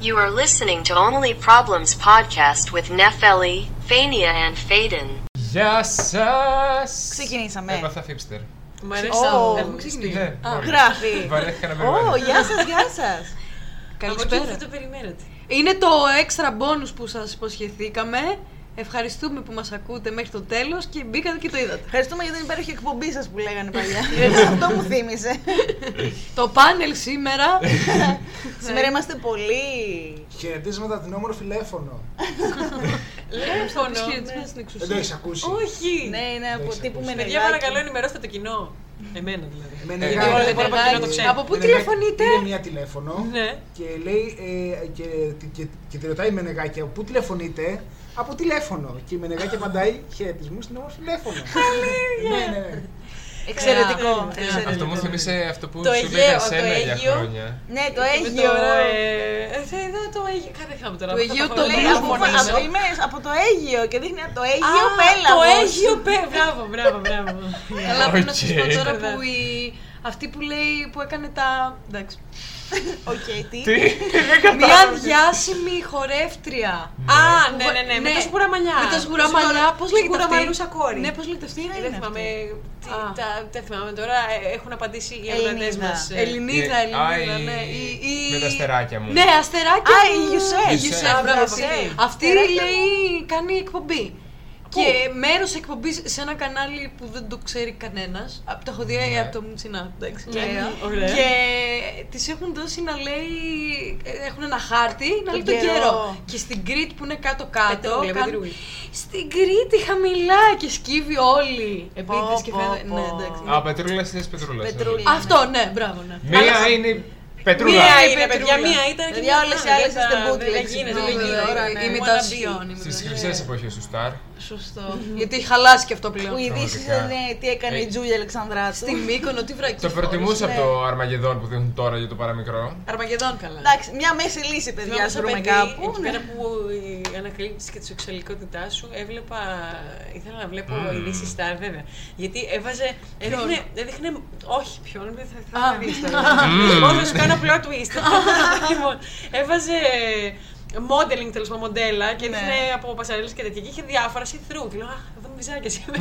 You are listening to Only Problems podcast with Nefeli, Fania, and Faden. Γεια σας! Ξεκινήσαμε. Έπαθα hipster. Μου αρέσει. Ω, Έχουμε ξεκινήσει. Ναι, μόλις. Γράφει. Βαρέθηκα να με Ω, βάλει. γεια σας, γεια σας. Από εκεί Καλησπέρα. δεν το περιμένατε. Είναι το extra bonus που σας υποσχεθήκαμε. Ευχαριστούμε που μας ακούτε μέχρι το τέλος και μπήκατε και το είδατε. Ευχαριστούμε για την υπέροχη εκπομπή σας που λέγανε παλιά. Αυτό μου θύμισε. Το πάνελ σήμερα Σήμερα είμαστε πολύ... Χαιρετίσματα από την όμορφη Λέφωνο. Λέφωνο. τους ναι. χαιρετισμούς στην εξουσία. Δεν το έχεις ακούσει. Όχι. Ναι, είναι από Εντάξει, τύπου με Παιδιά, παρακαλώ, ενημερώστε το κοινό. Εμένα δηλαδή. Εμένα Γιατί είναι- όλα τα Ε, υπόλοιπα κοινό το ξέρει. Από πού Είναι τηλεφωνείτε; μια- Είναι μια τηλέφωνο Ναι. και λέει ε, και, και, και, τη ρωτάει η Μενεγάκια πού τηλεφωνείτε; Από τηλέφωνο. Και η Μενεγάκια απαντάει χαιρετισμούς στην όμορφη Λέφωνο. ναι, ναι, ναι. Εξαιρετικό. Ε, εξαιρετικό. Αυτό μου θύμισε αυτό που Το σου Αιγαίο, πήγα το εσένα για Αίγιο. χρόνια. Ναι, το Και με Αίγιο. το, ε, ε, Εδώ το Αίγιο. Κάτι είχαμε τώρα. Το αυτά Αιγαίο τα το φωνάζω. Λέει, Λέω από, φωνήσω. από, είμαι από το Αίγιο και δείχνει το Α, Αίγιο Πέλαγος. Το Αίγιο Πέλαγος. Μπράβο, μπράβο, μπράβο. Καλά πρέπει να σας πω Οκ. τώρα που η... αυτή που λέει που έκανε τα... Εντάξει. Οκ, τι; Τι, Μια διάσημη χορεύτρια. Α, ναι, ναι, ναι, με τα σγουραμαλιά. Με τα σγουραμαλιά, πώς λέγεται αυτή; Σγουραμαλούσα κόρη. Ναι, πώς λέγεται αυτή; Ε, Δεν θυμάμαι. τι- Α. τα- Δεν θυμάμαι τώρα. ε, Έχουν απαντήσει οι αγροτές Ελληνίδα. μας. ε, Ελληνίδα, Ε, Ελληνίδα, α, η- ναι. Η- η- με τα αστεράκια μου. Ναι, αστεράκια. Α, μου. η Γιουσέφ. Η Γιουσέφ. Γιουσέφ, Α, μπράβο, αυτή. αυτή. Αυτή Αστεράκια λέει κάνει εκπομπή. Και μέρος εκπομπής σε ένα κανάλι που δεν το ξέρει κανένας. Το έχω δει Ναι. από το Μουτσινά. εντάξει, Ναι, ωραία. ωραία. Και τη έχουν δώσει να λέει. Έχουν ένα χάρτη να λέει Τον τον καιρό. καιρό. Και στην Κρήτη που είναι κάτω-κάτω. Πετρούλια, κάνουν- πετρούλια. Στην Κρήτη χαμηλά και σκύβει όλοι. Επίτηδες και πω, φαίνεται. πω. Ναι, εντάξει. Α, πετρούλα τη πετρούλα. Πετρούλα. Αυτό, ναι, μπράβο, ναι. Μία είναι πετρούλα. Μία η είναι, παιδιά, πετρούλα. μία ήταν. και Παιδιά, μία όλες οι δεν άλλες θα- είστε Δεν bootlegs. γίνεται, Ναι, δεν ναι, γίνεται. ωραία, Είναι ναι. Ημιτασιόν. wannabe. Στις χρυσές εποχές του Σταρ. Σωστό. Γιατί έχει χαλάσει και αυτό πλέον. Που οι ειδήσει Πραγματικά. δεν είναι τι έκανε η Ε, Τζούλια Αλεξανδράτου. Στη Μύκονο, τι βρακή. Το προτιμούσα από το Αρμαγεδόν που δίνουν τώρα για το παραμικρό. Αρμαγεδόν καλά. Εντάξει, μια μέση λύση, παιδιά, Θυμάμαι ας σαν βρούμε παιδί, κάπου. εκεί Ναι. πέρα που ανακαλύπτεις και της σεξουαλικότητά σου, έβλεπα, ήθελα να βλέπω Mm. ειδήσει Star βέβαια. Γιατί έβαζε, έδειχνε, έδειχνε όχι ποιον, δεν θα, θα Α. δεις τώρα. Λοιπόν, θα σου κάνω plot twist. λοιπόν, έβαζε modeling τέλος πάντων μοντέλα και Ναι. έδειχνε από πασαρέλες και τέτοια και είχε διάφορα see-through και λέω, αχ, θα δούμε βυζάκια σήμερα.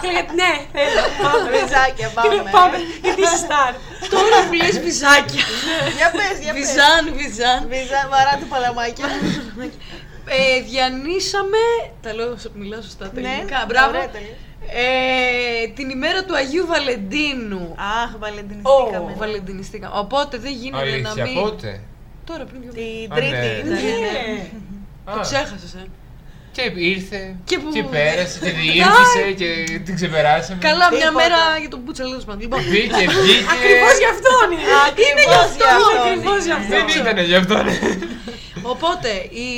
και λέγα, ναι, θέλω, πάμε. Βυζάκια, Και πάμε. λέω, πάμε, γιατί είσαι Star. Τώρα που λες βυζάκια. Για πες, για πες. Βυζάν, βυζάν. Βυζά, βαρά του παλαμάκια. Ε, διανύσαμε. Τα λέω, μιλάω σωστά τα Ναι, ελληνικά. Μπράβο. ωραία, τέλεια. Ε, την ημέρα του Αγίου Βαλεντίνου. Αχ, βαλεντινιστήκαμε. Ω, Βαλεντινιστήκαμε. Οπότε δεν γίνεται να Αλήθεια, μην. πότε; Τώρα πριν δύο Την Α, τρίτη ναι. ήταν. ναι, ναι. Ναι. Το Α, ξέχασες, ε. Και ήρθε. Και που- πέρασε και διήρθησε και την ξεπεράσαμε. Καλά, μια Τίποτα. μέρα για τον Μπούτσα, τέλος πάντων. Λοιπόν, Μπήκε, βγήκε. Ακριβώς γι' αυτόν είναι. Είναι γι' αυτό. Είναι ακριβώς γι' αυτό. Δεν ήταν γι' αυτό. ναι. οπότε οι,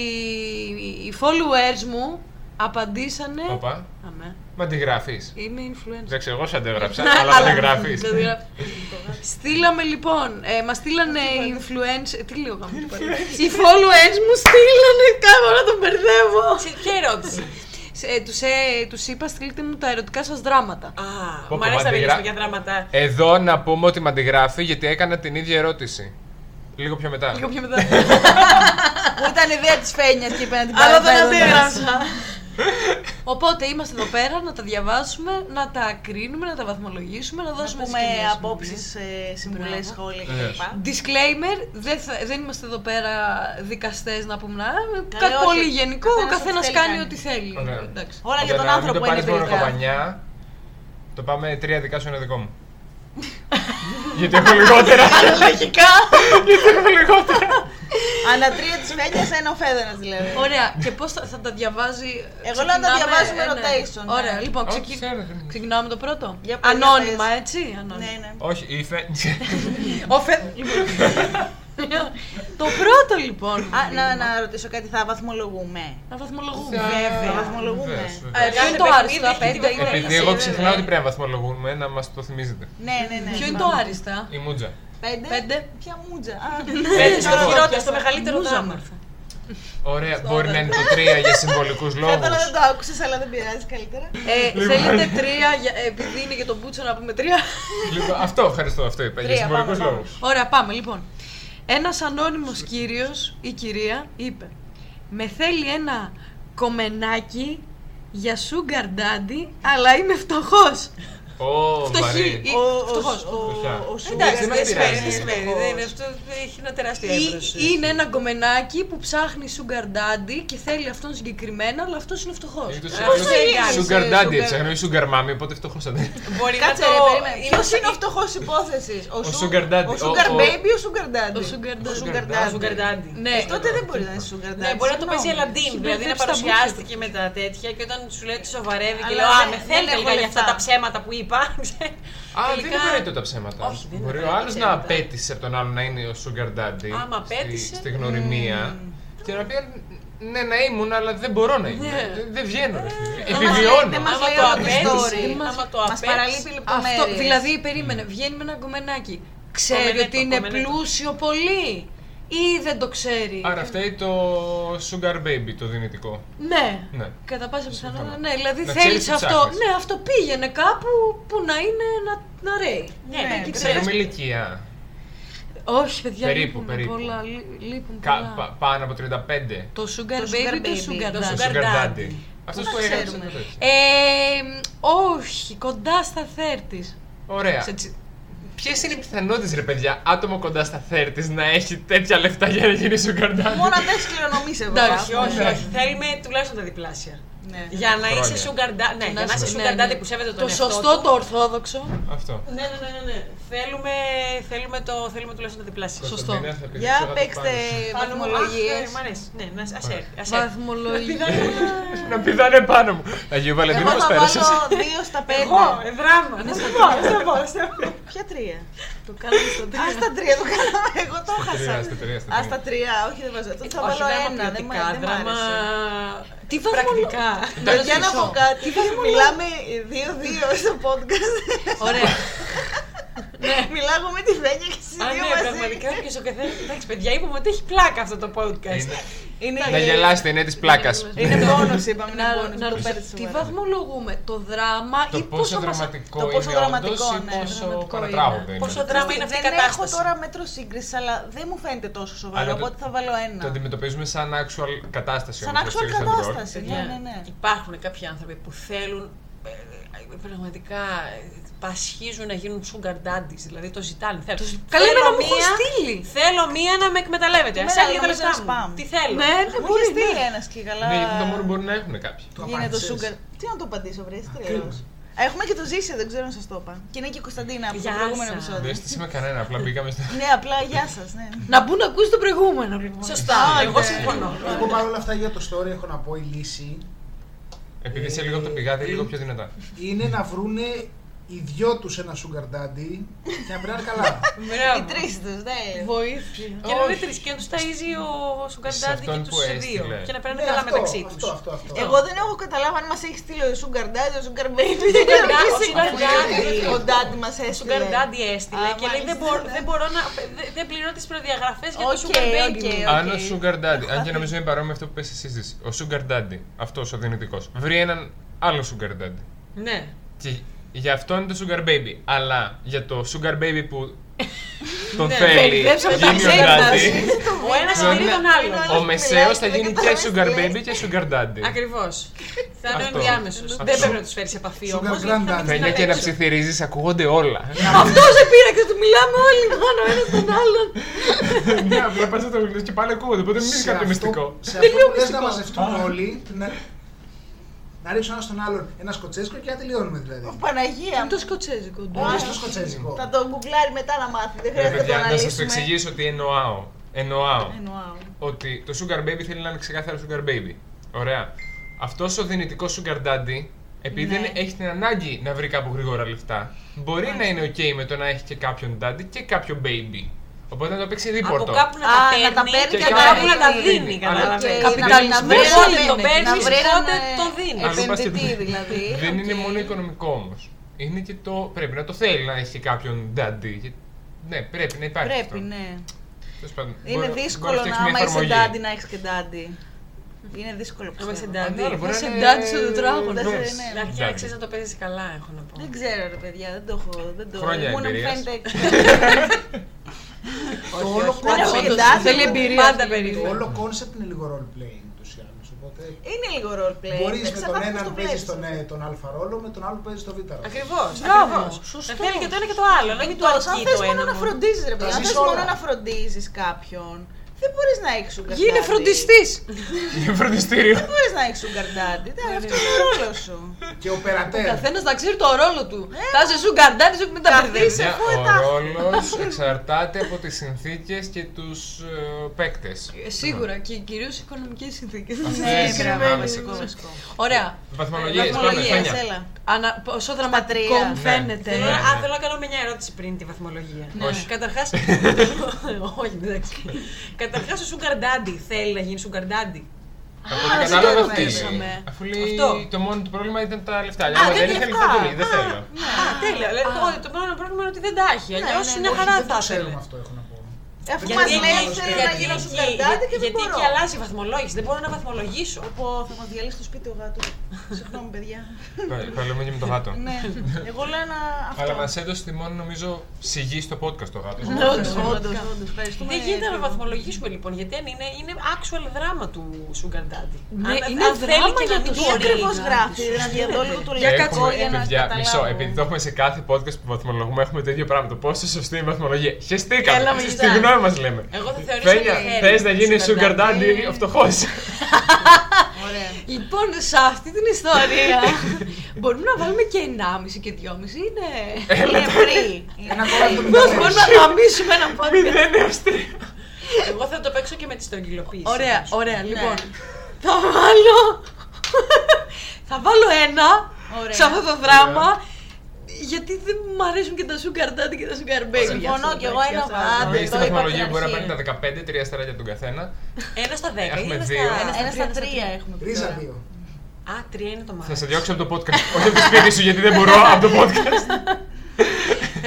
οι followers μου απαντήσανε. Όπα. Αμέ. Μα τη γράφεις. Είμαι influencer. Δεν ξέρω, εγώ σου αντέγραψα, Ναι, αλλά μα τη γράφεις. δεν τη γράφω. Στείλαμε λοιπόν, ε, μας στείλανε οι influencers, τι λέω γάμο του παρέα. Οι followers μου στείλανε, κάθε ώρα τον μπερδεύω. Σε- Ποια ερώτηση; Ε, τους, ε, τους είπα στείλτε μου τα ερωτικά σας δράματα. Α, Πω, μ' πω, αρέσει να μα τη μιλήσουμε γρα- για δράματα. Εδώ να πούμε ότι με αντιγράφει γιατί έκανα την ίδια ερώτηση. Λίγο πιο μετά. Λίγο πιο μετά. Που ήταν ιδέα της Φένιας και είπε να την Αλλά δεν παραφέρω. Αντέγραψα. Οπότε είμαστε εδώ πέρα να τα διαβάσουμε, να τα κρίνουμε, να τα βαθμολογήσουμε, να Να δώσουμε πούμε τις κοινές απόψεις, ε, συμβουλές, Μπράβο. σχόλια Βεβαίως. κλπ. Disclaimer, δεν, θα, δεν είμαστε εδώ πέρα δικαστές να πούμε να, κάτι όχι. πολύ γενικό, ο Καθένας καθένας ό,τι θέλει κάνει κάνει. ό,τι θέλει. Ωραία. Εντάξει. Όλα για τον να μην άνθρωπο το είναι πάρεις μόνο τελικά. κομπανιά, το πάμε τρία δικά σου, ένα δικό μου. γιατί έχω λιγότερα. Αναλογικά. γιατί έχω λιγότερα. Ανά τρία της Φένιας, ένα ο Φέδωνας δηλαδή. Ωραία, και πώς θα, θα τα διαβάζει. Εγώ λέω να τα ξεκινάμε, διαβάζουμε ε, ναι. rotation, ναι. Ωραία, λοιπόν, Όχι, ξεκι... ξέρω, δεν είναι. ξεκινάμε με το πρώτο. Για πες, για Ανώνυμα, πες. έτσι. Ανώνυμα. Ναι, ναι. Όχι, η Φε... Ο Φε... λοιπόν. το πρώτο λοιπόν. Α, να, να ρωτήσω κάτι, θα βαθμολογούμε; Να βαθμολογούμε. Βέβαια, βαθμολογούμε. Βεβαίως, Ε, βεβαίως. ποιο είναι το Κάθε άριστα, παιχνίδι έχει πέντε τη είναι. Επειδή εγώ ξεχνάω ότι πρέπει να βαθμολογούμε, να μας το θυμίζετε. Ναι, ναι, ναι. Ποιο είναι το άριστα. Η Μούτζα. Πέντε. Πέντε. Ποια μούτζα; Α, Έτσι, στο λοιπόν. χειρότερο, στο μεγαλύτερο Μούζα δράμα. μόρφα. Ωραία, μπορεί να είναι το 3 για συμβολικούς λόγου. Φέτο δεν το άκουσες, αλλά δεν πειράζει καλύτερα. Ε, θέλετε τρία, για- ε, επειδή είναι για τον Μπούτσο να πούμε τρία; Λοιπόν, αυτό, ευχαριστώ, αυτό είπα. Για Τρία, συμβολικούς πάμε, πάμε. λόγους. Ωραία, πάμε λοιπόν. Ένας ανώνυμος κύριος ή κυρία είπε «Με θέλει ένα κομμενάκι για sugar daddy, αλλά είμαι φτωχός». Ω, Φτωχή. βαρύ. Ή- Ο, ο, φτωχός. ο, Φτωχιά. ο, ο Εντάξει, δεν δεν μας σημαίνει, πειράζει. δεν σημαίνει. Δεν είναι αυτό, έχει ένα τεράστιο Ή εύρος. είναι ένα κομμενάκι που ψάχνει sugar daddy και θέλει αυτόν συγκεκριμένα, αλλά αυτός είναι φτωχός. Είναι το Πώς sugar- θα γίνει, Sugar σε daddy sugar- έψαχνα, ή sugar mommy, οπότε φτωχός θα είναι. Μπορεί να Κάτσε το... ρε, περίμενε. είναι Ποιος αυτό- είναι ο φτωχός υπόθεσης, ο, Ο σου- sugar daddy. Ο sugar Ο- ο- baby ή ο sugar daddy. Ο sugar Ο daddy. sugar Sugar daddy. Sugar daddy. Ναι, Ε, τότε δεν μπορεί να είναι sugar daddy. Ναι, μπορεί να το παίζει συγγνώμη. Aladdin. Έχει Δηλαδή να μπερδέψει τα παρουσιάστηκε με τα τέτοια και όταν σου λέει ότι σοβαρεύει και Αλλά λέω Α, δεν- με δεν θέλει έχω τελικά για αυτά λεφτά». τα ψέματα που είπα. Α, δεν Τελικά- είναι απαραίτητο τα ψέματα. Όχι, δεν είναι Μπορεί ο απαραίτητο άλλος να ψέματα. απέτησε από τον άλλο να είναι ο sugar daddy. Άμα στη- απέτησε, Στη γνωριμία. Και να πει ναι, να ήμουν, αλλά δεν μπορώ να είμαι. Ναι. Δεν- Δεν βγαίνω. ρε φίλε. Δεν μας λέει- Επιβιώνω. Δεν μας Άμα λέει το όλη τη απέτησε, story. άμα το Μας απέτησε. παραλείπει λεπτομέρειες. Αυτό, δηλαδή, περίμενε, βγαίνει με ένα κομμενάκι. Ξέρει Κομμενέτο, ότι είναι κομμενέτο. πλούσιο πολύ ή δεν το ξέρει. Άρα φταίει το sugar baby, το δυνητικό. Ναι. Ναι. Κατά πάσα Συμφωνώ. πιθανότητα, ναι. Δηλαδή Να θέλεις ξέρεις τι αυτό. ψάχνεις. Ναι, αυτό πήγαινε κάπου που να είναι να, να ρέει. Ναι, Ναι, και Ξέρουμε ξέρεις. ηλικία. Όχι, παιδιά, Περίπου, λείπουν περίπου. πολλά. λεί- Λείπουν Κα- πολλά. πα- Πάνω από 35. Το sugar Το baby sugar ή το baby. sugar Το Το daddy. sugar sugar daddy. daddy. Αυτός Πού που να έγραψε ξέρουμε; το τέτοιο. Ε, όχι, κοντά στα 30. Ωραία. Σε τσι- Ποιες είναι οι πιθανότητες, ρε παιδιά, άτομο κοντά στα 30 να έχει τέτοια λεφτά για να γίνει sugar daddy; Μόνο αν δεν έχει κληρονομήσει εδώ. Εντάξει, Όχι, όχι, όχι. Θέλουμε τουλάχιστον τα διπλάσια. Ναι. Για να Χρόνια. είσαι sugar daddy, ναι, για να είσαι Ναι, sugar ναι. daddy που σέβεται τον Το εαυτό σωστό, του. το ορθόδοξο. Αυτό. Ναι, ναι, ναι, ναι, ναι. Θέλουμε, θέλουμε, το, θέλουμε τουλάχιστον τα διπλάσια. Σωστό. Κωνσταντίνα, θα πηδήξω Για κάτω παίξτε πάνω Πάνω μου, βαθμολογίες. αχ, Μ' αρέσει. Ναι, να ας έρθει. ας έρθει. Βαθμολογία. σου. Να πηδάνε πάνω μου. Αγίου Βαλεντίνου, Εγώ πώ θα πέρασε. βάλω δύο στα Εγώ, πέντε. ε, δράμα. Να σε πω, να σε πω, να σε πω. Ποια τρία; Το κάνουμε στο Α, τρία. στα τρία το κάναμε. Εγώ το Στα τρία, χάσα. στα τρία, στα Α, τρία. στα τρία, όχι δεν βάζω. Τότε θα Όχι, βάλω δράμα ένα. Δεν μ' ποιοτικά, δεν μ' δράμα άρεσε. Τι βαθμολο- πρακτικά. Ναι, Για να πω κάτι. βαθμολο- Μιλάμε δύο-δύο στο podcast. Ωραία. Μιλάω με τη Φένια και εσείς Α, δύο ναι, μαζί. πραγματικά και ο καθένα. Εντάξει, παιδιά, είπαμε ότι έχει πλάκα αυτό το podcast. Είναι- Είναι, Να γελάσετε, είναι της πλάκας. είναι μπόνος είπαμε, είναι Να, μπόνος. να το ρωτήσω, παίρνεις τι σοβαρά. βαθμολογούμε, το δράμα Το ή πόσο πόσο μας... δραματικό το πόσο είναι όντως δραματικό, ή ναι, πόσο δραματικό παρατράγουδο είναι. είναι. Πόσο δράμα είναι αυτή η Δεν έχω κατάσταση. τώρα μέτρο σύγκριση, αλλά δεν μου φαίνεται τόσο σοβαρό, Αλλά το- οπότε θα βάλω ένα. Το αντιμετωπίζουμε σαν actual κατάσταση. Σαν όμως, actual έτσι, σαν ρολ. κατάσταση. Ναι, ναι, ναι. Υπάρχουν κάποιοι άνθρωποι που θέλουν ε, ε, πραγματικά ε, πασχίζουν να γίνουν sugar daddies, δηλαδή το ζητάνε. Θέλουν. Το ζη- Καλά, Θέλω εμένα μου έχουν μία- στείλει. Θέλω μία να με εκμεταλλεύεται. Εμένα Ας έρχεται τα νομίζω λεφτά είναι μου. spam. Τι θέλω. Ναι, ναι, Μου μπορεί, είχε στείλει ναι. ένας και καλά. Ναι, γιατί το μόνο μπορεί να έχουν κάποιοι. Το Γίνεται το απάντησες. sugar. Τι να το απαντήσω, βρε, τρελός. Έχουμε και το ζήσει, δεν ξέρω αν σας το είπα. Και είναι και η Κωνσταντίνα από το Γεια προηγούμενο σας. επεισόδιο. Δεν στήσαμε κανένα, απλά μπήκαμε στο. Ναι, απλά γεια σας, ναι. Να μπουν να ακούσει το προηγούμενο λοιπόν. Σωστά, Α, εγώ ναι. συμφωνώ. Εγώ παρόλα αυτά για το story έχω να πω η λύση Επειδή είσαι λίγο από το πηγάδι, λίγο πιο δυνατά. είναι να βρούνε οι δυο τους ένα sugar daddy και να περνάνε καλά. Οι Μπράβο. τρεις τους, ναι. Βοήθεια. Και να Όχι. είναι τρει και να τους ταΐζει ο sugar Σε daddy αυτόν και που του δύο. έστειλε. Και να περνάνε Ναι, καλά αυτό, μεταξύ τους. Αυτό, αυτό, αυτό. Εγώ δεν έχω καταλάβει αν μας έχει στείλει ο sugar daddy, ο sugar baby. Sugar Δεν daddy, ξέρω ο ποιος sugar είναι. daddy. Ο daddy μα Ο sugar έστειλε. daddy έστειλε Α, και λέει δεν μάλιστα. μπορώ, δεν μπορώ να. δεν- Δεν πληρώ τις προδιαγραφές για το Οκ, sugar baby. οκ, μου. οκ. Αν ο Sugar Daddy, αν και νομίζω είναι παρόμοιο με αυτό που πες εσύ, συζήτηση, ο Sugar Daddy, αυτός ο δυνητικός, βρει έναν άλλο Sugar Daddy. Ναι. Και για αυτό είναι το Sugar Baby. Αλλά για το Sugar Baby που τον Ναι, θέλει, μπερδέψαμε τα γίνει ο ψέματα. Daddy. Ο ένα Τον- είναι τον άλλο. Ο Μεσαίος θα γίνει και Sugar Baby και Sugar Daddy. Ακριβώς. Θα είναι Αυτό. ενδιάμεσος. Αυτό. Δεν πρέπει να τους φέρεις σε επαφή Sugar όμως. granddaddy. Φαίνεται και να ψιθυρίζεις, ακούγονται όλα. Αυτός σε πείραξε, του μιλάμε όλοι μόνο ένας τον άλλον. Ναι, απλά πας το μιλήσεις και πάλι ακούγονται, οπότε μην είναι Σε κάτι αυτό- μυστικό. Σε αυτό που λες να μαζευτούν όλοι, να, να ρίξουν ένα στον άλλον ένα σκοτσέσκο και να τελειώνουμε δηλαδή. Παναγία Είναι το μου. σκοτσέζικο. Όχι στο σκοτσέζικο. Θα το γκουγκλάρει μετά να μάθει. Δεν Ρε χρειάζεται να το παιδιά, να σας το αναλύσουμε. εξηγήσω ότι εννοάω. Εννοάω Εννοάω. ότι το Sugar Baby θέλει να είναι ξεκάθαρο Sugar Baby. Ωραία. Αυτός ο δυνητικός Sugar Daddy, επειδή Ναι. δεν έχει την ανάγκη να βρει κάπου γρήγορα λεφτά, μπορεί να είναι OK με το να έχει και κάποιον Daddy και κάποιο Baby. Οπότε να το παίξει Από δίπορτο. κάπου να Α, τα να τα παίρνει παίρνει και και από να κάπου να τα δίνει. δίνει. Αλλά Καταλαβαίνεις. και- Καπιταλισμός. Να βρει Πότε έναν- τον παίρνεις, να βρει πότε έναν, το ε, δίνεις. Αλλού πας και- Επενδυτή δηλαδή. Δεν οκ. είναι μόνο οικονομικό όμως. Είναι και το. Πρέπει να το θέλει να έχει και κάποιον Daddy. Και- Ναι, πρέπει να υπάρχει. Πρέπει, αυτό. ναι. Τέλος πάντων, Είναι μπορεί- δύσκολο μπορεί να φτιάξει μια άμα είσαι εφαρμογή. daddy να έχεις και daddy. Είναι δύσκολο Άμα είσαι πιστεύω. daddy. Ναι, μπορεί Είσαι να είναι- Daddy στο τετράγωνο. Δεν Ναι. σε- ναι. Να αρχίσει να Daddy. ξέρει να το παίζεις καλά, έχω να πω. Δεν ξέρω ρε παιδιά, δεν το έχω. Δεν το... Χρόνια Ήμουν- μου εμπειρίας. φαίνεται- Το όλο Δεν έχω concept- κοιτάξει. Θέλει εμπειρία. Πάντα θέλει περίεργο. Το εμπειρία. όλο κόνσεπτ είναι λίγο role playing ούτως ή άλλως. Οπότε Είναι λίγο roleplay. μπορείς με τον Εξαρτάται πώς έναν το παίζεις βλέπεις. τον, ε, τον αλφα ρόλο, με τον άλλο παίζεις τον β ρόλο. Ακριβώς. Μπράβο, σωστό. σωστός. θέλει και το ένα και το άλλο. Να μην το Εκτός, αν αρκεί θες το μόνο ένα. να μόνο. φροντίζεις ρε παιδί, Τα αν ζεις θες μόνο όλα. να φροντίζεις κάποιον, δεν μπορείς να έχεις sugar Γίνε daddy. φροντιστής. Για φροντιστήριο. Δεν μπορείς να έχεις sugar daddy, Ναι, εντάξει, αυτό είναι ο ρόλος σου. Και ο περατέρ. Καθένας να ξέρει το ρόλο του. Θα είσαι σου γκαρντάνι, σου μην τα Καθίσε. μπερδεύεις. Παιδιά, αφού ο ετάχθη. ρόλος εξαρτάται από τις συνθήκες και τους ε, παίκτες. Ε, Σίγουρα και κυρίως οικονομικές συνθήκες. Αυτές Ναι, είναι μπράβο, άμεσες. βασικό, βασικό. Ωραία. Βαθμολογίες, πάμε, Βαθμολογίες, Φένια. έλα. Ανα, πόσο δραματικό τρία. μου Ναι. φαίνεται. Θέλω, Ναι, α, ναι. θέλω να κάνω μια ερώτηση πριν τη βαθμολογία. Όχι. Καταρχά. Όχι, εντάξει. Καταρχάς, ο Sugar Daddy θέλει να γίνει Sugar Daddy. Από ό,τι δεν κατάλαβα το αυτής. ρωτήσαμε. Αφού λέει Αυτό. το μόνο του πρόβλημα ήταν τα λεφτά. Α, Λέει, άμα δεν δεν είναι είχα λεφτά. λεφτά, του λέει, δεν θέλω. Α, τέλεια. Λέει, το- Το μόνο πρόβλημα είναι ότι δεν τα έχει. Αλλιώς ναι, είναι ναι. χαρά δεν θα το ήθελε. ξέρουμε αυτό, έχω να πω. Αφού Γιατί μας εκεί- λέει γιατί- θέλω να γίνω εκεί- sugar daddy και δεν Γιατί μπορώ. εκεί αλλάζει η βαθμολόγηση. Δεν μπορώ να βαθμολογήσω. Πω, θα μας διαλύσει το σπίτι ο γάτος. Συγγνώμη παιδιά. Πα- Παλαιούμε και με το γάτο. Ναι, εγώ λέω ένα αυτό. Αλλά μας έδωσε τιμόνι νομίζω σιγή στο podcast το γάτο. Όντως, όντως, όντως. Ευχαριστούμε. Δεν γίνεται να φίλο. βαθμολογήσουμε λοιπόν, γιατί αν είναι, είναι actual δράμα του Sugar Daddy. Ναι, αν, είναι αν θέλει δράμα και να για μην το Τι μπορεί. ακριβώς Sugar γράφει, να διαδώ λίγο το Για λεξικό κάτσε, για να παιδιά, καταλάβω. μισό. Επειδή το έχουμε σε κάθε podcast που βαθμολογούμε, έχουμε το ίδιο πράγμα. Το πόσο σωστή είναι η βαθμολογία. Χεστήκαμε. Έλα, μην Στη κοιτάς. γνώμη μας λέμε. Εγώ θα θεωρήσω Φένια, ότι θέλει θες να γίνει sugar sugar daddy daddy. ο φτωχός. Ωραία. Λοιπόν, σε αυτή την ιστορία μπορούμε να βάλουμε και 1,5 και 2,5. Είναι. Είναι free. Ένα κομμάτι του Πώ μπορούμε να γαμίσουμε ένα podcast; Δεν είναι αυστηρή. Εγώ θα το παίξω και με τη στρογγυλοποίηση. Ωραία, θα σου πω. ωραία. Ναι. Λοιπόν, θα βάλω. θα βάλω ένα Ωραία. σε αυτό το δράμα. Γιατί δεν μου αρέσουν και τα sugar daddy και τα sugar baby. Συμφωνώ γι' αυτό, κι εγώ, εντάξει, ένα αυτό. βάτε. Αυτή το τη είπα βαθμολογία από την μπορεί να αρχή. παίρνει τα 15, τρία αστεράκια τον καθένα. Ένα στα δέκα. Έχουμε ή ένα δύο. Στα... Ένα, ένα στα τρία, τρία έχουμε πει Ρίζα τώρα. δύο. Α, τρία είναι το μάτι. Θα σε διώξω από το podcast. Όχι από το σπίτι σου γιατί δεν μπορώ από το podcast.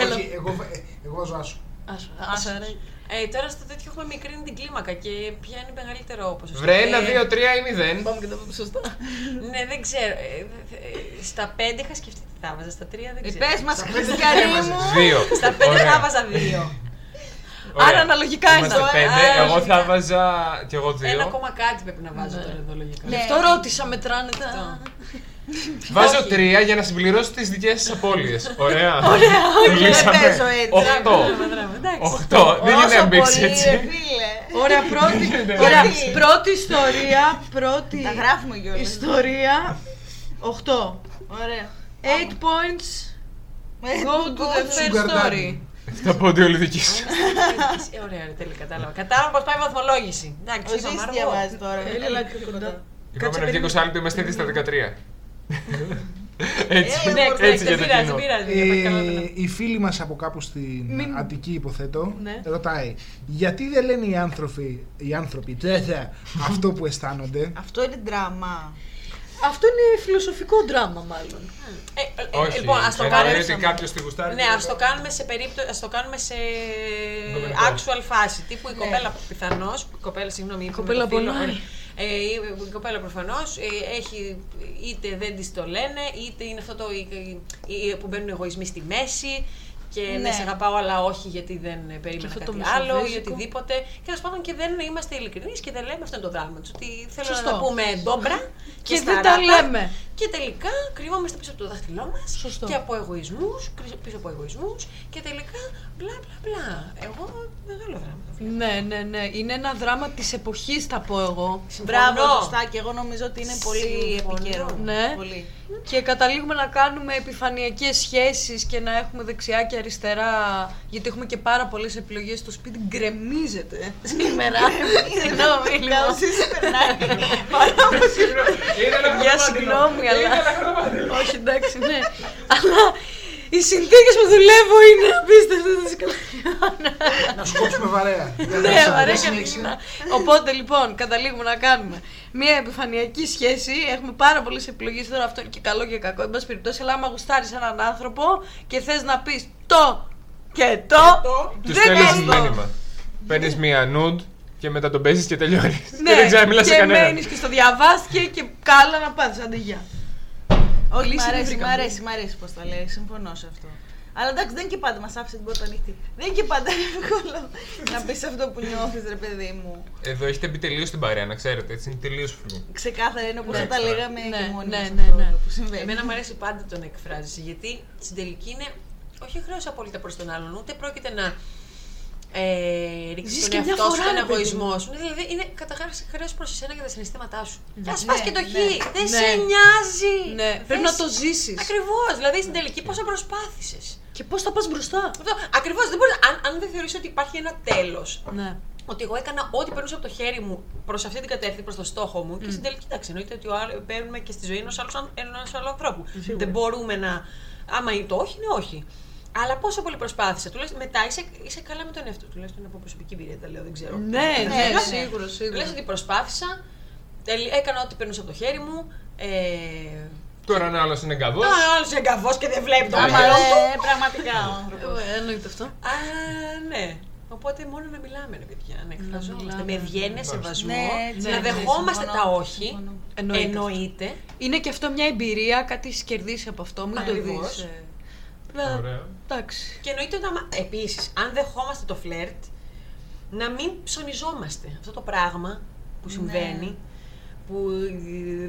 Όχι, εγώ, βα- ε, εγώ βάζω άσο. Άσο, άσο, ρε. Ε, τώρα στο τέτοιο έχουμε μικρύνει την κλίμακα και ποια είναι μεγαλύτερο ποσοστό. Βρε ένα, Ε, δύο, τρία ή μηδέν. Πάμε και το πούμε σωστά. Ναι, δεν ξέρω. Ε, ε, ε, στα πέντε είχα σκεφτεί τι θα βάζα. Στα τρία δεν Ε, ξέρω. Πες μας, Στα Χριστιανή πέντε μου. Δύο. Στα πέντε Ωραία. θα βάζα δύο. Ωραία. Άρα αναλογικά είναι. Είμαστε το- πέντε. Α, Εγώ θα λογικά. βάζα κι εγώ Ένα δύο. ακόμα κάτι πρέπει να βάζω Ναι. τώρα εδώ λογικά. Ναι. Αυτό ρώτησα, μετράνε τα. Βάζω Όχι. τρία για να συμπληρώσω τις δικές σας απώλειες. Ωραία. Ωραία, όχι, δεν παίζω έτσι. Οχτώ. Δράμα, δράμα, εντάξει. Οχτώ. Δεν Όσο είναι αμπίξη πολύ, ρε έτσι. φίλε. Ωραία, πρώτη, Ναι. ωραία, Όχι. πρώτη ιστορία, πρώτη Τα γράφουμε κιόλας. ιστορία, 8. Ωραία. 8 points, go to the first Sugar story. daddy. Τα πόντι όλη δική σου. Ε, Ωραία, ρε, τέλεια, κατάλαβα. Κατάλαβα πώ πάει η βαθμολόγηση. Ο Εντάξει, Ζήσης είπαμε αργό. διαβάζει τώρα. Έλα, Έλα πιο πιο κοντά. κοντά. Είπαμε να βγει 20 λεπτό, είμαστε ήδη στα 13. Έτσι, Έλα, Ναι, μωρέ, έτσι δεν για το πειράζει, κοινό. δεν πειράζει. για πάει καλά, Ε, ναι. η φίλη μας από κάπου στην Μην- Αττική υποθέτω Ναι. ρωτάει γιατί δεν λένε οι άνθρωποι, οι άνθρωποι τέτοια, αυτό που αισθάνονται; Αυτό είναι δράμα. Αυτό είναι φιλοσοφικό δράμα μάλλον. Ε, ε, ε, Όχι, Λοιπόν, ας το εννοεί κάνουμε. ότι κάποιος τη γουστάρει. Ναι, ας το κάνουμε σε περίπτωση, ας το κάνουμε σε Ντομινικό. actual φάση. Τύπου η Ναι. κοπέλα πιθανώς, η κοπέλα, συγγνώμη, η κοπέλα πονάει. Ε, η η κοπέλα προφανώς έχει είτε δεν της το λένε, είτε είναι αυτό το η- η- που μπαίνουν εγωισμοί στη μέση και Ναι. ναι. σε αγαπάω, αλλά όχι γιατί δεν ε, περίμενα αυτό το κάτι άλλο ή μεσοβέζικο. οτιδήποτε. Και τέλος πάντων και δεν είμαστε ειλικρινείς και δεν λέμε αυτό είναι το δράμα τους. Ότι θέλω Σωστό. να τα πούμε ντόμπρα Και δεν σταράτα. τα λέμε. Και τελικά κρυβόμαστε πίσω από το δάχτυλό μας Σωστό. και από εγωισμούς, πίσω από εγωισμούς και τελικά μπλα μπλα μπλα. Εγώ μεγάλο δράμα. το βλέπω. Ναι, ναι, ναι. Είναι ένα δράμα της εποχής θα πω εγώ. Μπράβο, Συμφωνώ. σωστά και εγώ νομίζω ότι είναι πολύ Συμφωνώ. επικαιρό. Ναι. Πολύ. Και καταλήγουμε να κάνουμε επιφανειακές σχέσεις και να έχουμε δεξιά και αριστερά, γιατί έχουμε και πάρα πολλές επιλογές στο σπίτι, γκρεμίζεται σήμερα. Συγγνώμη, λοιπόν. Κάπως εσύ περνάει. Για συγγνώμη, αλλά. Όχι, εντάξει, ναι. Αλλά οι συνθήκες που δουλεύω είναι απίστευτες. να σου κόψουμε βαρέα. Για Ναι, να βαρέα και συνεχίσεις. δεινά. Οπότε λοιπόν, καταλήγουμε να κάνουμε μια επιφανειακή σχέση. Έχουμε πάρα πολλές επιλογές τώρα, αυτό είναι και καλό και κακό. Εν πάση περιπτώσει, αλλά άμα γουστάρεις έναν άνθρωπο και θες να πεις το και το. Του δεν στέλνει πες το. μήνυμα. Παίρνεις μία nude και μετά τον παίζεις και τελειώνεις. Ναι, Και δεν ξέρει να μιλάς σε και κανέναν. μένεις και στο διαβάστηκε και κάλα να πάθεις αντί γεια. Όχι, μ' Λύση δεν αρέσει, μ' βρήκαμε. αρέσει, μ' αρέσει πώς τα λέει, συμφωνώ σε αυτό. Αλλά εντάξει, δεν είναι και πάντα μας άφησε την πόρτα ανοιχτή. Δεν είναι και πάντα εύκολο να πεις αυτό που νιώθεις, ρε παιδί μου. Εδώ έχετε μπει τελείως την παρέα, να ξέρετε. Έτσι είναι τελείως φλού. Ξεκάθαρα είναι όπως Ναι. τα λέγαμε Ναι, και μόνοι ναι, μας ναι, αυτό ναι. που συμβαίνει. Εμένα μου αρέσει πάντα το να εκφράζεσαι, γιατί στην τελική είναι όχι χρέος απόλυτα προς τον άλλον, ούτε πρόκειται να ε, ρίξεις Ζεις τον και μια εαυτό σου, φορά, τον ρε παιδί εγωισμό σου. Δηλαδή είναι καταρχά χρέος προς εσένα και τα συναισθήματά σου. Και ας Ναι, φας και το ναι. χ. Δεν Ναι. σε νοιάζει. Ναι, πρέπει να το ζήσεις. Ακριβώς. Δηλαδή στην τελική πόσο προσπάθησες. Και πώς θα πας μπροστά. Ακριβώς. Δεν μπορείς, αν, αν δεν θεωρείς ότι υπάρχει ένα τέλος, Ναι. ότι εγώ έκανα ό,τι περνούσε από το χέρι μου προς αυτή την κατεύθυνση, προς το στόχο μου. Και στην τελική, εντάξει, εννοείται ότι ο άλλο- παίρνουμε και στη ζωή ενός άλλου, ενός άλλου ανθρώπου. Δεν μπορούμε να. Άμα είναι το όχι, είναι όχι. Αλλά πόσο πολύ προσπάθησε. Τουλάχιστον μετά είσαι, είσαι καλά με τον εαυτό. του. Τουλάχιστον από προσωπική εμπειρία τα λέω, δεν ξέρω. Ναι, ναι, ναι. σίγουρα, Λες σίγουρα. ότι προσπάθησα, τελ- έκανα ό,τι περνούσε από το χέρι μου. Ε, Τώρα ένα άλλο είναι εγκαβός. Τώρα ο άλλο εγκαβός και δεν βλέπει το Άμα μέλλον του. ε, πραγματικά ο άνθρωπος. Ε, Εννοείται αυτό. Α, ναι. Οπότε μόνο να μιλάμε, ρε παιδιά, να εκφραζόμαστε. μιλάμε. Με ευγένεια, σεβασμό, Ναι, έτσι, να ναι, δεχόμαστε συμφωνώ, τα όχι. συμφωνώ. Εννοείται. Εννοείται. Είναι και αυτό μια εμπειρία, κάτι έχεις κερδίσει από αυτό, μην το Ακριβώς. Δει. Βέβαια, Ωραία. εντάξει. Και εννοείται ότι άμα- επίσης, αν δεχόμαστε το φλερτ, να μην ψωνιζόμαστε. Αυτό το πράγμα που συμβαίνει, που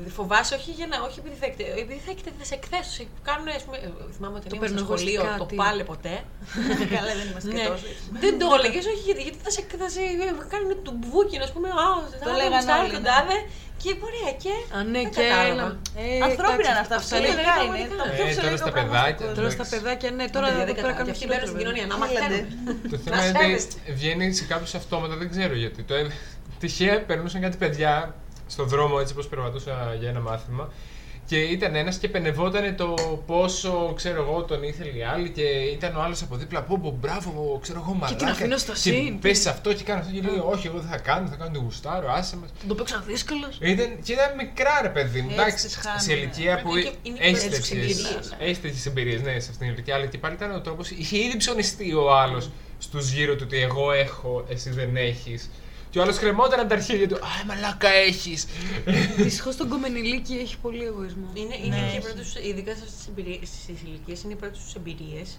ε, φοβάσαι όχι, για να, όχι επειδή θα, εκτε- επειδή θα, εκτε- θα σε εκθέσω. σε Κάνουν, ας πούμε, ε, θυμάμαι ότι Το ήμουν στο παίρνω εγώ σχολείο, το κάτι. πάλε ποτέ. Καλά, δεν είμαστε και ναι. τόσο. Δεν το έλεγες, όχι, γιατί, γιατί θα σε, θα σε ε, κάνουν του μπουκι, ας πούμε. Α, Το θα λέγανε γουστάρω όλοι, τον ναι. τάδε. Και ωραία, και. Α, ναι, δεν και κατάλαβα. έλα. Ε, Ανθρώπινα είναι εντάξει, αυτά. είναι- Φυσικά είναι. πραγματικά. Το Ε, πιο τώρα φυσιολογικό στα πράγμα παιδάκια, στον κόσμο. Τώρα στα παιδάκια, ναι, τώρα Παιδιά, εδώ δεν πέρα κατάλαβα. κάνουν Και αυτοί μπαίνουν στην χειρότερο. κοινωνία, να Χίλιαντε. μαθαίνουν. Το Να θέμα είναι σέβεστε. ότι βγαίνει σε κάποιους αυτόματα, δεν ξέρω γιατί. Το, ε, τυχαία περνούσαν κάτι παιδιά στον δρόμο έτσι πως περπατούσα για ένα μάθημα και ήταν ένας και πενευόταν το πόσο ξέρω εγώ τον ήθελε η άλλη και ήταν ο άλλος από δίπλα πω πω μπράβο ξέρω εγώ μαλάκα την αφήνω στο και συν. πες αυτό και κάνω αυτό και λέει όχι εγώ δεν θα κάνω θα κάνω το γουστάρω άσε μας Θα το παίξω δύσκολος. ήταν, και ήταν μικρά ρε παιδί μου, Έτσι εντάξει, τις χάνουμε. σε ηλικία που Είναι και- είναι έχεις και τέτοιες τέτοιες εμπειρίες. έχεις τέτοιες εμπειρίες, ναι, σε αυτήν την ηλικία, αλλά και πάλι ήταν ο τρόπος, είχε ήδη ψωνιστεί ο άλλος στους γύρω του ότι εγώ έχω, εσύ δεν έχεις. Και ο άλλος κρεμόταν από τα αρχίδια του, α, μαλάκα έχεις. Δυστυχώς τον κομμενηλίκη έχει πολύ εγωισμό. Είναι, είναι Ναι, και οι έχει. πρώτες, ειδικά στις ηλικίες, είναι οι πρώτες τους εμπειρίες.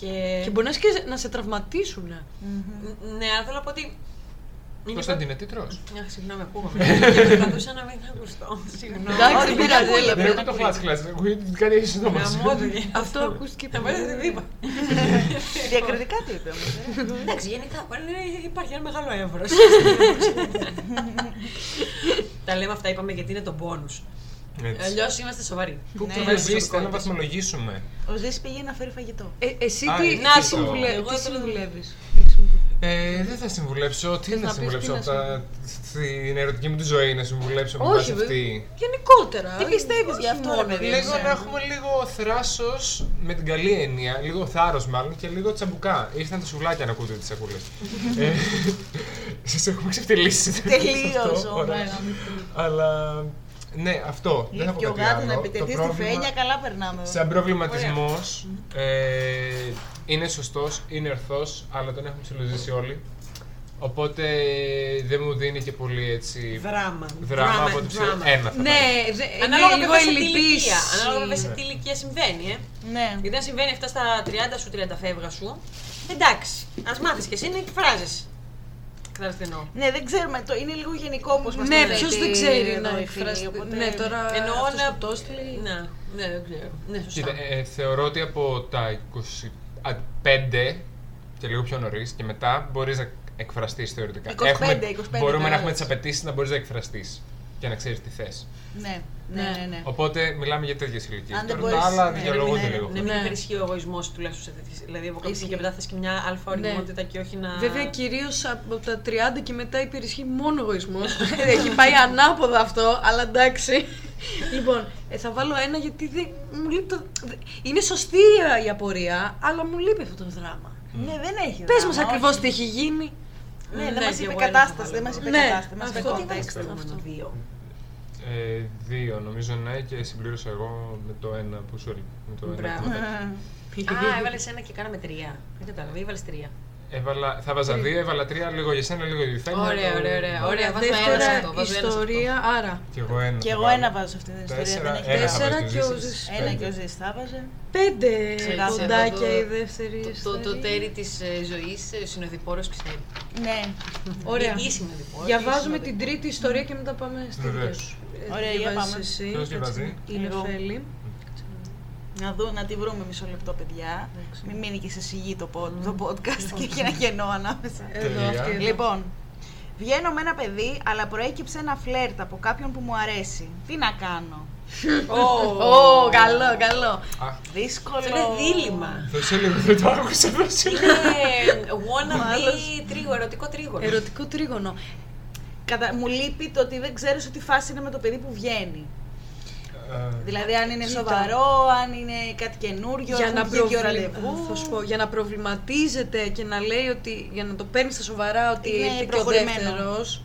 Και, Και μπορεί να, είσαι και να σε τραυματίσουν. Ν- Ναι, αλλά θέλω να πω ότι. Είναι Κωνσταντίνε, τι τρως; Αχ, συγγνώμη, ακούγομαι. και προσπαθούσα να μην ακουστώ. Συγγνώμη. Εντάξει, Όχι, δεν δεν πειράζει, ακούγεται. έλα, Δεν πες. έχω το flash class, ακούγεται ότι κάνει εσύ το μας. Γαμώ το γε- Αυτό ακούστηκε Θα πάρετε την είπα. Διακριτικά τι είπε όμως. Εντάξει, γενικά είναι- υπάρχει ένα μεγάλο εύρο. Τα λέμε αυτά, είπαμε γιατί είναι το bonus. Έτσι. Αλλιώς είμαστε σοβαροί. Που Το Ναι. δεν ζεις, θέλω να βαθμολογήσουμε. Ο Ζήση πήγε να φέρει φαγητό. Ε, εσύ Α, τι, είναι τι, αυτό. συμβουλε... Εγώ τι θέλω να- συμβουλεύεις. Ε, δεν θα συμβουλέψω. Τι Θες να να πεις, συμβουλέψω τι από να τα... στην ερωτική μου τη ζωή να συμβουλέψω με Όχι, βάση βέβαια. αυτή. Γενικότερα. Τι πιστεύεις όχι γι' αυτό, ρε μόνο παιδί μου; για Λίγο σένα. να έχουμε λίγο θράσος με την καλή έννοια, λίγο θάρρος μάλλον και λίγο τσαμπουκά. Ήρθαν τα σουβλάκια να ακούτε τις σακούλες. Σας έχουμε ξεφτυλίσει. Τελείως Αυτό, όμω. ωραία. Αλλά ναι, αυτό. Δεν θα πω Και ο κάτι γάτος να άλλο. Το επιτεθεί στη πρόβλημα- φένια, καλά περνάμε. Σαν προβληματισμός ε, είναι σωστός, είναι ορθός, αλλά τον έχουμε ψηλοζήσει όλοι. Οπότε δεν μου δίνει και πολύ έτσι Δράμα. δράμα από ό,τι ξέρω. δράμα. Ένα θα Ναι, πάρει. δε, Ανάλογα είναι λίγο βέβαια σε τι ελλειπής. ηλικία. Ανάλογα βέβαια σε Ναι. τι ηλικία συμβαίνει, ε. Ναι. Γιατί αν συμβαίνει αυτά στα 30 σου, 30 φεύγα σου, εντάξει. Α μάθεις και εσύ να εκφράζεσαι. Κατάλαβε τι εννοώ. Ναι, δεν ξέρουμε. Το, είναι λίγο γενικό όπως μας Ναι, ποιος δεν ξέρει να εκφράσει. εκφράσει. Ναι, τώρα Εννοώ αυτός να. που το έστειλε. Ναι, ναι, δεν ξέρω. Ναι, σωστά. Κοίτα, ε, θεωρώ ότι από τα 25 και λίγο πιο νωρίς και μετά μπορείς να εκφραστείς θεωρητικά. 25, 25 μπορούμε καλά, να έχουμε έτσι. τι απαιτήσεις να μπορείς να εκφραστείς και να ξέρεις τι θες. Ναι, ναι, ναι. ναι. Οπότε μιλάμε για τέτοιες ηλικίες. Αν δεν Τώρα τα μπορείς, άλλα ναι, δικαιολογούνται ναι, λίγο. Ναι, μην Ναι. υπερισχύει ο εγωισμός τουλάχιστον σε τέτοιες. Δηλαδή, από κάποια στιγμή και μετά θες και μια αλφα οριμότητα και όχι να. Βέβαια, κυρίως από τα 30 και μετά υπερισχύει μόνο εγωισμός. Έχει πάει ανάποδα αυτό, αλλά εντάξει. λοιπόν, ε, θα βάλω ένα γιατί δεν, μου λείπει το, δε- είναι σωστή η απορία, αλλά μου λείπει αυτό το δράμα. Ναι, δεν έχει. Πες δράμα, μας ακριβώς όχι. τι έχει γίνει. Ναι, Ναι, δεν μας και είπε εγώ ένα κατάσταση. θα Δεν μας βάλω. είπε Ναι, κατάσταση. Μας είπε αυτό. context. Αυτό. Δύο. Ε, δύο νομίζω ναι και συμπλήρωσα εγώ με το ένα που sorry. Με το ένα Μπράβο. που- Α, έβαλες ένα και κάναμε τρία. Δεν κατάλαβα, έβαλες τρία. Έβαλα, θα βάζα δύο, έβαλα τρία, λίγο για σένα, λίγο για τη Φένια. Ωραία, ωραία, ωραία. ωραία. Βάζω ένα σε Δεύτερα αυτό. Βάζω ένα σε αυτό. ιστορία, άρα. Και εγώ ένα. Και θα εγώ βάλω. ένα βάζω σε αυτή την ιστορία. Τέσσερα, Δεν έχει ένα θα τέσσερα. Τέσσερα βάζεις και ο Ζήσης. Ζήσης. Ένα Πέντε. και ο Ζής θα βάζε. Πέντε Ξεχάσαμε κοντάκια το- η δεύτερη Το, το, το ιστορία. τέρι της ζωής ο συνοδοιπόρος ξέρει. Ναι. Ωραία. Ή συνοδοιπόρος. Διαβάζουμε την τρίτη ιστορία και μετά πάμε στη Βεβαίως. δεύτερη. Ωραία, για Διαβάζεις πάμε. εσύ. Ποιος διαβάζει; Η Νεφέλη. Να, δω, να τη βρούμε μισό λεπτό, παιδιά. Μην μείνει και σε σιγή το, pod- το podcast και έχει ένα κενό ανάμεσα. Εδώ, Τελεία. αυτή εδώ. Λοιπόν, βγαίνω με ένα παιδί, αλλά προέκυψε ένα φλερτ από κάποιον που μου αρέσει. Τι να κάνω; Ω, καλό, καλό. Α, Δύσκολο. Αυτό είναι δίλημα. δώσε λίγο, δεν το άκουσα, δώσε λίγο. Είναι wannabe τρίγωνο, ερωτικό τρίγωνο. Ερωτικό τρίγωνο. Κατα... Μου λείπει το ότι δεν ξέρω σε τι φάση είναι με το παιδί που βγαίνει. Ε, Δηλαδή, αν είναι Κοίτα. σοβαρό, αν είναι κάτι καινούριο, για έχουν να, βγει δύο προβλη... ραντεβού. θα σου πω, για να προβληματίζεται και να λέει ότι για να το παίρνει στα σοβαρά ότι Είναι ήρθε και ο προχωρημένο. δεύτερος.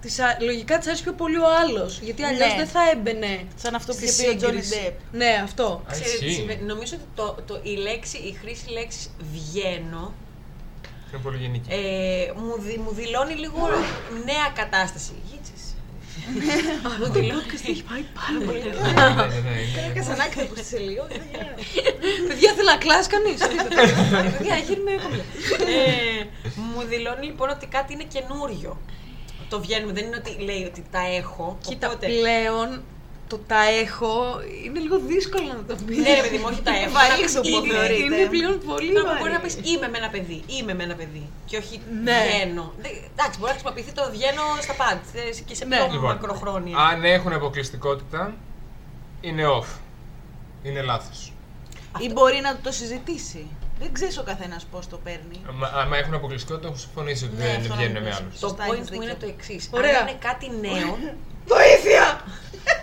Της, α- λογικά της αρέσει πιο πολύ ο άλλος. Γιατί αλλιώς Ναι. δεν θα έμπαινε. Σαν αυτό που στη είχε πει ο Τζόνι σύγκριση. Ντεπ. Ναι, αυτό. Α, Ξέρετε τι ισχύει. συμβαίνει. Νομίζω ότι το, το, η, λέξη, η χρήση λέξης βγαίνω Είναι πολύ γενική. ε, μου, δι- μου δηλώνει λίγο νέα κατάσταση. Γίτσες. Μου δηλώνει. έχει πάει πάρα πολύ. Ναι, ναι, ναι, είναι- Έκανα σαν άκρη που σε λίγο. Παιδιά, θέλει να κλάσει κανείς. Ε, Παιδιά, γύρουμε κομπλέ. Ε, Μου δηλώνει λοιπόν ότι κάτι είναι καινούριο. Το βγαίνουμε, δεν είναι ότι λέει ότι τα έχω. Κοίτα, οπότε- πλέον το τα έχω είναι λίγο δύσκολο να το πει. Ναι, ρε παιδί μου, όχι τα έχω. Βαρύ Να πεις σου που είμαι. θεωρείται. Είναι πλέον πολύ Τώρα βαρύ. μπορεί να πεις είμαι με ένα παιδί, είμαι με ένα παιδί. Και όχι Ναι. βγαίνω. Δεν- Εντάξει, μπορεί να χρησιμοποιηθεί το βγαίνω στα πάντα σε- και σε Ναι. πιο Λοιπόν, μακροχρόνια. Αν έχουν αποκλειστικότητα, είναι off. Είναι λάθος. Ή μπορεί να το συζητήσει. Δεν ξέρεις ο καθένας πώς το παίρνει. Μα- Άμα έχουν αποκλειστικότητα, έχουν συμφωνήσει ότι Ναι, δεν αυτό να βγαίνουν με πεις. άλλους. Το σωστά, point έχεις μου είναι δίκιο. το εξής. Ωραία. Αν είναι κάτι νέο, Βοήθεια!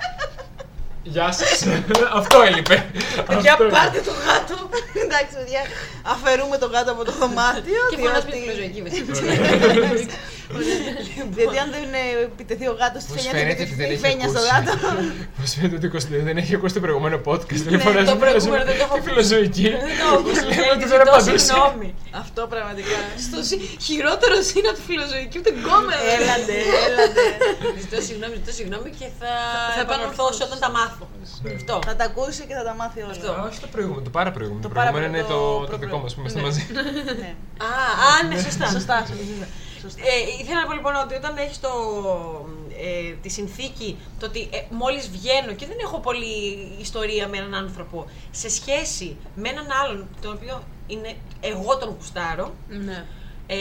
Γεια σας. Αυτό έλειπε. Παιδιά, Αυτό έλειπε. πάρτε το γάτο. Εντάξει, παιδιά, αφαιρούμε το κάτω από το δωμάτιο. και φωνάζουμε τη διότι... φιλοζωική Γιατί αν δεν ε, επιτεθεί ο γάτος στη Πώς φένια, θα φαίνεται ότι δεν επιτεθεί η έχει φένια στο ακούσει. γάτο. Πώς φαίνεται ότι ο Κωνσταντίνος δεν έχει ακούσει το προηγούμενο podcast. Δεν Ναι, φωνάζει το προηγούμενο δεν το έχω τη φιλοζωική. Δεν το έχω Λέμε ότι ακούσει. δεν Ζητώ απαντούσε. συγγνώμη. Αυτό πραγματικά. Στο συ- χειρότερο είναι από της φιλοζωικής, ούτε γκόμενα. Έλαντε, έλαντε. Ζητώ συγγνώμη, ζητώ συγγνώμη και θα, Θα επανορθώσω όταν τα μάθω. Αυτό. Θα τα ακούσει και θα τα μάθει όλα. Αυτό. Α, Όχι το προηγούμενο, το πάρα προηγούμενο. Το Το προηγούμενο είναι παραπροηγούμενο, το, το το δικό μας που είμαστε μαζί. Ναι. Α, α, ναι, σωστά. Σωστά, σωστά. σωστά. Ε, ήθελα να πω λοιπόν ότι όταν έχεις ε, τη συνθήκη το ότι ε, μόλις βγαίνω και δεν έχω πολύ ιστορία με έναν άνθρωπο σε σχέση με έναν άλλον τον οποίο είναι εγώ τον κουστάρω, Ναι. ε,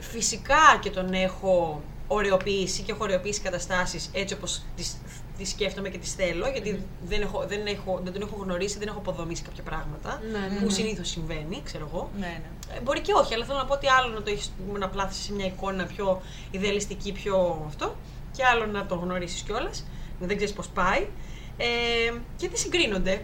φυσικά και τον έχω ωρεοποιήσει και έχω ωρεοποιήσει καταστάσεις έτσι όπως τις, τις σκέφτομαι και τις θέλω γιατί δεν, έχω, δεν, έχω, δεν τον έχω γνωρίσει, δεν έχω αποδομήσει κάποια πράγματα Ναι, ναι, που ναι. συνήθως συμβαίνει, ξέρω εγώ. Ναι, ναι. Ε, Μπορεί και όχι, αλλά θέλω να πω ότι άλλο να το έχεις να πλάθεις σε μια εικόνα πιο ιδεαλιστική, πιο αυτό, και άλλο να το γνωρίσεις κιόλας, δεν ξέρεις πώς πάει. Ε, και δεν συγκρίνονται.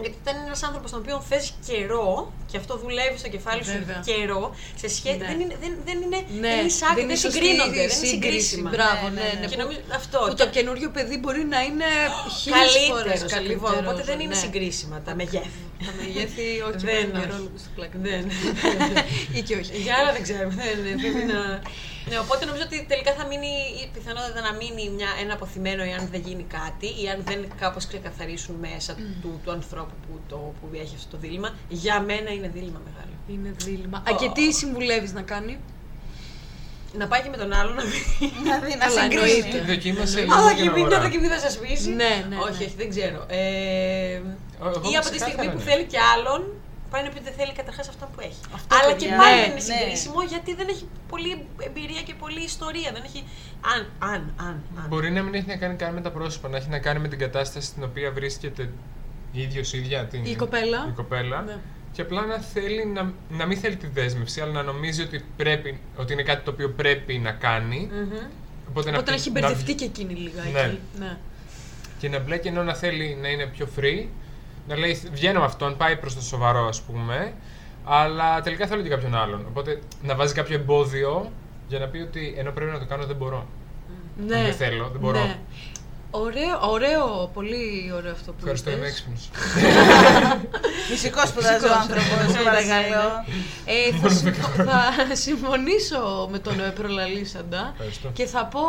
Γιατί όταν είναι ένας άνθρωπος τον οποίο θες καιρό, και αυτό δουλεύει στο κεφάλι σου Βέβαια. καιρό, σε σχέση. Ναι. Δεν είναι, δεν, δεν είναι, Ναι, δεν είναι εισάκτη, δεν, σωστή συγκρίνονται, η δεν είναι σύγκριση. συγκρίσιμα. Μπράβο, Ναι, ναι, ναι, ναι. Και που- νομίζω αυτό. Που και- το καινούριο παιδί μπορεί να είναι χίλιες φορές καλύτερο καλύτερος. Οπότε δεν είναι ναι. συγκρίσιμα τα μεγέθη. Τα μεγέθη, όχι, Δεν, δεν όχι. ρόλο στην πλάκα. Δεν. Ή και όχι. Για άλλα δεν ξέρουμε. Δεν, ναι, πρέπει να... ναι, οπότε νομίζω ότι τελικά θα μείνει η πιθανότητα να μείνει μια, ένα αποθυμένο εάν δεν γίνει κάτι ή αν δεν κάπως ξεκαθαρίσουν μέσα του, του ανθρώπου που, το, που έχει αυτό το δίλημα. Για μένα είναι δίλημα μεγάλο. Είναι δίλημα. Α, και τι συμβουλεύεις να κάνει; Να πάει και με τον άλλο να δει. Να δει, να Καλά, συγκρίνει. εννοείται. Δοκίμασε λίγο Αλλά την και μην αγορά. να δοκιμή θα σα πείσει. Ναι, ναι, Όχι, ναι. όχι, δεν ξέρω. Ε, Εγώ ή από τη ξεκάθαρα στιγμή που ναι. θέλει και άλλον, πάει να πει ότι δεν θέλει καταρχάς αυτά που έχει. Αυτό, Αλλά παιδιά. και πάλι Ναι, δεν είναι ναι. συγκρίσιμο γιατί δεν έχει πολλή εμπειρία και πολλή ιστορία. Δεν έχει. Αν, αν, αν. αν. Μπορεί να μην έχει να κάνει καν με τα πρόσωπα, να έχει να κάνει με την κατάσταση στην οποία βρίσκεται ίδιο ίδια την, Η κοπέλα. η κοπέλα. Ναι. Και απλά να θέλει να, να μην θέλει τη δέσμευση, αλλά να νομίζει ότι, πρέπει, ότι είναι κάτι το οποίο πρέπει να κάνει. Μμμ. Οπότε, Οπότε να έχει να- μπερδευτεί και εκείνη λίγα Ναι. εκεί. Ναι. Και να μπλέκει ενώ να θέλει να είναι πιο free, να λέει βγαίνω με αυτόν, πάει προς το σοβαρό ας πούμε, αλλά τελικά θέλω και κάποιον άλλον. Οπότε να βάζει κάποιο εμπόδιο για να πει ότι ενώ πρέπει να το κάνω δεν μπορώ. Ναι. δεν θέλω, δεν μπορώ. Ναι. Ωραίο, ωραίο, πολύ ωραίο αυτό που Ευχαριστώ, είμαι είπες. έξυπνος. Φυσικό σπουδάζει ο Φυσικός. άνθρωπος, σε παρακαλώ. Ε, θα, συμφω- θα συμφωνήσω με τον ε, προλαλήσαντα Ευχαριστώ. και θα πω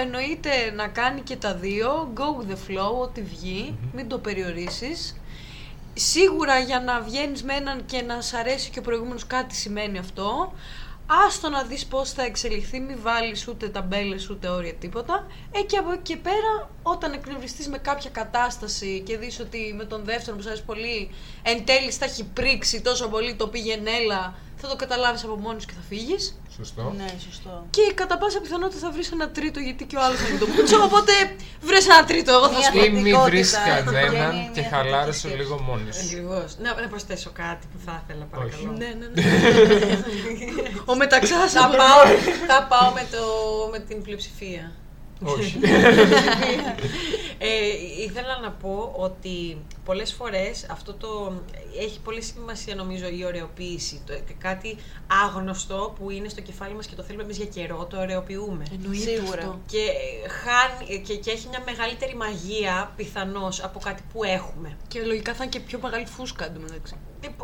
εννοείται να κάνει και τα δύο, go with the flow, ό,τι βγει, μην το περιορίσεις. Σίγουρα για να βγαίνεις με έναν και να σ' αρέσει και ο προηγούμενος κάτι σημαίνει αυτό. Άστο να δεις πώς θα εξελιχθεί, μην βάλεις ούτε ταμπέλες ούτε όρια τίποτα. Ε, και από εκεί και πέρα, όταν εκνευριστείς με κάποια κατάσταση και δεις ότι με τον δεύτερο που σ' αρέσει πολύ, εν τέλει στα έχει πρίξει τόσο πολύ το πήγαινε έλα, θα το καταλάβεις από μόνος και θα φύγεις. Σωστό. Ναι, σωστό. Και κατά πάσα πιθανότητα θα βρεις ένα τρίτο γιατί και ο άλλος θα μην το πούτσο, οπότε βρες ένα τρίτο, εγώ θα Μια σου πω. Ή μη βρεις θετικότητα, κανέναν βγαίνει και μια χαλάρωσε θετική λίγο μόνη σου. Ακριβώς. Να, να προσθέσω κάτι που θα ήθελα, παρακαλώ. Ναι, ναι, ναι. ο μεταξάς θα, πάω, θα πάω με, το, με την πλειοψηφία. Όχι. Ε, ήθελα να πω ότι πολλές φορές αυτό το έχει πολύ σημασία νομίζω η ωρεοποίηση. Το, κάτι άγνωστο που είναι στο κεφάλι μας και το θέλουμε εμείς για καιρό, το ωρεοποιούμε. Εννοείται Σίγουρα. αυτό. Και, χάνει, και, και έχει μια μεγαλύτερη μαγεία πιθανώς από κάτι που έχουμε. Και λογικά θα είναι και πιο μεγάλη φούσκα εντωμεταξύ.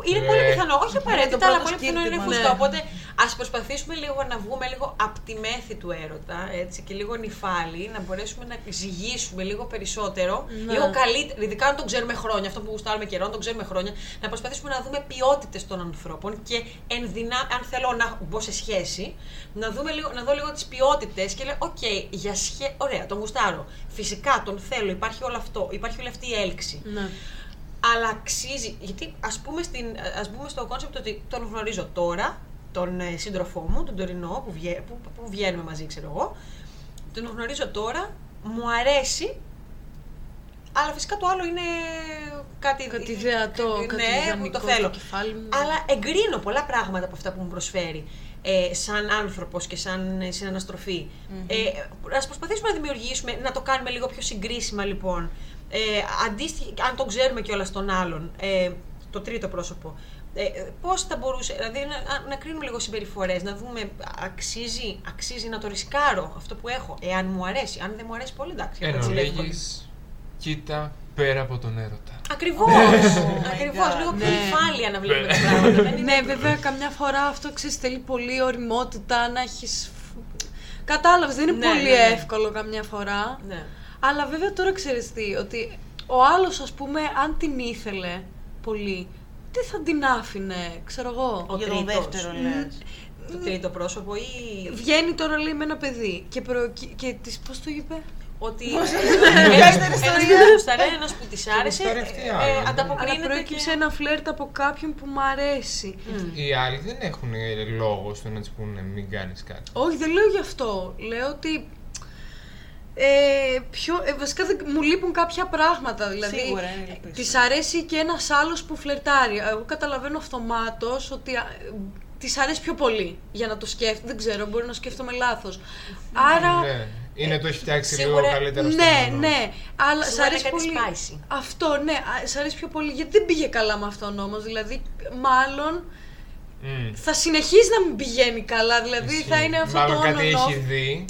Είναι Ναι. πολύ πιθανό, όχι το απαραίτητα, αλλά πρώτο πολύ πιθανό είναι σκύρτημα. φουσκά. Ναι. Οπότε ας προσπαθήσουμε λίγο να βγούμε λίγο από τη μέθη του έρωτα έτσι, και λίγο νυφάλι, να μπορέσουμε να ζυγίσουμε λίγο περισσότερο. Ναι. Λίγο καλύτερα, ειδικά αν τον ξέρουμε χρόνια, αυτό που γουστάρουμε καιρό, αν τον ξέρουμε χρόνια, να προσπαθήσουμε να δούμε ποιότητες των ανθρώπων και εν δυνά, αν θέλω να μπω σε σχέση, να, δούμε λίγο, να δω λίγο τις ποιότητες και λέω: Οκ, για σχέ... ωραία, τον γουστάρω. Φυσικά τον θέλω, υπάρχει όλο αυτό, υπάρχει όλη αυτή η έλξη Ναι. Αλλά αξίζει. Γιατί ας πούμε, στην, ας πούμε στο concept ότι τον γνωρίζω τώρα, τον ε, σύντροφό μου, τον τωρινό που, βγε, που, που βγαίνουμε μαζί, ξέρω εγώ. Τον γνωρίζω τώρα, μου αρέσει. Αλλά φυσικά το άλλο είναι κάτι, Κάτι ιδεατό, κάτι ναι, που ιδανικό το στο θέλω. κεφάλι μου. Αλλά εγκρίνω πολλά πράγματα από αυτά που μου προσφέρει ε, σαν άνθρωπος και σαν ε, συναναστροφή. Ε, ας προσπαθήσουμε να δημιουργήσουμε, να το κάνουμε λίγο πιο συγκρίσιμα λοιπόν. Ε, αντίστοιχα, αν τον ξέρουμε κιόλας τον άλλον, ε, το τρίτο πρόσωπο, ε, πώς θα μπορούσε, δηλαδή να, να κρίνουμε λίγο συμπεριφορές, να δούμε αξίζει, αξίζει να το ρισκάρω αυτό που έχω, εάν μου αρέσει. Αν δεν μου αρέσει πολύ, εντάξει. Εν έτσι λέγω. ολίγης, κοίτα πέρα από τον έρωτα. Ακριβώς, ακριβώς, God. λίγο πιο Ναι. υφάλια να βλέπουμε τα πράγματα. δεν είναι- Ναι, βέβαια, καμιά φορά αυτό ξέρεις θέλει πολύ οριμότητα να έχεις... Κατάλαβες, δεν είναι Ναι, πολύ ναι, ναι. εύκολο καμιά φορά. Ναι. Αλλά βέβαια τώρα ξέρεις τι, ότι ο άλλος ας πούμε αν την ήθελε πολύ, τι θα την άφηνε, ξέρω εγώ. Ο Για τον τρίτος. δεύτερο λες. Το τρίτο πρόσωπο ή Βγαίνει τώρα λέει με ένα παιδί και, προ... και της, πώς το είπε, ότι Καλύτερη ένας ιστορία. που γουστάρε, ένας που της άρεσε, γουστάρει αυτή η ε, άλλη. ε, αλλά ανταποκρίνεται προέκυψε και... ένα φλερτ από κάποιον που μ' αρέσει. Μμ. Οι άλλοι δεν έχουν ε, λόγο στο να τη πούνε μην κάνεις κάτι. Όχι, δεν λέω γι' αυτό. Λέω ότι. Ε, πιο, ε, βασικά δεν- μου λείπουν κάποια πράγματα. Δηλαδή, Σίγουρα είναι λυπής. Της αρέσει και ένας άλλος που φλερτάρει. Εγώ καταλαβαίνω αυτομάτως ότι της αρέσει πιο πολύ για να το σκέφτεται. Δεν ξέρω, μπορεί να σκέφτομαι λάθος. Άρα. Ναι. Είναι το έχει φτιάξει λίγο Σίγουρα, καλύτερα στο Ναι, μυαλό. ναι, αλλά σ' Σίγουρα αρέσει είναι κάτι πολύ. spicy. Αυτό, ναι, α, σ' αρέσει πιο πολύ γιατί δεν πήγε καλά με αυτόν όμως. Δηλαδή, μάλλον Μμ. θα συνεχίσει να μην πηγαίνει καλά. Δηλαδή, θα Ισχύει. είναι αυτό Μάλλον το κάτι on-and-off. έχει δει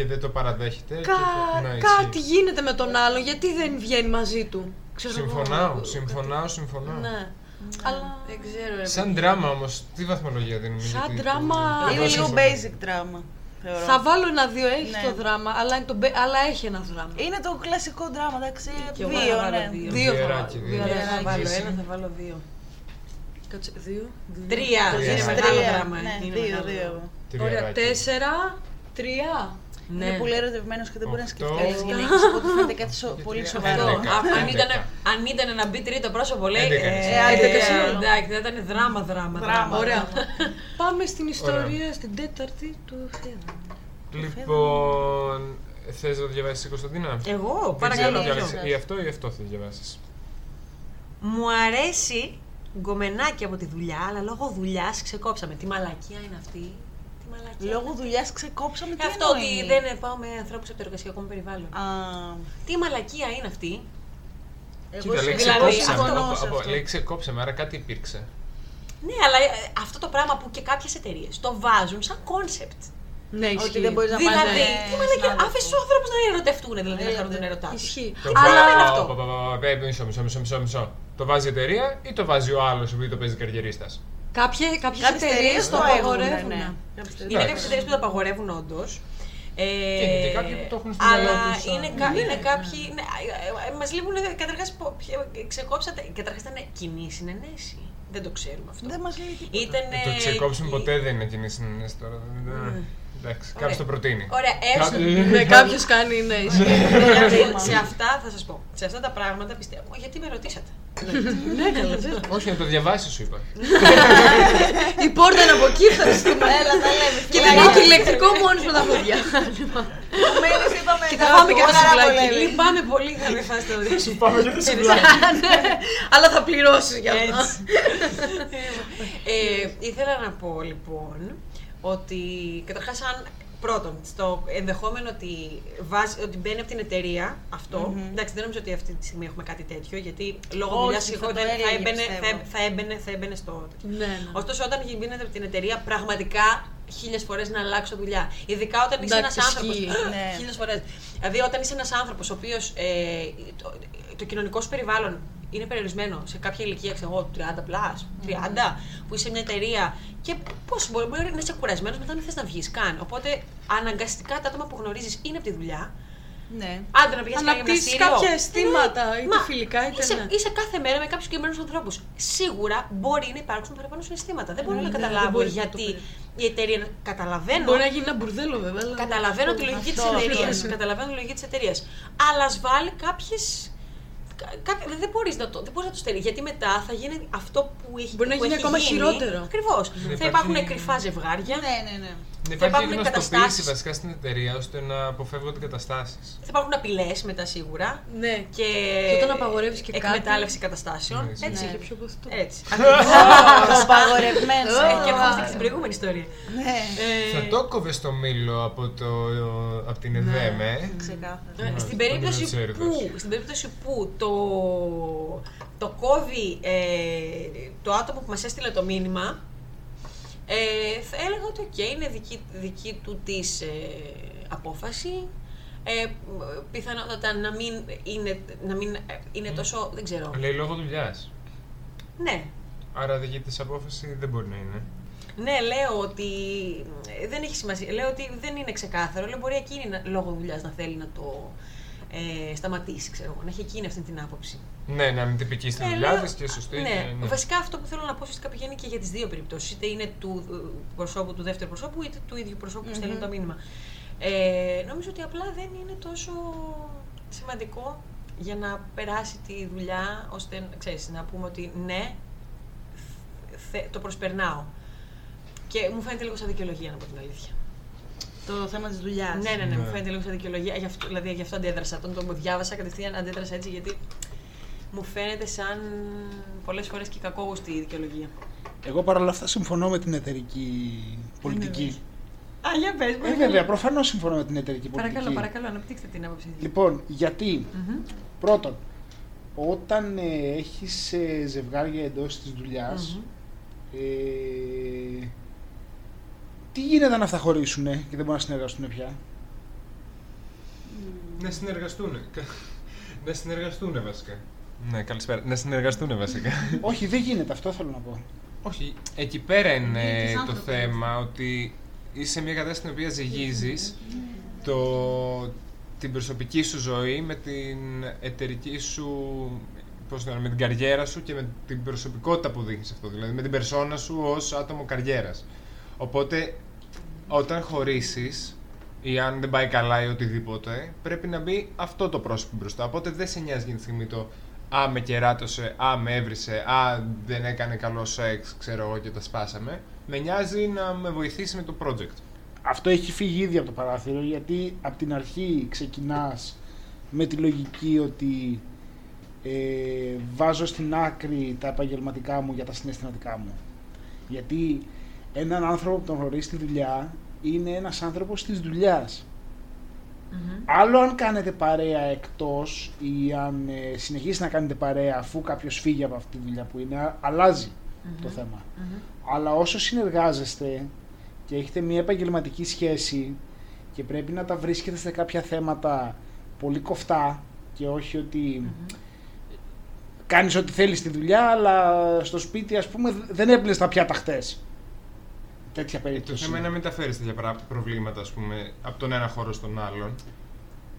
και δεν το παραδέχεται. Κα... και το... ναι, κάτι ισχύει. γίνεται με τον άλλον, γιατί δεν βγαίνει μαζί του; Ξέρω Συμφωνάω, εγώ, συμφωνάω, συμφωνάω. κάτι- Ναι. Αλλά. Δεν ξέρω. ρε Σαν παιδιά. δράμα όμως, τι βαθμολογία δίνουμε. Σαν γιατί- δράμα- Εγώ Είναι λίγο συμφωνώ. basic drama. θεωρώ. Θα βάλω ένα δύο, έχει Ναι. το δράμα, αλλά, είναι το, μπε- αλλά έχει ένα δράμα. Είναι το κλασικό δράμα, εντάξει. Και εγώ Δύο, θα βάλω ναι. δύο. Δύο θα Βιεράκι, βάλω. δύο. Δεν Βιεράκι. θα βάλω Εσύ. ένα, θα βάλω δύο. Κάτσε, δύο. δύο. Τρία, Τρία. είναι Τρία. μεγάλο δράμα. Ναι, είναι δύο, μεγάλο δύο. δράμα. Τριεράκι. Ωραία, τέσσερα, τρία. Ναι. Είναι πολύ ερωτευμένος και δεν μπορεί να σκεφτεί Οκτώ. άλλε γυναίκες. Οπότε φαίνεται κάτι σο- Και πολύ τρία. σοβαρό. Έντεκα. Α, αν, ήταν, Έντεκα. αν ήταν να μπει τρίτο πρόσωπο, λέει. Έντεκα είναι. ε, Ε, έντεκα ε, σίγουρα. Εντάξει, θα ήταν δράμα, δράμα. Δράμα. Ωραία. Πάμε στην ιστορία, στην τέταρτη του Θεού. Λοιπόν, θες να το διαβάσεις Κωνσταντίνα; Εγώ, Δεν παρακαλώ. ξέρω, ποιο. διάλεξε ή αυτό ή αυτό θα διαβάσεις. Μου αρέσει γκομενάκι από τη δουλειά, αλλά λόγω δουλειάς ξεκόψαμε. Τι μαλακία είναι αυτή. Τι μαλακία. Λόγω δουλειάς ξεκόψαμε Και τι αυτό εννοεί; ότι δεν πάω με ανθρώπους από το εργασιακό μου περιβάλλον. Α, Τι μαλακία είναι αυτή; εγώ Κοίτα, λέει δηλαδή, ξεκόψαμε. συμφωνώ Από- σε από- αυτό. Λέει ξεκόψαμε, άρα κάτι υπήρξε. Ναι, αλλά ε, αυτό το πράγμα που και κάποιες εταιρείες το βάζουν σαν concept. Ναι, Ότι ισχύει. δεν μπορείς να Δηλαδή, πάνε. τι μαλακία, άφησε τους ανθρώπους να ερωτευτούν, δηλαδή να χαρούν τον έρωτά τους. Ισχύει. Το Αλλά βά- είναι αυτό; πα- πα- πα- πα- πα- Μισό, μισό, μισό, μισό, μισό. Το βάζει η εταιρεία ή το βάζει ο άλλος επειδή το παίζει καριερίστας; Κάποιες, κάποιες Κάποιες εταιρείες εταιρείες το το έχουν, απαγορεύουν. ναι. Είναι κάποιες εταιρείες που το απαγορεύουν όντως. Ε, Και είναι και κάποιοι που το έχουν στο μυαλό αλλά τους, σαν- είναι, κα- είναι κάποιοι. Ναι, Μας λείπουν καταρχάς. Ξεκόψατε. Καταρχάς ήταν κοινή συνενέση. Δεν το ξέρουμε αυτό. Δεν μας λέει τίποτα. Ήταν. Το ξεκόψιμο ποτέ δεν είναι κοινή συνένεση τώρα. δεν- Εντάξει, κάποιο Ωραία. το προτείνει. Ωραία, έστω. Κάποιος- Ναι, κάποιος κάνει, ναι, ισχύει. Δηλαδή, σε αυτά θα σα πω. Σε αυτά τα πράγματα πιστεύω. Γιατί με ρωτήσατε. Ναι, καλά, βέβαια. Όχι, να το διαβάσει, σου είπα. Η πόρτα είναι από εκεί, θα στείλουμε. Έλα, τα λέμε. Και δεν έχει ηλεκτρικό μόνος με τα πόδια. Μένεις, είπαμε. Και θα φάμε και ένα Ωρα σουβλάκι. πολύ. Λυπάμαι πολύ, θα με φας το Σου πάμε για το σουβλάκι. Ναι, Αλλά θα πληρώσεις για αυτό. Έτσι. ε, ήθελα να πω λοιπόν ότι καταρχάς αν πρώτον στο ενδεχόμενο ότι, βάζει, ότι μπαίνει από την εταιρεία αυτό, εντάξει δεν νομίζω ότι αυτή τη στιγμή έχουμε κάτι τέτοιο γιατί λόγω Όχι, δουλειά θα εγώ το δεν- θα, έλεγε, έμπαινε, θα, πιστεύω. θα, έμπαινε, θα έμπαινε στο τέτοιο. Ναι, ναι. Ωστόσο, όταν μπαίνετε από την εταιρεία, πραγματικά χίλιες φορές να αλλάξω δουλειά. Ειδικά όταν είσαι ένας Εντάξει, άνθρωπο. ισχύει, ναι. Χίλιες φορές. Δηλαδή, όταν είσαι ένας άνθρωπος ο οποίος ε, το, το κοινωνικός σου περιβάλλον είναι περιορισμένο σε κάποια ηλικία, ξέρω εγώ, 30 plus, 30, που είσαι σε μια εταιρεία και πώς μπορεί, μπορεί να είσαι κουρασμένος μετά να θες να βγεις καν. Οπότε, αναγκαστικά τα άτομα που γνωρίζεις είναι από τη δουλειά. Ναι. Άντε να πηγαίνεις Αναπτύσσεις κάποια αισθήματα, είτε φιλικά, είτε είσαι, ναι. είσαι κάθε μέρα με κάποιους συγκεκριμένους ανθρώπους. Σίγουρα μπορεί να υπάρξουν παραπάνω συναισθήματα. Δεν μπορώ Ναι, να ναι, δεν καταλάβω μπορείς να το γιατί περι- η εταιρεία. Καταλαβαίνω. Μπορεί να γίνει ένα μπουρδέλο βέβαια. αλλά- Καταλαβαίνω τη λογική της Αυτό, εταιρείας. αυτό. Καταλαβαίνω τη λογική της εταιρείας. Αλλά ας βάλει κάποιες. Δεν μπορείς να το, δεν μπορείς να το στερεί. Γιατί μετά θα γίνει αυτό που έχει Μπορεί να που γίνει έχει ακόμα γίνει. χειρότερο. Ακριβώς. υπάρχει- Θα υπάρχουν κρυφά ζευγάρια. Ναι, ναι, ναι. Να Θα υπάρχει υπάρχουν γνωστοποίηση καταστάσεις. βασικά στην εταιρεία ώστε να αποφεύγονται καταστάσει. Θα υπάρχουν απειλές μετά σίγουρα. Ναι. Και, Και όταν απαγορεύεις και κάτι. εκμετάλλευση καταστάσεων. Ναι, Έτσι. Και πιο κοστό. Έτσι. Το απαγορευμένος. Ε, Και ερχόμαστε και στην προηγούμενη ιστορία. Ναι. Ε, Θα το κόβες το μήλο από, το, από την ΕΔΕΜ, ε; Ξεκάθαρα. Ε, Ναι, στην, στο περίπτωση Παγκόσμιο που, Τσέρκος. Στην περίπτωση που το, το κόβει ε, το άτομο που μας έστειλε το μήνυμα, ε, θα έλεγα ότι οκέι, είναι δική, δική του της ε, απόφαση. Ε, πιθανότατα να μην είναι, να μην ε, είναι τόσο, δεν ξέρω. Λέει λόγω δουλειάς. Ναι, Άρα δική της απόφαση δεν μπορεί να είναι. ναι, λέω ότι ε, δεν έχει σημασία. Λέω ότι δεν είναι ξεκάθαρο. Λέω μπορεί εκείνη να, λόγω δουλειάς να θέλει να το ε, σταματήσει, ξέρω εγώ. Να έχει εκείνη αυτή την άποψη. Ναι, να είναι τυπική στη Ε, δουλειά λέω- τη και σωστή. Ναι. και- ναι. Βασικά αυτό που θέλω να πω ουσιαστικά πηγαίνει και για τις δύο περιπτώσεις. Είτε είναι του ε, προσώπου του δεύτερου προσώπου, είτε του ίδιου προσώπου που στέλνει το μήνυμα. Ε, νομίζω ότι απλά δεν είναι τόσο σημαντικό για να περάσει τη δουλειά ώστε ξέρεις, να πούμε ότι ναι, θε- το προσπερνάω. Και μου φαίνεται λίγο σαν δικαιολογία, να πω την αλήθεια. Το θέμα της δουλειάς. Ναι, ναι, ναι, μου Ναι. φαίνεται λίγο σαν δικαιολογία. Γι' αυτό, δηλαδή γι' αυτό αντέδρασα. Όταν το μου διάβασα κατευθείαν αντέδρασα έτσι γιατί μου φαίνεται σαν πολλές φορές και κακόγουστη η δικαιολογία. Εγώ παρόλα αυτά συμφωνώ με την εταιρική πολιτική. Α, για πες, Ε, βέβαια, προφανώς συμφωνώ με την εταιρική πολιτική. Παρακαλώ, παρακαλώ, αναπτύξτε την άποψή σας. Λοιπόν, γιατί, πρώτον, όταν ε, έχεις ε, ζευγάρια εντός της δουλειάς, ε, τι γίνεται αν αυτά χωρίσουν και δεν μπορούν να συνεργαστούν πια; Να συνεργαστούν. Να συνεργαστούν βασικά. Ναι, καλησπέρα. Να συνεργαστούν βασικά. Όχι, δεν γίνεται, αυτό θέλω να πω. Όχι, εκεί πέρα είναι τις το άνθρωπες. θέμα ότι είσαι σε μια κατάσταση στην οποία ζυγίζεις το, την προσωπική σου ζωή με την εταιρική σου, πώς το λένε, με την καριέρα σου και με την προσωπικότητα που δείχνεις αυτό, δηλαδή με την περσόνα σου ως άτομο καριέρας. Οπότε, όταν χωρίσεις ή αν δεν πάει καλά ή οτιδήποτε, πρέπει να μπει αυτό το πρόσωπο μπροστά. Οπότε δεν σε νοιάζει για τη στιγμή το «Α, με κεράτωσε», «Α, με έβρισε», «Α, δεν έκανε καλό σεξ», ξέρω εγώ και τα σπάσαμε. Με νοιάζει να με βοηθήσει με το project. Αυτό έχει φύγει ήδη από το παράθυρο γιατί από την αρχή ξεκινάς με τη λογική ότι ε, βάζω στην άκρη τα επαγγελματικά μου για τα συναισθηματικά μου. Γιατί έναν άνθρωπο που τον γνωρίζει στη δουλειά είναι ένας άνθρωπος της δουλειάς. Άλλο αν κάνετε παρέα εκτός ή αν ε, συνεχίσει να κάνετε παρέα αφού κάποιος φύγει από αυτή τη δουλειά που είναι, α- αλλάζει το θέμα. Αλλά όσο συνεργάζεστε και έχετε μια επαγγελματική σχέση και πρέπει να τα βρίσκετε σε κάποια θέματα πολύ κοφτά και όχι ότι κάνεις ό,τι θέλεις στη δουλειά αλλά στο σπίτι ας πούμε δεν έπλυνες τα πιάτα χτες. Τέτοια Το περίπτωση. θέμα είναι να μην τα φέρεις τέτοια πρά- προβλήματα, ας πούμε, από τον ένα χώρο στον άλλον.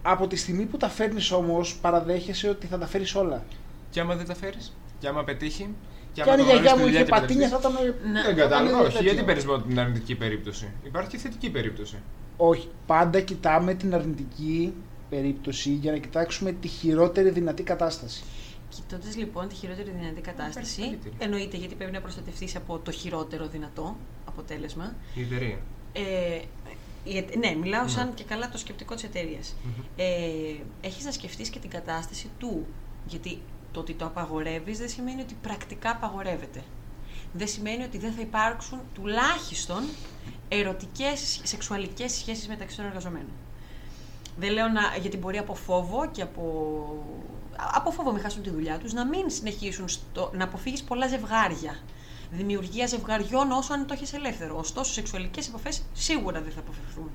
Από τη στιγμή που τα φέρνεις όμως παραδέχεσαι ότι θα τα φέρεις όλα. Και άμα δεν τα φέρεις, και άμα πετύχει. Και άμα αν η το γνωρίσει γιαγιά στη μου δουλειά είχε και πατίνια θα μπερδευτείς. ήταν... Ναι. Δεν θα κατάλαβα, ήταν όχι. τέτοιο. Γιατί παίρνει μόνο την αρνητική περίπτωση; Υπάρχει και θετική περίπτωση. Όχι, πάντα κοιτάμε την αρνητική περίπτωση για να κοιτάξουμε τη χειρότερη δυνατή κατάσταση. Κοιτώντας λοιπόν τη χειρότερη δυνατή κατάσταση, καλύτερη. εννοείται γιατί πρέπει να προστατευτείς από το χειρότερο δυνατό αποτέλεσμα. Η εταιρεία. Ε, η εται- ναι, μιλάω σαν και καλά το σκεπτικό της εταιρείας. Ε, έχεις να σκεφτείς και την κατάσταση του. Γιατί το ότι το απαγορεύεις δεν σημαίνει ότι πρακτικά απαγορεύεται. Δεν σημαίνει ότι δεν θα υπάρξουν τουλάχιστον ερωτικές, σεξουαλικές σχέσεις μεταξύ των εργαζομένων. Δεν λέω να, γιατί μπορεί από φόβο και από, από φόβο μην χάσουν τη δουλειά τους να μην συνεχίσουν στο, να αποφύγεις πολλά ζευγάρια. Δημιουργίας ζευγαριών όσο αν το έχεις ελεύθερο. Ωστόσο, σεξουαλικές επαφές σίγουρα δεν θα αποφευχθούν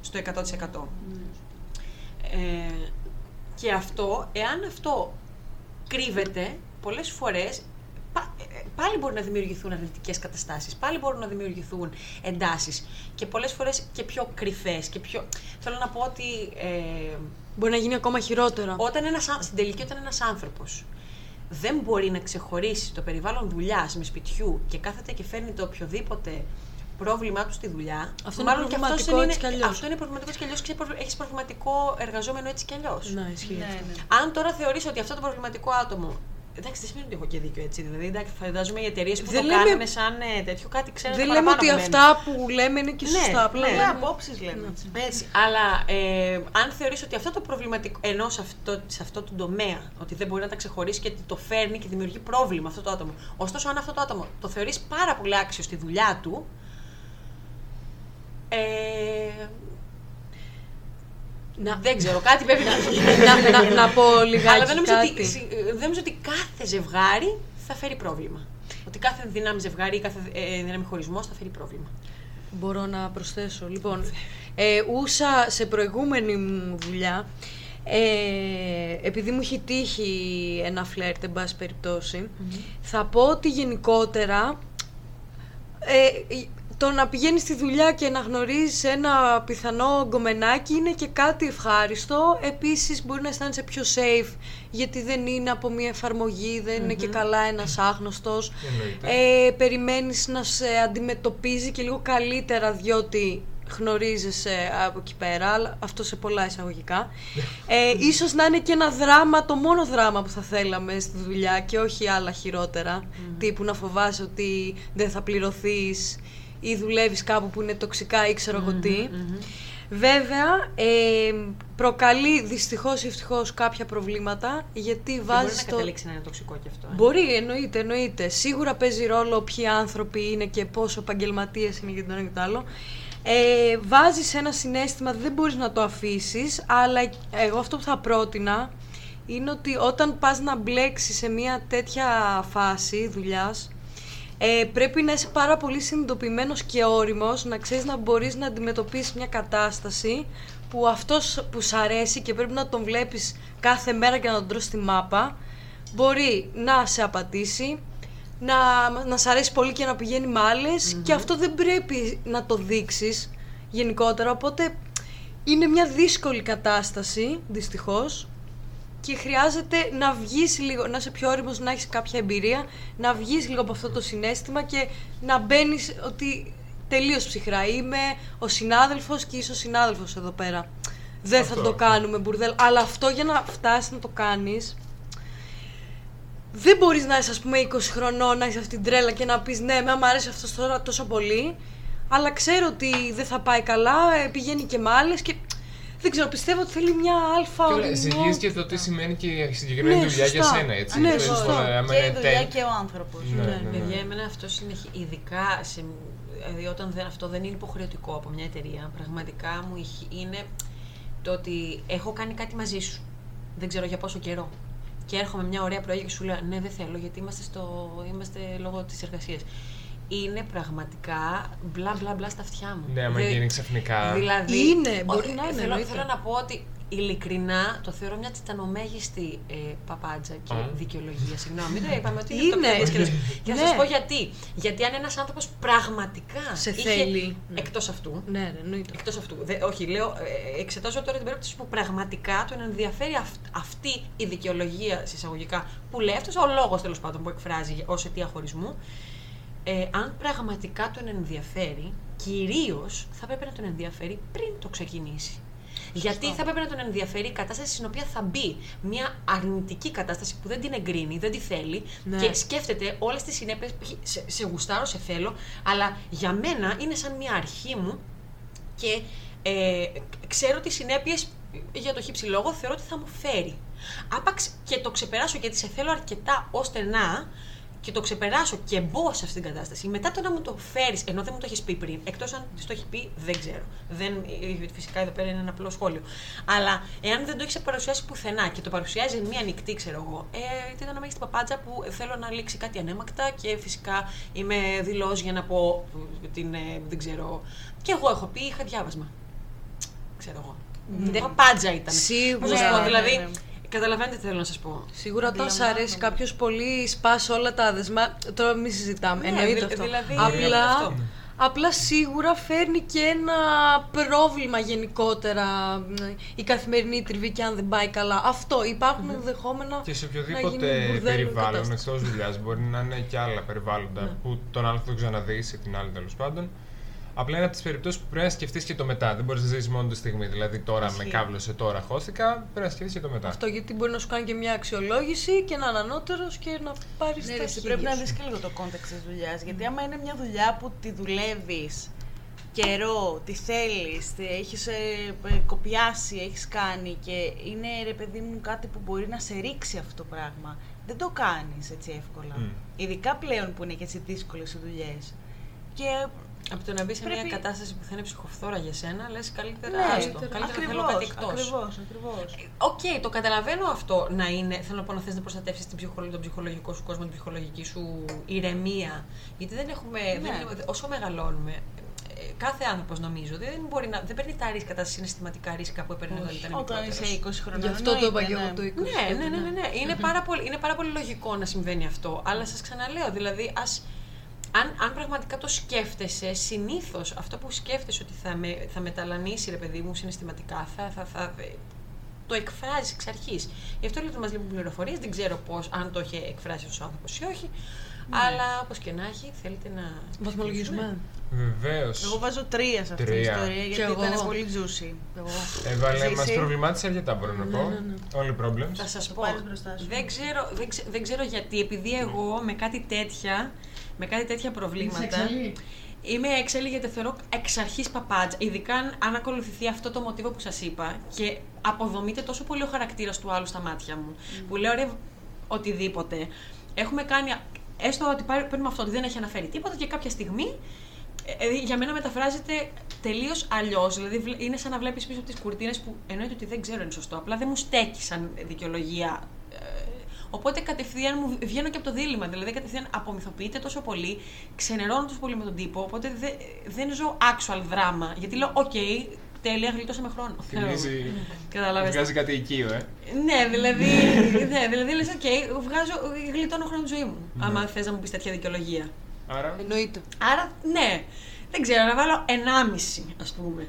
στο 100%. Ε, και αυτό, εάν αυτό κρύβεται, πολλές φορές πα- ε, πάλι μπορεί να δημιουργηθούν αρνητικές καταστάσεις, πάλι μπορούν να δημιουργηθούν εντάσεις και πολλές φορές και πιο κρυφές και πιο... Θέλω να πω ότι ε, Μπορεί να γίνει ακόμα χειρότερο. όταν ένας, άν- στην τελική όταν ένας άνθρωπος δεν μπορεί να ξεχωρίσει το περιβάλλον δουλειάς με σπιτιού και κάθεται και φέρνει το οποιοδήποτε πρόβλημά του στη δουλειά. Αυτό είναι μάλλον και αυτός προβληματικό δεν έτσι κι αλλιώς. Αυτό είναι προβληματικό έτσι κι αλλιώς και έχεις προβληματικό εργαζόμενο έτσι κι αλλιώς. Να, ισχύει. Ναι, αυτό. ναι. Αν τώρα θεωρείς ότι αυτό το προβληματικό άτομο. Εντάξει, δεν σημαίνει ότι έχω και δίκιο έτσι. Δηλαδή, εντάξει, φαντάζομαι οι εταιρείες που Δεν το λέμε- κάνανε σαν ε, τέτοιο κάτι ξέρουν Δεν λέμε παραπάνω ότι από μένα. αυτά που λέμε είναι και Ναι, σωστά. Απλά ναι. Ναι, λέμε- απόψεις λέμε. έτσι. Έτσι. Αλλά ε, αν θεωρείς ότι αυτό το προβληματικό, ενώ σε αυτό, σε αυτό το τομέα, ότι δεν μπορεί να τα ξεχωρίσει και ότι το φέρνει και δημιουργεί πρόβλημα αυτό το άτομο. Ωστόσο, αν αυτό το άτομο το θεωρείς πάρα πολύ άξιο στη δουλειά του, ε, Να- δεν ξέρω, κάτι πρέπει να να, να, να πω λιγάκι Αλλά δεν νομίζω, κάτι. ότι, συ- ε, δεν νομίζω ότι κάθε ζευγάρι θα φέρει πρόβλημα. Ότι κάθε δύναμη ζευγάρι ή κάθε ε, δύναμη χωρισμός θα φέρει πρόβλημα. Μπορώ να προσθέσω. Λοιπόν, ε, ούσα σε προηγούμενη μου δουλειά, ε, επειδή μου έχει τύχει ένα φλερτ, εν πάση περιπτώσει, θα πω ότι γενικότερα ε, το να πηγαίνεις στη δουλειά και να γνωρίζεις ένα πιθανό γκομενάκι είναι και κάτι ευχάριστο. Επίσης μπορεί να αισθάνεσαι πιο safe γιατί δεν είναι από μια εφαρμογή, δεν είναι και καλά ένας άγνωστος. Εννοείται. Ε, περιμένεις να σε αντιμετωπίζει και λίγο καλύτερα διότι γνωρίζεσαι από εκεί πέρα, αλλά αυτό σε πολλά εισαγωγικά. Ε, ίσως να είναι και ένα δράμα, το μόνο δράμα που θα θέλαμε στη δουλειά και όχι άλλα χειρότερα, τύπου να φοβάσαι ότι δεν θα πληρωθείς ή δουλεύεις κάπου που είναι τοξικά ή ξέρω εγώ τι. Βέβαια, ε, προκαλεί δυστυχώς ή ευτυχώς κάποια προβλήματα, γιατί Και μπορεί βάζει να το... καταλήξει να είναι τοξικό κι αυτό. ε. Μπορεί, εννοείται, εννοείται. Σίγουρα παίζει ρόλο ποιοι άνθρωποι είναι και πόσο επαγγελματίες είναι για το ένα και το άλλο. Ε, βάζεις ένα συνέστημα, δεν μπορείς να το αφήσεις, αλλά εγώ αυτό που θα πρότεινα είναι ότι όταν πας να μπλέξεις σε μια τέτοια φάση δουλειάς, ε, πρέπει να είσαι πάρα πολύ συνειδητοποιημένος και όριμος, να ξέρεις να μπορείς να αντιμετωπίσεις μια κατάσταση που αυτός που σ' αρέσει και πρέπει να τον βλέπεις κάθε μέρα και να τον τρως στη μάπα, μπορεί να σε απατήσει, να, να σ' αρέσει πολύ και να πηγαίνει με άλλες και αυτό δεν πρέπει να το δείξεις γενικότερα, οπότε είναι μια δύσκολη κατάσταση, δυστυχώς, και χρειάζεται να βγεις λίγο, να είσαι πιο όριμος, να έχεις κάποια εμπειρία, να βγεις λίγο από αυτό το συνέστημα και να μπαίνεις ότι τελείως ψυχρά είμαι ο συνάδελφος και είσαι ο συνάδελφος εδώ πέρα. Δεν Αυτό, θα το αυτό. κάνουμε μπουρδέλ, αλλά αυτό για να φτάσεις να το κάνεις δεν μπορείς να είσαι ας πούμε 20 χρονών, να είσαι αυτή την τρέλα και να πεις ναι, με μου αρέσει αυτός τώρα τόσο πολύ, αλλά ξέρω ότι δεν θα πάει καλά, ε, πηγαίνει και με άλλες και δεν ξέρω, πιστεύω ότι θέλει μια αλφα Και όλα, οριμότητα. ζυγίζει και το τι σημαίνει και η συγκεκριμένη Ναι, δουλειά για σωστά. σένα, έτσι. Ναι, Ξέρεις, σωστά. τώρα, άμα Και είναι η δουλειά temp, και ο άνθρωπος. Ναι, Ναι, ναι, ναι. παιδιά, εμένα αυτό συνεχι... ειδικά σε... δηλαδή όταν δεν, αυτό δεν είναι υποχρεωτικό από μια εταιρεία, πραγματικά μου είχε- είναι το ότι έχω κάνει κάτι μαζί σου. Δεν ξέρω για πόσο καιρό. Και έρχομαι μια ωραία πρωί και σου λέω Ναι, δεν θέλω γιατί είμαστε, στο... είμαστε λόγω της εργασίας. Είναι πραγματικά μπλα μπλα μπλα στα αυτιά μου. Ναι, άμα Δε- γίνει ξαφνικά. Δηλαδή, Είναι, μπορεί ο- να είναι, Θέλω, εννοείται. θέλω να πω ότι ειλικρινά το θεωρώ μια τιτανομέγιστη ε, παπάντζα και Α. δικαιολογία. Συγγνώμη, δεν είπαμε ότι Είναι. είναι το και Και θα σας Ναι. πω γιατί. Γιατί αν ένας άνθρωπος πραγματικά. Σε είχε- θέλει. Ναι. Εκτός αυτού. Ναι, ναι, εννοείται. Εκτός αυτού. Δε, όχι, λέω, ε, εξετάζω τώρα την περίπτωση που πραγματικά τον ενδιαφέρει αυ- αυτή η δικαιολογία συσσαγωγικά που λέει αυτός ο λόγος τέλος πάντων που εκφράζει ως αιτία χωρισμού. Ε, αν πραγματικά τον ενδιαφέρει, κυρίως θα πρέπει να τον ενδιαφέρει πριν το ξεκινήσει. Γιατί θα πρέπει να τον ενδιαφέρει η κατάσταση στην οποία θα μπει. Μια αρνητική κατάσταση που δεν την εγκρίνει, δεν τη θέλει Ναι. και σκέφτεται όλες τις συνέπειες. Σε, σε γουστάρω, σε θέλω, αλλά για μένα είναι σαν μια αρχή μου και ε, ξέρω τις συνέπειες για το χύψη λόγο θεωρώ ότι θα μου φέρει. Άπαξ και το ξεπεράσω γιατί σε θέλω αρκετά ώστε να και το ξεπεράσω και μπω σε αυτήν την κατάσταση. Μετά το να μου το φέρεις, ενώ δεν μου το έχεις πει πριν, εκτός αν της το έχει πει, δεν ξέρω. Δεν, ε, φυσικά εδώ πέρα είναι ένα απλό σχόλιο. Αλλά εάν δεν το έχεις παρουσιάσει πουθενά και το παρουσιάζει μία νυχτή, ξέρω εγώ, ε, τι ήταν να με έχεις την παπάντζα που θέλω να λήξει κάτι ανέμακτα και φυσικά είμαι δηλώ για να πω ε, την. ε, δεν ξέρω. Και εγώ έχω πει, είχα διάβασμα. Ξέρω εγώ. Ναι. Παπάντζα ήταν. Σίγουρα. Πώς να σας πω, Ναι, δηλαδή, ναι, ναι. Καταλαβαίνετε τι θέλω να σας πω. Σίγουρα όταν σ' Αντιλαμβάνομαι. αρέσει κάποιος πολύ, σπάς όλα τα δεσμά. Τώρα μην συζητάμε. Ναι, Εννοείται δη- αυτό. δηλαδή, απλά, αυτό. απλά σίγουρα φέρνει και ένα πρόβλημα γενικότερα μ, η καθημερινή τριβή και αν δεν πάει καλά. Αυτό. Υπάρχουν ενδεχόμενα. Και σε να γίνει οποιοδήποτε μπουρδέλο η περιβάλλον κατάσταση. εκτός δουλειάς μπορεί να είναι και άλλα περιβάλλοντα Ναι. που τον άλλο θα τον ξαναδείς ή την άλλη τέλος πάντων. Απλά είναι από τις περιπτώσεις που πρέπει να σκεφτείς και το μετά. Δεν μπορείς να ζήσει μόνο τη στιγμή. Δηλαδή τώρα με Ισχύει. κάβλωσε, τώρα χώθηκα. Πρέπει να σκεφτείς και το μετά. Αυτό γιατί μπορεί να σου κάνει και μια αξιολόγηση και να είναι ανώτερος και να πάρεις Ναι, τα ρε, εσύ χίλια πρέπει να σου. δεις και λίγο το context της δουλειάς. Γιατί άμα είναι μια δουλειά που τη δουλεύεις καιρό, τη θέλεις, την έχεις ε, ε, κοπιάσει, έχεις κάνει και είναι ρε παιδί μου κάτι που μπορεί να σε ρίξει αυτό το πράγμα. Δεν το κάνεις έτσι εύκολα. Μμ. Ειδικά πλέον που είναι και έτσι δύσκολες οι δουλειές. Και Από το να μπεις σε Πρέπει- μια κατάσταση που θα είναι ψυχοφθόρα για σένα, λες καλύτερα ναι, άστο. Καλύτερα θέλω ακριβώς, κάτι εκτός. ακριβώς, ακριβώς. Οκ, το καταλαβαίνω αυτό να είναι. Θέλω να πω να θες να προστατεύσεις τον ψυχολογικό σου κόσμο, την ψυχολογική σου ηρεμία. Γιατί δεν έχουμε. Ναι. Δεν, όσο μεγαλώνουμε, ε, κάθε άνθρωπος νομίζω δεν, μπορεί να, δεν παίρνει τα ρίσκα, τα συναισθηματικά ρίσκα που έπαιρνε όταν ήταν Όταν μικρότερος. είσαι 20 χρονών. Γι' αυτό το είπα και εννοείται, εγώ το 20. Ναι, ναι, ναι, ναι, ναι. Είναι, πάρα πολύ, είναι πάρα πολύ λογικό να συμβαίνει αυτό. Αλλά σας ξαναλέω, δηλαδή, ας, αν, αν πραγματικά το σκέφτεσαι, συνήθως αυτό που σκέφτεσαι ότι θα, με, θα μεταλανίσει, ρε παιδί μου, συναισθηματικά, θα, θα, θα, το εκφράζεις εξ αρχής. Γι' αυτό λέω ότι μας λείπουν πληροφορίες. Δεν ξέρω πώς, αν το είχε εκφράσει ο άνθρωπος ή όχι. Αλλά όπως και να έχει, θέλετε να. Βαθμολογήσουμε. Βεβαίως. Εγώ βάζω τρία σε αυτή την Τρία. ιστορία γιατί Κι εγώ. ήταν πολύ juicy. Έβαλε, Ζήση. μας προβλημάτισε αρκετά, μπορώ να πω. Όλοι problems. Θα σας Το πω. πάρεις μπροστά σου. Δεν ξέρω, δεν, ξε- δεν ξέρω γιατί, επειδή εγώ με κάτι τέτοια, με κάτι τέτοια προβλήματα. Είμαι έξαλλη γιατί θεωρώ εξ αρχής παπάτζα. Ειδικά αν- αν ακολουθηθεί αυτό το μοτίβο που σας είπα και αποδομείται τόσο πολύ ο χαρακτήρας του άλλου στα μάτια μου. Που λέω ρε, οτιδήποτε. Έχουμε κάνει. Έστω ότι πάρει- παίρνουμε αυτό, ότι δεν έχει αναφέρει τίποτα και κάποια στιγμή ε, ε, για μένα μεταφράζεται τελείως αλλιώς. Δηλαδή βλέ- είναι σαν να βλέπεις πίσω από τις κουρτίνες που εννοείται ότι δεν ξέρω είναι σωστό. Απλά δεν μου στέκει σαν δικαιολογία. Ε, Οπότε κατευθείαν μου βγαίνω και από το δίλημμα. Δηλαδή κατευθείαν απομυθοποιείται τόσο πολύ, ξενερώνω τόσο πολύ με τον τύπο. Οπότε δε- δεν ζω actual δράμα. Γιατί λέω, οκ, τέλεια, γλιτώσαμε χρόνο. Θυμίζει. Κατάλαβε. Βγάζει κάτι οικείο, ε. Ναι, δηλαδή, ναι, δηλαδή λες, οκ, βγάζω, γλιτώνω χρόνο τη ζωή μου. Ναι. Άμα θες να μου πεις τέτοια δικαιολογία. Άρα; Εννοείται. Άρα, ναι. Δεν ξέρω, να βάλω 1,5 ας πούμε.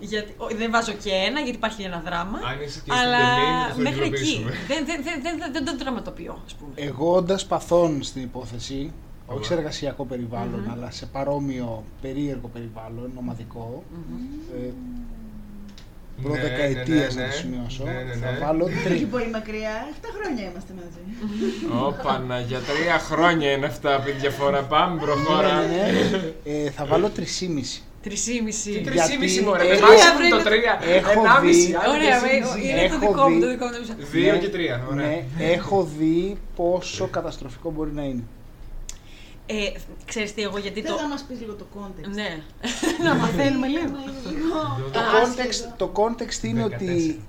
Γιατί, ο, δεν βάζω και ένα, γιατί υπάρχει ένα δράμα. Αν είσαι και στην αλλά τιμή, θα το μέχρι εκεί. υλοποιήσουμε. Δεν, δεν, δεν, δεν, δεν, το δραματοποιώ, ας πούμε. Εγώ όντας παθών στην υπόθεση, όχι σε εργασιακό περιβάλλον, αλλά σε παρόμοιο περίεργο περιβάλλον, ομαδικό, ε, Ναι, ναι, προδεκαετίας ναι, να ναι. το σημειώσω, Ναι, ναι, θα ναι. βάλω Όχι τρία. πολύ μακριά, 7 χρόνια είμαστε μαζί. Ω, Παναγία, τρία χρόνια είναι αυτά από τη διαφορά. Πάμε, προχώρα. Ναι, ναι. Ε, θα βάλω τρισήμιση. Τρισήμιση. Τι Γιατί τρισήμιση μωρέ, έχω- με maximum το τρία. έχω Ενάμιση, δει- άλλο Ωραία, τρισήμιση. ε, είναι το Έχω δικό μου, δει- το δικό μου. το μισό. Δύο Ναι, και τρία, ωραία. Ναι, έχω δει πόσο καταστροφικό μπορεί να είναι. Ε, ξέρεις τι, εγώ γιατί Θες το... να μας πεις λίγο το context. Ναι, να μαθαίνουμε λίγο. Το context, το context είναι ότι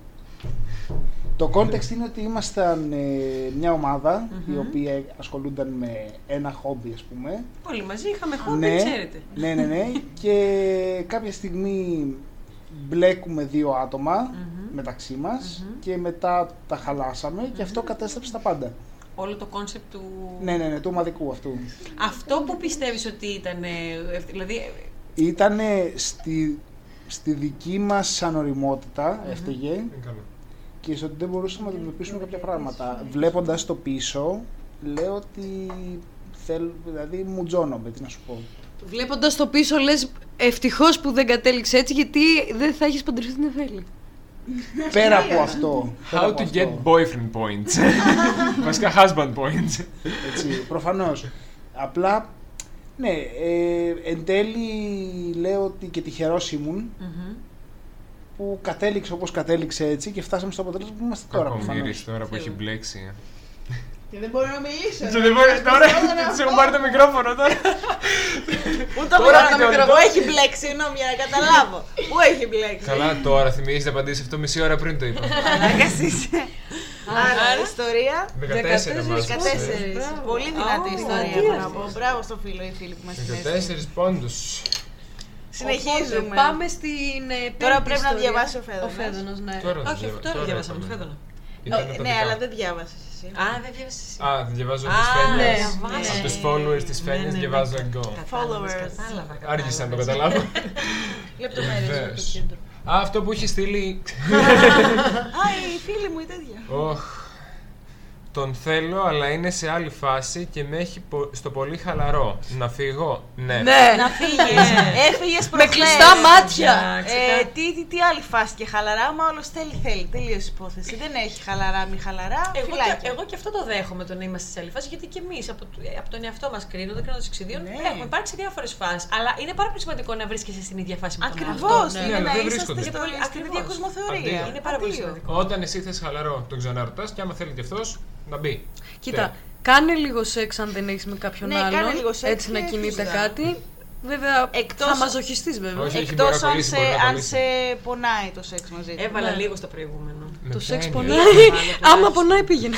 Το context είναι ότι ήμασταν ε, μια ομάδα η οποία ασχολούνταν με ένα χόμπι, ας πούμε. Όλοι μαζί είχαμε χόμπι, ναι, ξέρετε. ναι, ναι, ναι. και κάποια στιγμή μπλέκουμε δύο άτομα μεταξύ μας και μετά τα χαλάσαμε και αυτό κατέστρεψε τα πάντα. Όλο το concept του. Ναι, ναι, ναι, του ομαδικού αυτού. Αυτό που πιστεύεις ότι ήταν. ε, ε, Δηλαδή. Ήταν στη, στη δική μας ανωριμότητα, έφταιγε, Είναι καλό. Και στο ότι δεν μπορούσαμε να αντιμετωπίσουμε κάποια πράγματα. Βλέποντας το πίσω, λέω ότι θέλω, δηλαδή μουτζώνομαι, τι να σου πω. Βλέποντας το πίσω, λες ευτυχώς που δεν κατέληξε έτσι, γιατί δεν θα έχεις παντρευτεί την Νεφέλη. Πέρα από αυτό. πέρα How από to αυτό, get boyfriend points. Βασικά husband points. Έτσι, προφανώς. Απλά, ναι, ε, εν τέλει λέω ότι και τυχερός ήμουν που κατέληξε όπως κατέληξε έτσι και φτάσαμε στο αποτέλεσμα που είμαστε τώρα προφανώς. Κακομοίρης τώρα που έχει μπλέξει. Και δεν μπορώ να μιλήσω. Και δεν μπορείς τώρα, της έχουν πάρει το μικρόφωνο τώρα. Ούτε το Τώρα μικρό και το όλοι μικρό. το- Πού έχει μπλέξει, συγγνώμη, για να καταλάβω. Πού έχει μπλέξει; Καλά τώρα θυμίζεις να απαντήσεις αυτό μισή ώρα πριν το είπα. Μαλάκας είσαι. Άρα, Άρα, ιστορία. 14 μας 14. Πολύ δυνατή Ω, ιστορία. τι έχω να πω. Μπράβο στο φίλο ή φίλη που μας συνέστησε. 14 πόντους. Συνεχίζουμε. Πάμε στην. ε, Τώρα πέμπτη πρέπει να ιστορία. διαβάσει ο Φέδωνας. Ο Φέδωνας, ναι. Τώρα Όχι, διαβα- αυτό τώρα διαβάσαμε. είπαμε. Το Φέδωνα. Ήταν τα Ναι, δικά αλλά μου. δεν διάβασες εσύ. Α, δεν διάβασε εσύ. Α, διαβάζω Α, τις ναι, φένιες. βάζω. Από τους followers της Ναι, φένιες ναι, ναι. διαβάζω εγώ. Κατάλαβες, Followers. κατάλαβα, Άργησα να το κατάλαβες. καταλάβω. Λεπτομέρειες. Βεβαίως. Α, αυτό που είχε στείλει. Α, η φίλη μου η τέτοια. Οχ. Τον θέλω, αλλά είναι σε άλλη φάση και με έχει πο- στο πολύ χαλαρό. Να φύγω; Ναι. Ναι, Να φύγεις. Έφυγες με προχθές. κλειστά μάτια. Εντάξει, Ε, κα- τι, τι, τι άλλη φάση και χαλαρά, μα όλος θέλει, θέλει. Τελείωσε η υπόθεση. Δεν έχει χαλαρά, μη χαλαρά. Εγώ και, φυλάκια. εγώ και αυτό το δέχομαι το να είμαστε σε άλλη φάση, γιατί και εμείς από, το- από τον εαυτό μας κρίνοντα, κρίνοντα εξιδίων, Ναι. έχουμε υπάρξει σε διάφορες φάσεις. Αλλά είναι πάρα πολύ σημαντικό να βρίσκεσαι στην ίδια φάση με τον Ακριβώς. άλλον. Ναι, Είναι αλλά να δεν είσαστε βρίσκονται. στο, Πολύ- στην ίδια ακριβώς. κοσμοθεωρία. Αντίο. Είναι πάρα πολύ Αντίο. σημαντικό. Όταν εσύ θες χαλαρό, τον ξαναρωτάς και άμα θέλει και αυτός, να μπει. Κοίτα, κάνε λίγο σεξ αν δεν έχεις με κάποιον Ναι, άλλον. κάνε λίγο σεξ έτσι να και κινείται φυσικά. κάτι. Βέβαια, Εκτός- θα μαζοχιστείς βέβαια. Όχι. έχει, Εκτός μπορεί να αν, κολλήσει, σε, μπορεί να αν κολλήσει. σε πονάει το σεξ μαζί του. Έβαλα Ναι. λίγο στο προηγούμενο. Με Το ποια σεξ έννοια; πονάει. Έβαλα Άμα τουλάχιστον. πονάει πήγαινε.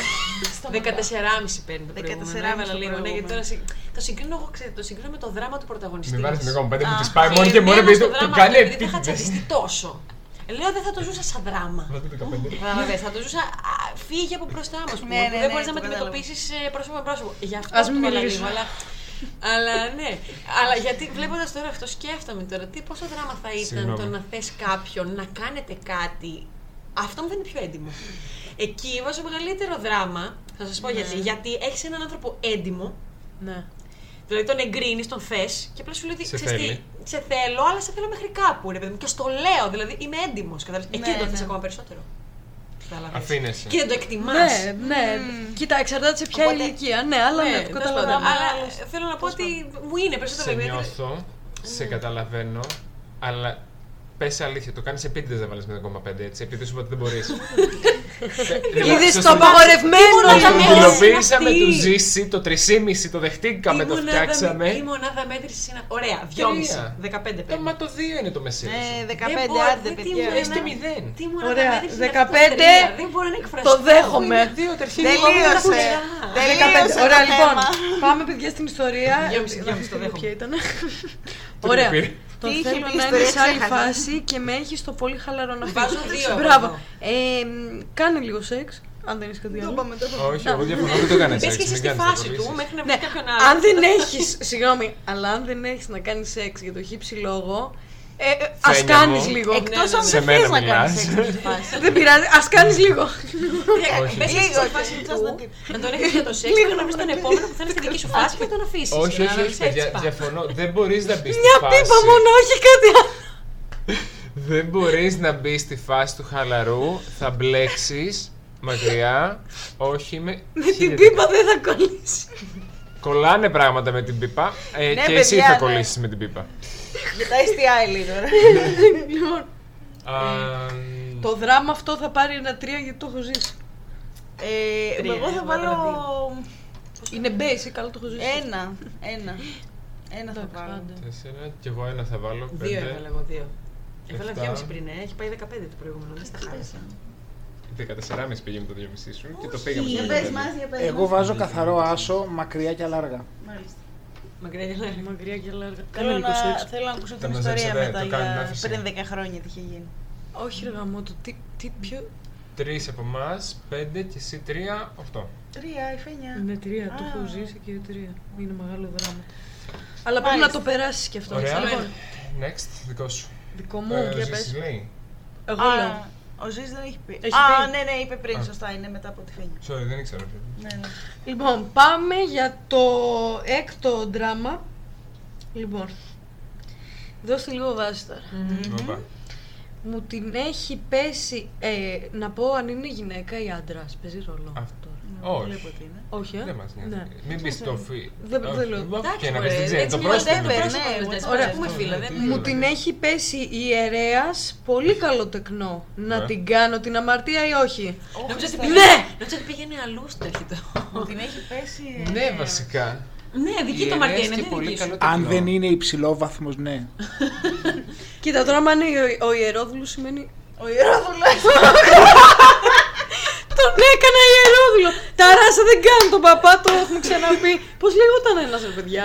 14,5 παίρνει το προηγούμενο. 14,5 Έβαλα το λίγο. Ναι, γιατί προηγούμενο. τώρα συ- το συγκρίνω, εγώ, ξέρετε, το συγκρίνω με το δράμα του πρωταγωνιστή. Μην βάλει μας. την ακόμα πέντε, μου Α, τη πάει μόνο και μόνο εμένα επειδή στο το- το δράμα κάνει αυτό, επειδή το είχα επίτηδες. τσαντιστεί τόσο. Ε, Λέω δεν θα το ζούσα σαν δράμα. Βάζω 15. Κατάλαβες, θα το ζούσα α, φύγε από μπροστά μας. Ναι, ναι, δεν ναι, μπορείς να το με κατάλαβα. αντιμετωπίσεις πρόσωπο με πρόσωπο. Γι' αυτό Ας το μην έβαλα μιλήσουμε. λίγο, αλλά, αλλά ναι. Αλλά γιατί βλέποντας τώρα αυτό, σκέφτομαι τώρα τι πόσο δράμα θα ήταν Συγγνώμη. το να θες κάποιον να κάνετε κάτι. Αυτό μου φαίνεται πιο έντιμο. Εκεί βάζω μεγαλύτερο δράμα. Θα σας πω γιατί. Γιατί έχεις έναν άνθρωπο έντιμο, Ναι. Δηλαδή τον εγκρίνεις, τον θες και απλά σου λέει ότι Σε «Ξέρεις τι, θέλει. σε θέλω, αλλά σε θέλω μέχρι κάπου. Ρε, παιδί μου. Και στο λέω, δηλαδή είμαι έντιμος. Εκεί Ναι, δεν το θες ναι. ακόμα περισσότερο. Κατάλαβες. Αφήνεσαι. Και δεν το εκτιμάς. Ναι, ναι. Κοίτα, εξαρτάται σε ποια Οπότε- ηλικία. Ναι, αλλά ναι, το καταλαβαίνω. Αλλά θέλω να πω ότι μου είναι περισσότερο Σε ιδιαίτερο. νιώθω, σε καταλαβαίνω, αλλά πε αλήθεια, το κάνει επίτηδε να βάλει 0,5 έτσι, επειδή σου είπα ότι δεν μπορεί. Είδε το απαγορευμένο. Ήμουνα Το μέτρηση υλοποιήσαμε, αυτή. του ζήσει, το 3,5 το δεχτήκαμε, Η το μονάδα- φτιάξαμε. Η μονάδα μέτρηση είναι. Ωραία, 2,5. Τρία. 15 Ε, παίρνει. Μα το 2 είναι το μεσαίο. Ναι, σου. 15 Δεν μπορώ, άντε, δεν παιδιά. τιμωρώ Είστε να- μηδέν. Τι μονάδα Ωραία, μέτρηση είναι 15, αυτό το τρία. Δεν μπορώ να εκφραστώ. Το δέχομαι. Δύο τερχίδια. Τελείωσε. Τελείωσε 15. το Ωραία, λοιπόν. θέμα. Πάμε, παιδιά, στην ιστορία. Δυόμιση, Να δυόμιση, το δούμε δέχομαι. ποια ήταν. Το Ωραία. Πήρε. Το Τι είχε θέλω πει η να ιστορία, είναι σε άλλη ξέχασα. φάση και με έχει στο πολύ χαλαρό να Βάζω φύγεις. δύο εγώ Μπράβο. εδώ. Ε, μ, κάνε λίγο σεξ, αν δεν έχει κάτι Το άλλο. είπαμε, το είπαμε. Όχι, εγώ διαφωνώ, δεν το έκανε Μπες και έτσι. εσύ Μην στη κάνεις φάση του απολύσεις. μέχρι να Ναι, βρει κάποιον άλλο. αν δεν έχεις, συγγνώμη, αλλά αν δεν έχεις να κάνεις σεξ για το χύψη λόγο, ε, ε, ας Φαίνια κάνεις μου. λίγο. Εκτός ναι, αν ναι. δεν Σε μένα θες να κάνεις μιλάς. σεξ με τη φάση. Δεν πειράζει, ας κάνεις λίγο. Όχι. Μπες εσύ Λίγο, στη φάση just του, not it. να τον έχεις για το σεξ και να βρεις τον επόμενο που θα είναι στη δική σου φάση και να τον αφήσεις. Όχι, Και να όχι, όχι, ρωτήσεις, παιδιά, έτσι πάει. διαφωνώ. Δεν μπορείς να μπεις στη Μια φάση. πίπα μόνο, όχι κάτι άλλο. Δεν μπορείς να μπεις στη φάση του χαλαρού. Θα μπλέξεις μακριά. Όχι με. Με την χίλια πίπα δεν θα κολλήσει. Κολλάνε πράγματα με την πίπα ε, Ναι, και εσύ παιδιά, θα ναι. κολλήσεις με την πίπα. Για τα STI λέει τώρα. Λοιπόν, Α, το δράμα αυτό θα πάρει ένα τρία γιατί το έχω ζήσει. Ε, Τρία, εγώ θα εγώ βάλω έβαλα Είναι basic, αλλά το έχω ζήσει. ένα. Ένα. Ένα θα Εντάξει, βάλω. άντε. Τέσσερα και εγώ ένα θα βάλω. Δύο Πέντε. έβαλα εγώ, δύο. Έβαλα Εφτά. δυόμιση πριν, ε. έχει πάει 15 το προηγούμενο, δεν στα χάρισα. 14,5 πήγε με το 2,5 σου και το πήγαμε στο Για 15. πες μας, για πες Εγώ μας. βάζω καθαρό άσο, μακριά και αλάργα. Μάλιστα. Μακριά και λέει. Μακριά και λάργα. Θέλω Κάνε να, λίγο σεξ. θέλω να ακούσω Τα την μαζέψατε, ιστορία το μετά κάνουμε για άφηση. πριν 10 χρόνια τι είχε γίνει. Όχι ρε γαμό το τι, τι ποιο... Τρεις από εμάς, πέντε και εσύ τρία, οχτώ. Τρία, η Φένια. Είναι τρία, το Α. έχω ζήσει και τρία. Είναι μεγάλο δράμα. Αλλά πρέπει να Μάλιστα. το περάσεις κι αυτό. Ωραία. Λοιπόν, Next, δικό σου. δικό μου, Ε, για Ζήσης πες. λέει. Εγώ Α, λέω. Ο Ζής δεν έχει πει. Έχει Α, πει. ναι, ναι, είπε πριν, Α. σωστά, είναι μετά από τη Φένια. Sorry, δεν ήξερα. Ναι, ναι. Λοιπόν, πάμε για το έκτο δράμα. Λοιπόν, δώστε λίγο βάση τώρα. Όπα. Μου την έχει πέσει, ε, να πω αν είναι γυναίκα ή άντρας. Παίζει ρόλο. Αυτό. Τώρα. Όχι. Βλέπω ότι είναι. Όχι, ε; Δεν μας νοιάζει. Ναι. Μην πεις το φι... Δεν- Όχι, δεν λέω. όχι, Εντάξει, και να μωρέ, πεις, δεν ξέρει. έτσι Το κι πρόσωπο whatever, είναι το ναι, πρόσωπο. whatever. Ωραία. Ας πούμε φίλα, δεν Ναι. Μου την έχει πέσει η ιερέας πολύ καλό τεκνό. Να Ναι. την κάνω την αμαρτία ή όχι; Νόμιζα ότι Ναι. πήγαινε- νόμιζα ότι πήγαινε αλλού στο έρχεται. Μου την έχει πέσει. ε, Ναι, βασικά. Ναι, δική Η το μαρτία Ιερέας είναι, και δεν πολύ δική σου. καλό Αν τεκνό. δεν είναι υψηλό βαθμός, ναι. Κοίτα, τώρα άμα είναι ο, ο ιερόδουλος σημαίνει. Ο Ιερόδουλος. Τον έκανα ιερόδουλο! Τα ράσα δεν κάνουν τον παπά, το έχουμε ξαναπεί. Πώς λέγονταν ένας ρε παιδιά;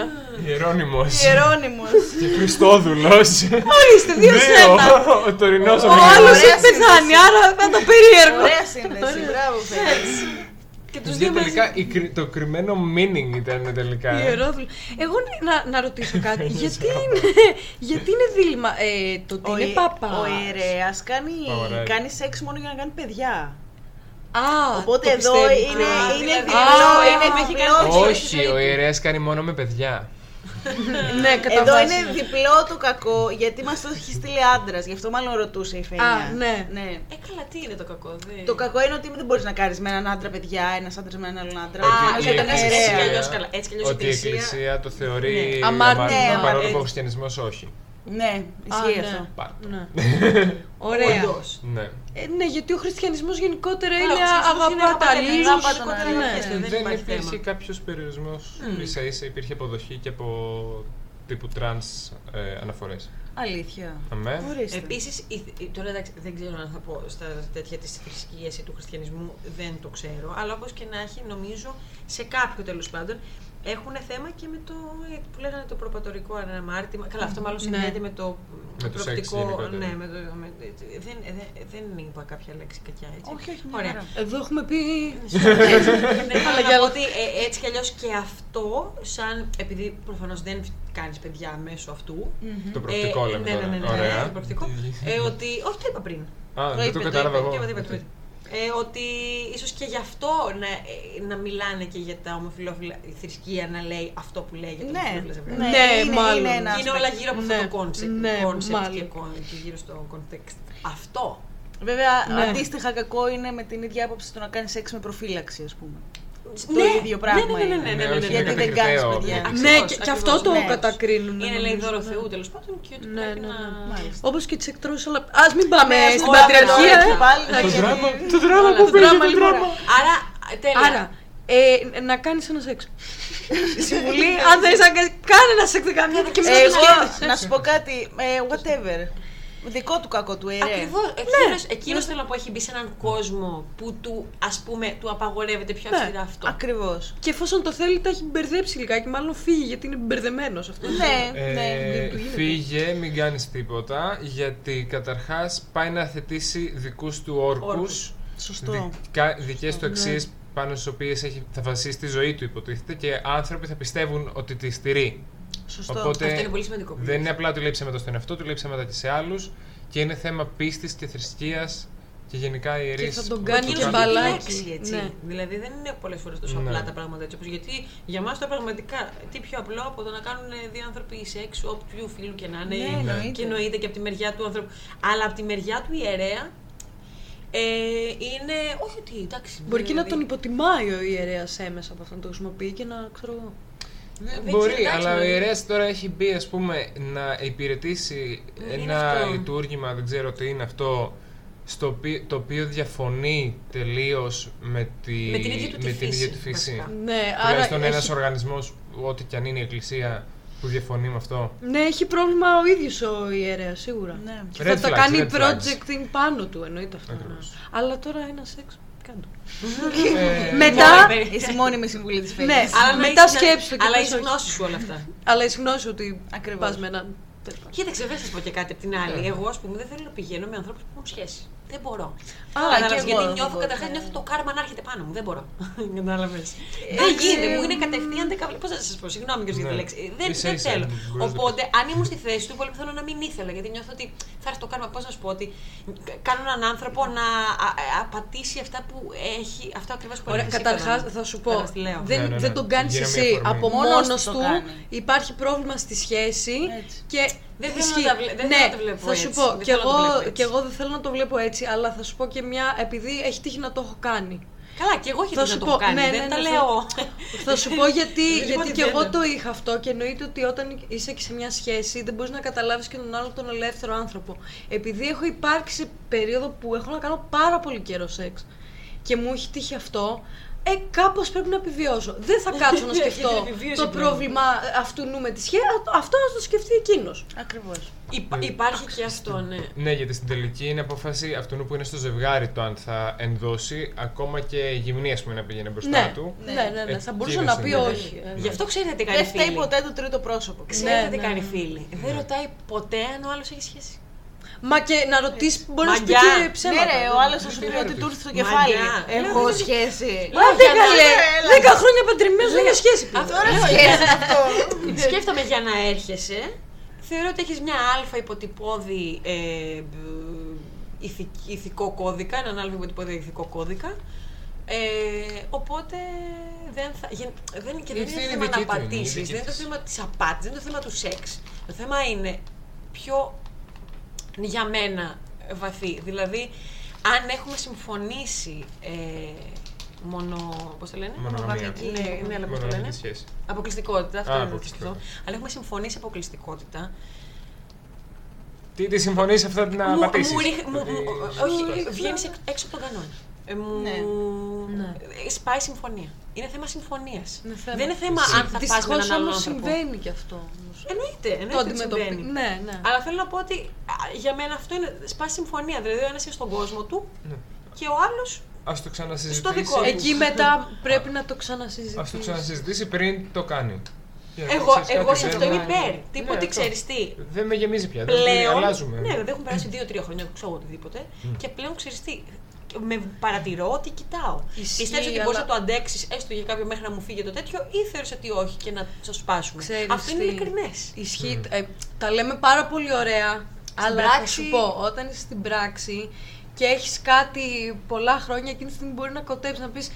Ιερώνυμος Ιερώνυμος. και Χριστόδουλος. Ορίστε, δύο σε ένα. Ο τωρινός ο Ο άλλος Μιχάλης. έχει πεθάνει, άρα θα το περίεργο. Ωραία σύνδεση, μπράβο Φένια. Και τους Γιατί δύο μαζί. τελικά η κρυ- το κρυμμένο meaning ήταν τελικά. Ιερόδουλο. Εγώ ναι, να, να ρωτήσω κάτι. γιατί, είναι, γιατί είναι δίλημα. Ε, το ότι Ο είναι Ι- παπάς; Ο ιερέας κάνει, Ωραία. κάνει σεξ μόνο για να κάνει παιδιά. Α, Οπότε το εδώ πιστεύει. είναι, Α, είναι δηλαδή, διπλό, α, είναι α, διπλό. Όχι, ο ιερέας κάνει μόνο με παιδιά. ναι, κατά Εδώ βάση. είναι διπλό το κακό, γιατί μας το έχει στείλει άντρας. Γι' αυτό μάλλον ρωτούσε η Φένια. Α, ναι. ναι. Ε, καλά, τι είναι το κακό. δεν- Το κακό είναι ότι δεν μπορείς να κάνεις με έναν άντρα παιδιά, ένας άντρας με έναν άλλον άντρα. Α, Ότι για είναι τον ιερέα. έτσι κι αλλιώς καλά. Έτσι κι αλλιώς η Ότι η Εκκλησία- Εκκλησία το θεωρεί Ναι. Αμάρτημα. αμάρτημα, Ναι, παρόλο ε, που ο χριστιανισμός όχι. Ναι, ισχύει Α, αυτό. ναι. Πάρα. Ναι. Ωραία. Όντως. Ναι. Ε, ναι, γιατί ο χριστιανισμός γενικότερα Καλά, είναι ο χριστιανισμός είναι αγαπά τα αγαπάτε, λίγους. αγαπάτε τον κότερα άλλο. να Ναι. πιέστε, δεν Δεν υπάρχει υπήρχε θέμα. κάποιος περιορισμός. ίσα ίσα υπήρχε αποδοχή και από τύπου τρανς ε, αναφορές. Αλήθεια. Αμέ. Ορίστε. Επίσης, τώρα εντάξει, δεν ξέρω αν θα πω στα τέτοια της θρησκείας ή του χριστιανισμού, δεν το ξέρω. Αλλά όπως και να έχει, νομίζω σε κάποιο τέλος πάντων έχουν θέμα και με το ε, που λέγανε το προπατορικό αναμάρτημα. Καλά, αυτό μάλλον Ναι. συνδέεται με το Με το σεξ προοπτικό. γενικότερα. Ναι, με το, με, δεν, δεν, δεν είπα κάποια λέξη κακιά έτσι. Όχι, όχι, μια Ωραία. χαρά. Εδώ έχουμε πει. ναι, Αλλά αλλά για- ότι ε, έτσι κι αλλιώς και αυτό, σαν επειδή προφανώς δεν κάνεις παιδιά μέσω αυτού. Το προοπτικό ε, λέμε ναι, τώρα. ναι, ναι, ναι, Ωραία. το προοπτικό. Ε, ότι. Όχι, το είπα πριν. Α, δεν το είπε, το κατάλαβα είπε, εγώ. Το είπα, το είπα, το είπα. Ε, ότι ίσως και γι' αυτό να, ε, να μιλάνε και για τα ομοφυλόφιλα, η θρησκεία να λέει αυτό που λέει για τα Ναι, ομοφυλόφιλα ζευγάρια. ναι, Ναι, είναι, μάλλον. είναι ένα Είναι aspect. όλα γύρω από Ναι, αυτό το concept, ναι, concept μάλλον. και, con- και γύρω στο context. Αυτό. Βέβαια, Ναι. αντίστοιχα κακό είναι με την ίδια άποψη το να κάνεις σεξ με προφύλαξη, ας πούμε. Ναι, ίδιο πράγμα ναι, ναι, ναι, είναι. ναι, ναι, Ναι, ναι, όχι, ναι, Γιατί είναι δεν κατακριτέο. κάνει παιδιά. Ακριβώς, Ναι, και, και αυτό ακριβώς, το ναι. κατακρίνουν. Είναι λέει νομίζω, δώρο ναι. Θεού τέλο πάντων και ότι Ναι, πρέπει ναι, να. ναι. Μάλιστα. Όπω και τι εκτρώσει, αλλά. Α μην πάμε Ναι, στην όλα πατριαρχία, αυτά, ε. πάλι, Το γιατί- δράμα, το δράμα Όλα που τα πήγε, δράμα, το λοιπόν. δράμα. Άρα, τέλεια. Άρα, ε, να κάνει ένα σεξ. Συμβουλή, αν θέλει να κάνει, κάνε ένα σεξ 19 και μετά το Εγώ, σκέφτεσαι. να σου πω κάτι, ε, whatever. Δικό του κακό του ιερέα. Ακριβώς. Εκείνος, εκείνος θέλω να πω έχει μπει σε έναν κόσμο που του, ας πούμε, του απαγορεύεται πιο Ναι. αυστηρά αυτό. Ακριβώς. Και εφόσον το θέλει, τα έχει μπερδέψει λιγάκι. Μάλλον φύγει γιατί είναι μπερδεμένος αυτός. Ναι, Ε, ναι. του γίνεται. φύγε, μην κάνεις τίποτα, γιατί καταρχάς πάει να θετήσει δικούς του όρκους, Όρκους. Σωστό. δικα, δικές του Ναι. αξίες πάνω στις οποίες έχει, θα βασίσει τη ζωή του υποτίθεται και άνθρωποι θα πιστεύουν ότι τη στηρεί. Σωστό. Οπότε Αυτό είναι πολύ σημαντικό. δεν είναι απλά ότι λέει ψέματα στον εαυτό του, λέει ψέματα και σε άλλους και είναι θέμα πίστης και θρησκείας και γενικά οι ιερείς. Και θα τον που κάνει το και Εκείνος κάνουν. έχει μπαλάκι. επιλέξει, έτσι. Ναι. Δηλαδή δεν είναι πολλές φορές τόσο Ναι. απλά τα πράγματα έτσι. Όπως γιατί για μας το πραγματικά τι πιο απλό από το να κάνουν δύο άνθρωποι σεξ, όποιου φίλου και να είναι. Ναι, εννοείται. και εννοείται και από τη μεριά του άνθρωπου. Αλλά από τη μεριά του ιερέα ε, είναι. Όχι ότι εντάξει. Μπορεί και να δηλαδή- τον υποτιμάει ο ιερέας έμεσα από αυτόν το χρησιμοποιεί και να ξέρω εγώ. Δεν Δεν μπορεί, ξέρω, εντάξει, αλλά ο δηλαδή. ιερέας τώρα έχει μπει ας πούμε να υπηρετήσει Είναι ένα αυτό. λειτουργήμα, δεν ξέρω τι είναι αυτό, στο οποίο, το οποίο διαφωνεί τελείως με, τη, Με την ίδια του τη με την φύση, ίδια του φύση. βασικά. Ναι, άρα. Τουλάχιστον ένας έχει- οργανισμός, ό,τι και αν είναι η εκκλησία, που διαφωνεί με αυτό. Ναι, έχει πρόβλημα ο ίδιος ο ιερέας, σίγουρα. Ναι. Και Red θα το flags, κάνει red flags. projecting πάνω του, εννοείται αυτό. ναι. Ακριβώς. Αλλά τώρα ένας σεξ. Κάντο. Ε, Μετά. Είσαι μόνιμη συμβουλή της Φέγγι. Ναι, Αλλά να μετά έχεις- σκέψου το και Αλλά πες έχεις όχι. γνώση σου όλα αυτά. Αλλά η γνώση ότι Ακριβώς. πας με έναν. τέλος πάντων. Κοίταξε, δεν θα σα πω και κάτι απ' την άλλη. Ναι. Εγώ, ας πούμε, δεν θέλω να πηγαίνω με ανθρώπους που έχουν σχέση. Δεν μπορώ. Α, Κατάλαβες, και εγώ γιατί δεν νιώθω μπορώ, καταρχάς ναι. νιώθω το κάρμα να έρχεται πάνω μου. Δεν μπορώ. Κατάλαβες. Δεν Εντάξει, γίνεται. Μου είναι μ. κατευθείαν δεκαβλή. Πώς θα σας πω, συγγνώμη και για τη Ναι. λέξη. Ε, Δεν, Ίσα δεν ίσα, θέλω. μπορείς να το Οπότε, αν ήμουν στη θέση του, πολύ πιθανό να μην ήθελα. Γιατί νιώθω ότι θα έρθει το κάρμα. Πώς να σου πω, ότι κάνω έναν άνθρωπο να α- α- απατήσει αυτά που έχει. Αυτό ακριβώς που Ωραία, έλεγες εσύ, καταρχάς Φερόνα. θα σου πω. Τώρα στη λέω. Δεν, Ναι, ναι, ναι. δεν τον κάνεις Γίνε μια εσύ. αφορμή. Από Μόνος μόνος του το του κάνει. υπάρχει πρόβλημα στη σχέση Έτσι. και. Δεν θέλω ισχύει. να τα βλέ- δεν ναι, θέλω να το βλέπω θα σου έτσι. πω. Δεν Και θέλω να το εγώ, βλέπω έτσι. και εγώ δεν θέλω να το βλέπω έτσι, αλλά θα σου πω και μια. Επειδή έχει τύχει να το έχω κάνει. Καλά, και εγώ έχει Θα τύχει σου να πω, το έχω κάνει. ναι, δεν ναι, τα ναι, λέω. Θα σου πω γιατί, Δεν γιατί και εγώ καταλαβαίνω. το είχα αυτό και εννοείται ότι όταν είσαι και σε μια σχέση δεν μπορείς να καταλάβεις και τον άλλο τον ελεύθερο άνθρωπο. Επειδή έχω υπάρξει σε περίοδο που έχω να κάνω πάρα πολύ καιρό σεξ και μου έχει τύχει αυτό, ε, κάπως πρέπει να επιβιώσω. Δεν θα κάτσω να Για την σκεφτώ επιβίωση το πρέπει. πρόβλημα αυτού νου με τη σχέση. Αυτό να το σκεφτεί εκείνος. Ακριβώς. Υπά- υπάρχει και αυτό, ναι. Ναι, γιατί στην τελική είναι απόφαση αυτού που είναι στο ζευγάρι το αν θα ενδώσει, ακόμα και η γυμνή ας πούμε, να πήγαινε μπροστά Ναι, του. ναι, ναι, ναι, Ε, θα μπορούσε εκείνος να πει είναι. όχι. ε, Γι' αυτό ξέρετε τι κάνει Δεν φταίει φίλη. ποτέ το τρίτο πρόσωπο. Ξέρετε Ναι, τι ναι, κάνει ναι. φίλη. Δεν ρωτάει ποτέ αν ο άλλος έχει σχέση. Μα και να ρωτήσεις, μπορεί να σου πει Μαγιά. και Ναι, ψέματα. ρε, ο άλλος θα σου πει ότι του ήρθε στο κεφάλι. Μαγιά. Έχω Λέω, σχέση. Άντε Για να- καλέ, έλα. δέκα χρόνια παντρεμένος δεν έχει σχέση πλέον. Αυτό λέω, Σχέση αυτό. Σκέφτομαι για να έρχεσαι. Θεωρώ ότι έχεις μια αλφα υποτυπώδη ε, μπ- ηθικ- ηθικό κώδικα, έναν αλφα υποτυπώδη ηθικό κώδικα. Ε, οπότε δεν θα. γεν- δεν, και δεν Αυτή είναι είναι θέμα δική να του, είναι η πατήσει. δική Δεν είναι το της. θέμα της απάτη, δεν είναι το θέμα του σεξ. Το θέμα είναι πιο για μένα βαθύ. Δηλαδή, αν έχουμε συμφωνήσει ε, μόνο. Πώς το λένε, Μονογαμία. Ναι, ναι, αλλά πώς το λένε; Μονογαμική σχέση. Αποκλειστικότητα, αυτό Α, είναι το αποκλειστικότητα. σκεφτό. Αλλά έχουμε συμφωνήσει αποκλειστικότητα. Τι τη συμφωνείς σε αυτά να Μου- πατήσεις. μου ρίχ- μου- Ότι- μου- Όχι, βγαίνεις έξω από τον κανόνα. Ε, μου... Ναι. Ναι. ε, Σπάει συμφωνία. Είναι θέμα συμφωνίας. Είναι θέμα. Δεν είναι θέμα αν θα πας με Δυστυχώς έναν άλλον όμως άνθρωπο. συμβαίνει και αυτό. όμως. Εννοείται, Το εννοείται ότι αντιμετωπίζει. συμβαίνει. Ναι, ναι. Αλλά θέλω να πω ότι α, για μένα αυτό είναι σπάει συμφωνία. Δηλαδή ο ένας είναι στον κόσμο του Ναι. και ο άλλος. Ας το ξανασυζητήσει. Στο δικό του. Εκεί μετά πρέπει να το ξανασυζητήσεις. Ας το ξανασυζητήσει πριν το κάνει. Για να Εγώ, ξέρεις εγώ κάτι σε δεν- αυτό είμαι Ναι. υπέρ. Ναι, Τίποτε αυτό. ξέρεις τι. Δεν με γεμίζει πια. δεν πλέον. αλλάζουμε. Ναι, δεν έχουν περάσει δύο-τρία χρόνια, ξέρω εγώ οτιδήποτε. Και πλέον ξέρεις τι. Με παρατηρώ ότι κοιτάω. Ισχύει, Πιστεύεις ότι αλλά- μπορείς να το αντέξεις έστω για κάποιο μέχρι να μου φύγει το τέτοιο, ή θεωρείς ότι όχι και να το σπάσουμε; Ξέρεις Αυτό είναι τι, ειλικρινές. Ισχύει. Ε, τα λέμε πάρα πολύ ωραία. αλλά θα πράξη- σου πω, όταν είσαι στην πράξη και έχεις κάτι πολλά χρόνια, εκείνη τη στιγμή μπορεί να κοτέψεις να πεις.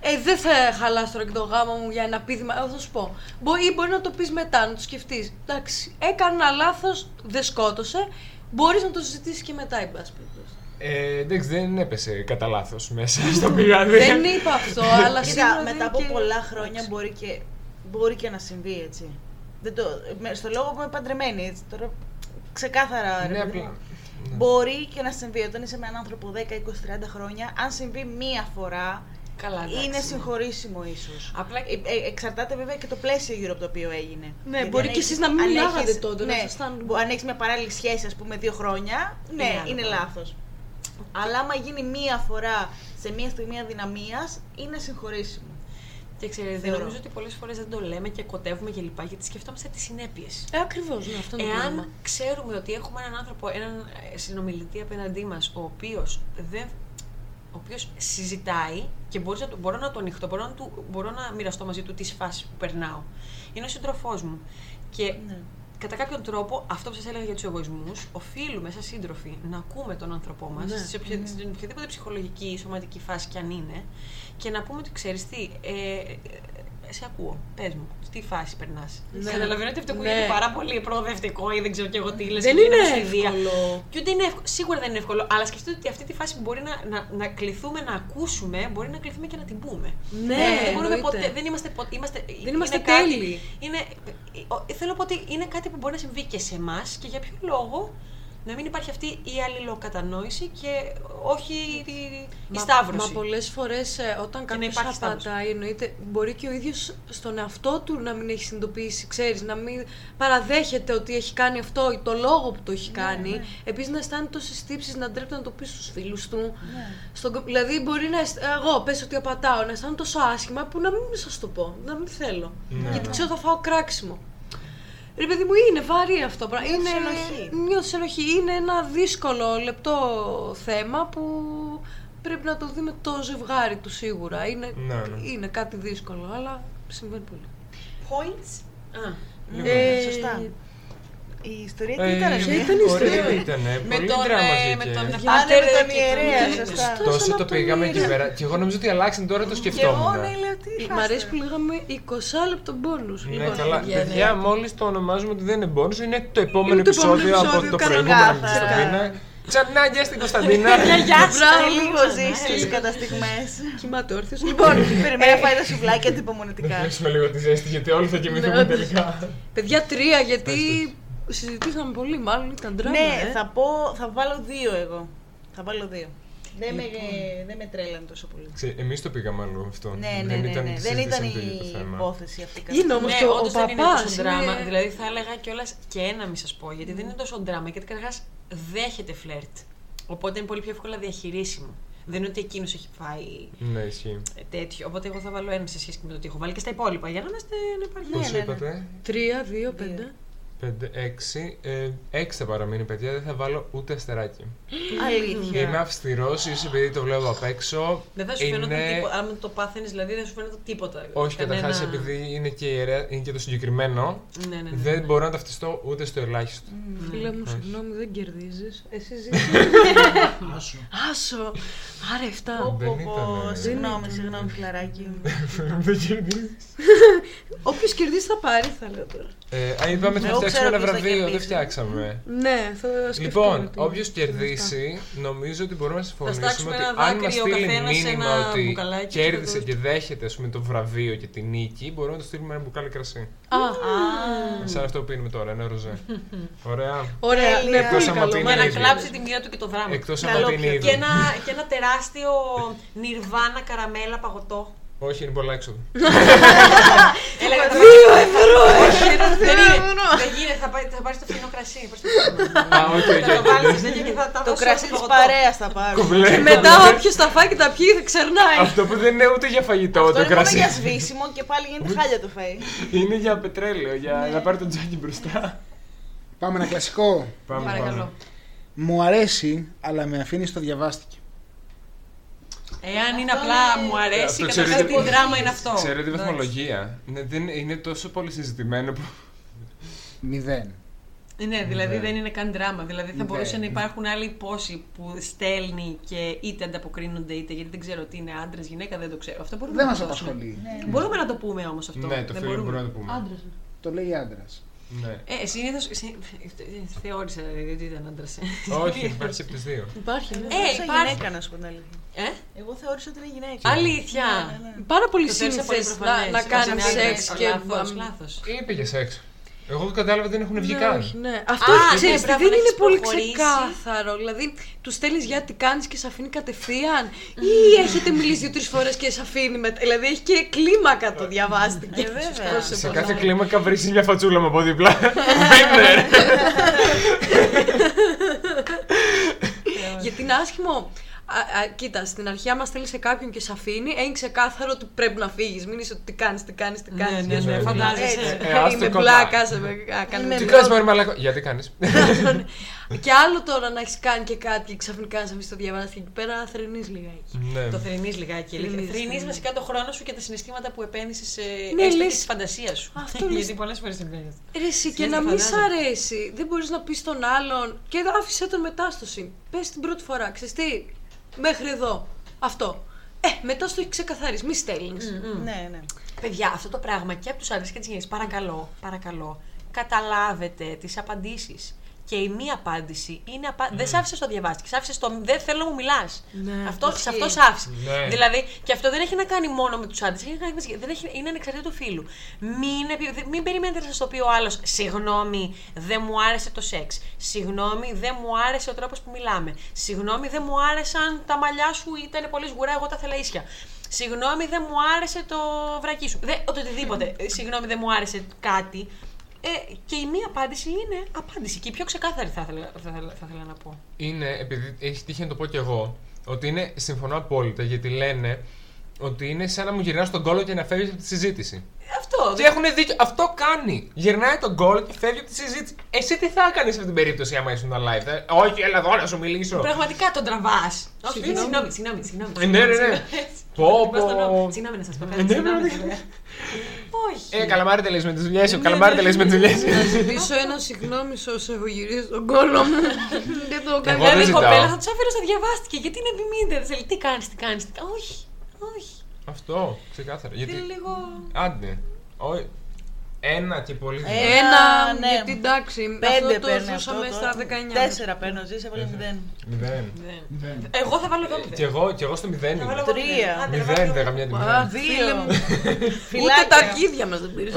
Ε, δεν θα χαλάσει τώρα και το γάμα μου για ένα πείδημα. Εγώ θα σου πω. Μπορεί, ή μπορεί να το πεις μετά, να το σκεφτείς. Εντάξει, έκανα ένα λάθος, δεν σκότωσε. Μπορείς να το συζητήσεις και μετά, εν πάση περιπτώσει. Ε, εντάξει, δεν έπεσε κατά λάθος μέσα στο πηγάδι. δεν είπα αυτό, αλλά σίγουρα Κοίτα, δεν μετά είναι από και- πολλά χρόνια μπορεί και, μπορεί και να συμβεί έτσι. Δεν το, με- στο λόγο που είμαι παντρεμένη, έτσι, τώρα ξεκάθαρα. ρε Ναι, παιδί μου. απλά. Μπορεί και να συμβεί όταν είσαι με έναν άνθρωπο 10, 20, 30 χρόνια. Αν συμβεί μία φορά, Καλά, εντάξει, είναι ναι. συγχωρήσιμο ίσως. Απλά- εξαρτάται βέβαια και το πλαίσιο γύρω από το οποίο έγινε. Ναι, Γιατί μπορεί αν και έχεις- εσείς να μην αν μιλάγατε έχεις- τότε, να Ναι, ήσασταν- μπο- αν έχει μια παράλληλη σχέση, ας πούμε, δύο χρόνια, ναι, Είναι άλλο είναι πράγμα. λάθος. Αλλά άμα γίνει μία φορά σε μία στιγμή αδυναμίας, είναι συγχωρήσιμο. Και ξέρετε, Θεωρώ. νομίζω ότι πολλές φορές δεν το λέμε και κοτεύουμε κλπ. Γιατί σκεφτόμαστε τις συνέπειες. Ε, ακριβώς, ναι, αυτό είναι το Εάν πρόβλημα. ξέρουμε ότι έχουμε έναν άνθρωπο, έναν ε, συνομιλητή απέναντί μας, ο οποίος δεν. Ο οποίος συζητάει και μπορείς να, το- μπορώ να το ανοιχτώ, μπορώ να, του, μπορώ να μοιραστώ μαζί του τις φάσεις που περνάω. Είναι ο σύντροφός μου. Και Ναι. Κατά κάποιον τρόπο, αυτό που σας έλεγα για τους εγωισμούς, οφείλουμε σαν σύντροφοι να ακούμε τον άνθρωπό μας Ναι. σε οποια- στην οποιαδήποτε ψυχολογική ή σωματική φάση κι αν είναι και να πούμε ότι ξέρεις τι, ε, ε, σε ακούω, πες μου, τι φάση περνάς; Ναι. Καταλαβαίνω ότι αυτό Ναι. ακούγεται πάρα πολύ προοδευτικό ή δεν ξέρω και εγώ τι λες Δεν και είναι γίνεται στη βία. εύκολο. Και ούτε είναι εύκολο. Σίγουρα δεν είναι εύκολο, αλλά σκεφτείτε ότι αυτή τη φάση που μπορεί να, να, να κληθούμε να ακούσουμε, μπορεί να κληθούμε και να την πούμε. Ναι, δεν, μπορούμε εννοείται. ποτέ, δεν είμαστε ποτέ. Είμαστε, Δεν είμαστε είναι κάτι- τέλειοι. είναι, ο- θέλω να πω ότι είναι κάτι που μπορεί να συμβεί και σε εμάς και για ποιο λόγο; Να μην υπάρχει αυτή η αλληλοκατανόηση και όχι η, η Μα- σταύρωση. Μα πολλές φορές όταν να κάποιος υπάρχει σταύρωση. απατάει, εννοείται μπορεί και ο ίδιος στον εαυτό του να μην έχει συνειδητοποιήσει, ξέρεις, να μην παραδέχεται ότι έχει κάνει αυτό ή το λόγο που το έχει κάνει. Ναι, Επίσης να αισθάνεται τόσες τύψει, να ντρέπεται να το πει στους φίλους του. Στον, κο- δηλαδή, μπορεί να. αισθ- Εγώ πες ότι απατάω, να αισθάνομαι τόσο άσχημα που να μην σας το πω, να μην θέλω. Ναι. Γιατί ξέρω θα φάω κράξιμο. Ρε παιδί μου, είναι βαρύ αυτό. το πράγμα. Είναι ενοχή. νιώθεις ενοχή. Είναι ένα δύσκολο, λεπτό θέμα που πρέπει να το δει με το ζευγάρι του σίγουρα. Είναι, Ναι, ναι. είναι κάτι δύσκολο, αλλά συμβαίνει πολύ. Points. Α, Λοιπόν. Ε, σωστά. Η ιστορία τι ήταν, Ε, ρε. ήταν η ωραία ιστορία; ήταν, με πολύ τον, δράμα ε, με βγήκε. τον Άνευ πατέρα τον και ιερέα, τον- σωστά. Τόσο σαν το να τον πήγαμε εκεί είδα. πέρα. Και εγώ νομίζω ότι αλλάξαν τώρα το Και εγώ σκεφτόμουν. ναι, λέω τι Μ' χάστε. αρέσει που λέγαμε 20 λεπτό μπόνους. Ναι, Λοιπόν, καλά. παιδιά, Παιδιά, ναι. μόλις το ονομάζουμε ότι δεν είναι bonus, είναι το επόμενο Είναι το επόμενο επεισόδιο από επεισόδιο, το κανονικά. προηγούμενο με την Κωνσταντίνα. Ξανά γεια στην Κωνσταντίνα. Γεια Μπράβο, σας, λίγο ξανά, ζήσεις λίγο. κατά στιγμές. Κοιμάται όρθιος. Λοιπόν, Περιμένει να φάει τα σουβλάκια αντιπομονητικά. Έχουμε λίγο τη ζέστη γιατί όλοι θα κοιμηθούμε Ναι. τελικά. παιδιά τρία, γιατί συζητήσαμε πολύ, μάλλον ήταν δράμα. Ναι, ε. θα πω, θα βάλω δύο εγώ. Θα βάλω δύο. Δεν με, δεν με τρέλανε τόσο πολύ. Εμείς το πήγαμε αλλού αυτό. Ναι, ναι, ναι, ναι. Δεν ήταν η υπόθεση αυτή. κατά Είναι τα- όμως Ναι, και ο- όντως ο δεν είναι παπάς τόσο δράμα. είναι- Δηλαδή θα έλεγα κιόλας και ένα μη σα πω, γιατί δεν είναι τόσο δράμα. Γιατί καταρχάς δέχεται φλερτ. Οπότε είναι πολύ πιο εύκολα διαχειρίσιμο. Δεν είναι ότι εκείνος έχει φάει Ναι, ισχύει. ε, τέτοιο. Οπότε εγώ θα βάλω ένα σε σχέση με το τι έχω βάλει και στα υπόλοιπα. Για να είμαστε να υπάρχει. Πώς ναι, ναι. είπατε, Τρία, δύο, πέντε. 5-6. 6 θα παραμείνει, παιδιά. Δεν θα βάλω ούτε αστεράκι. Αλήθεια. Είμαι αυστηρός, ίσω επειδή το βλέπω απ' έξω. Δεν θα σου φαίνονταν Είναι- τίποτα. Αν το πάθαινες, δηλαδή δεν σου φαίνονταν τίποτα. Όχι, Κανένα- καταρχά επειδή είναι και, η ιερέα- είναι και το συγκεκριμένο, Ναι, ναι, ναι. δεν μπορώ να ταυτιστώ ούτε στο ελάχιστο. Φίλε μου, Όχι. συγγνώμη, δεν κερδίζεις. Εσύ ζήσεις. Άσο. Άσο. Άρα 7. Πω, Δεν πω, πω, ήτανε. Συγγνώμη, συγγνώμη, φιλαράκι. Δεν κερδίζεις. Όποιος κερδίσει θα πάρει, θα λέω τώρα. Ε, α, είπαμε θα Εγώ φτιάξουμε ξέρω ένα ποιος θα βραβείο, δεν κερδίσει. φτιάξαμε. Ναι, θα σκεφτούμε. Λοιπόν, τι- όποιος τι κερδίσει, νομίζω ότι μπορούμε να συμφωνήσουμε στάξουμε ότι ένα αν μας δάκρυ ο στείλει καθένας σε μήνυμα ένα ότι μπουκαλάκι και θα κέρδισε το- και δέχεται ας πούμε, το βραβείο και τη νίκη, μπορούμε να του στείλουμε ένα μπουκάλι κρασί. Α, Σαν αυτό που πίνουμε τώρα, ένα ροζέ. Ωραία. ωραία. Ναι, Τέλεια. πολύ Εκτός άμα καλό. πίνει Για να ήδη. κλάψει τη μοίρα του και το δράμα. Εκτός Καλό αν πίνει πιάτο. ήδη. Και ένα, και ένα τεράστιο νιρβάνα καραμέλα παγωτό. Όχι, είναι πολλά έξοδο. Έλεγα θα Δύο ευρώ, Όχι, έχει ένα δεν δύο είναι. ευρώ. Δεν γίνεται, θα πάρει, θα πάρει το φθηνό κρασί. προς το φθηνό. Α, όχι, όχι, Θα το όχι. βάλεις τέτοια και θα τα Το δώσω κρασί στο της παγωτό. παρέας θα πάρω. Κομπλέ. Και μετά όποιος τα φάει και τα πιει θα ξερνάει. Αυτό που δεν είναι ούτε για φαγητό Αυτό το είναι μόνο κρασί. για σβήσιμο και πάλι γίνεται χάλια το φαΐ. Είναι για πετρέλαιο, για να πάρει το τζάκι μπροστά. Πάμε ένα κλασικό. Πάμε, Παρακαλώ. πάμε. Μου αρέσει, αλλά με αφήνει στο διαβάστηκε. Εάν είναι απλά μου αρέσει, Αυτό καταρχάς ξέρετε- τι δράμα είναι αυτό. Ξέρετε τη Εντάξει. βαθμολογία. Ναι, δεν, είναι τόσο πολύ συζητημένο που. Μηδέν. Ναι, δηλαδή Ναι. δεν είναι καν δράμα. Δηλαδή θα Ναι. μπορούσε να υπάρχουν άλλοι πόσοι που στέλνει και είτε ανταποκρίνονται είτε γιατί δεν ξέρω τι είναι άντρα, γυναίκα, δεν το ξέρω. Αυτό μπορούμε Δεν να μας το δώσουμε. απασχολεί. Μπορούμε να το πούμε όμως αυτό. Ναι, το δεν φίλο μπορούμε να το πούμε. Άντρας. Το λέει άντρας. Ναι. Ε, συνήθως. Θεώρησα ότι ήταν άντρας. Όχι, υπάρχει από τις δύο. Υπάρχει. ναι. Ε, Θεώρησα υπάρχει. γυναίκα να σου πω την αλήθεια. Ε, Εγώ θεώρησα ότι είναι γυναίκα. αλήθεια. Ναι, ναι, ναι. Πάρα πολύ Το θεώρησα πολύ σύνηθες να, προφανές. να Όχι, κάνει είναι άντρας. σεξ και. Λάθος, λάθος. Είπε για σεξ. Εγώ το κατάλαβα ότι δεν έχουν βγει Ναι, καν. όχι, ναι. Αυτό Α, ξέρεις, ναι, μπράβο, δεν να είναι έχεις πολύ προχωρήσει. ξεκάθαρο. Δηλαδή, τους στέλνεις για τι κάνεις και σε αφήνει κατευθείαν, ή έχετε μιλήσει δύο-τρεις φορές και σε αφήνει μετά. Δηλαδή, έχει και κλίμακα το διαβάστηκε. Ε, βέβαια. Σε κάθε κλίμακα βρίσκει μια φατσούλα μου από δίπλα. Μπαίνε. Γιατί είναι άσχημο. Α, α, κοίτα, στην αρχή, άμα στέλνει σε κάποιον και σε αφήνει, είναι ξεκάθαρο ότι πρέπει να φύγεις. Μην είσαι ότι τι κάνεις, τι κάνεις, τι Ναι, κάνεις. ναι, ναι, φαντάζεσαι. Ε, ας το Είναι κοπά. πλάκα, σε με α, κάνει Είναι Τι με- κάνει, Μαρή Μαλάκο. Γιατί κάνεις; Και άλλο τώρα να έχεις κάνει και κάτι και ξαφνικά να σε αφήσει το διαβάσει και εκεί πέρα θρυνείς λιγάκι. Ναι. Το θρυνείς λιγάκι. Θρηνείς, Θρυνείς θρηνείς. βασικά το χρόνο σου και τα συναισθήματα που επένδυσες σε Ναι, έστω και λες- της φαντασίας σου. Αυτό λες- Γιατί πολλές φορές συμβαίνει. Ρε εσύ και Συνήθως να το μην σ' φαντάζομαι. αρέσει. Δεν μπορείς να πεις στον άλλον και άφησε τον μετάσταση. Πες την πρώτη φορά, ξέρεις τι, μέχρι εδώ. Αυτό. Ε, μετά στο έχει ξεκαθαρίσει. Μη στέλνεις. Ναι, ναι. Παιδιά, αυτό το πράγμα και από τους άντρες και τις γυναίκες, παρακαλώ, παρακαλώ, καταλάβετε τις απαντήσεις. Και η μία απάντηση είναι. Απα... Δεν σ' άφησες το διαβάσει. Σ' άφησες το. Δεν θέλω να μου μιλάς. Ναι, αυτό, σε αυτός σ' άφησε. Ναι. Δηλαδή, και αυτό δεν έχει να κάνει μόνο με τους άντρες. Έχει να κάνει με- δεν έχει, είναι ανεξαρτήτως του φίλου. Μην, επι- δεν- μην περιμένετε να σας το πει ο άλλος. Συγγνώμη, δεν μου άρεσε το σεξ. Συγγνώμη, δεν μου άρεσε ο τρόπος που μιλάμε. Συγγνώμη, δεν μου άρεσαν τα μαλλιά σου, ήταν πολύ σγουρά, εγώ τα θέλα ίσια. Συγγνώμη, δεν μου άρεσε το βρακί σου. Δεν, το οτιδήποτε. Ε, Συγγνώμη, δεν μου άρεσε κάτι. Ε, και η μία απάντηση είναι απάντηση. Και η πιο ξεκάθαρη θα ήθελα, θα ήθελα, θα ήθελα να πω. είναι, επειδή έχει τύχει να το πω κι εγώ, ότι είναι, συμφωνώ απόλυτα, γιατί λένε ότι είναι σαν να μου γυρνάς τον κόλλο και να φεύγεις από τη συζήτηση. Αυτό. Και έχουν δίκιο. Αυτό κάνει. Γυρνάει τον γκολ και φεύγει από τη συζήτηση. Εσύ τι θα έκανε σε αυτή την περίπτωση άμα ήσουν live. Ε; Όχι, έλα εδώ να σου μιλήσω. Πραγματικά τον τραβάς. Συγγνώμη. Συγγνώμη, συγγνώμη, συγγνώμη. Ε, ναι, ναι, ναι. Πω, Πας στον νόμο. πω. Συγγνώμη να σας πω Ε, κάτι. Ναι, συγγνώμη, ναι. συγγνώμη. Όχι. Ε, καλαμάρι τελείω με τις δουλειές σου. Καλαμάρι τελείω με τις δουλειές σου. Να ζητήσω ένα συγγνώμη σε όσο έχω γυρίσει τον κόλλο μου. Δεν το Εγώ έκανα. δεν Δηλαδή η ζητάω. κοπέλα θα τους άφηνε να διαβάστηκε. Γιατί είναι επιμείνετε. Δεν θέλει. Τι κάνεις, τι κάνεις. Όχι. Όχι. Αυτό, ξεκάθαρα. Είναι Γιατί. λίγο. Άντε. Όχι. Ένα και πολύ. Ε, δυνατό. Ένα, ναι. γιατί εντάξει, Πέντε αυτό το παίρνει αυτό. ζούσαμε τώρα. στα 19. Τέσσερα παίρνω, ζεις, έβαλε μηδέν. Μηδέν. Δεν. Εγώ θα βάλω εδώ Και μηδέν. εγώ, και εγώ στο μηδέν Θα βάλω είμαι. εγώ Τρία. μηδέν. Άντε, να Μηδέν, βάλω δεν εγώ. γαμιά τη Α, μηδέν. φίλε μου. Ούτε Φυλάκια. τα αρχίδια μας δεν πήρες.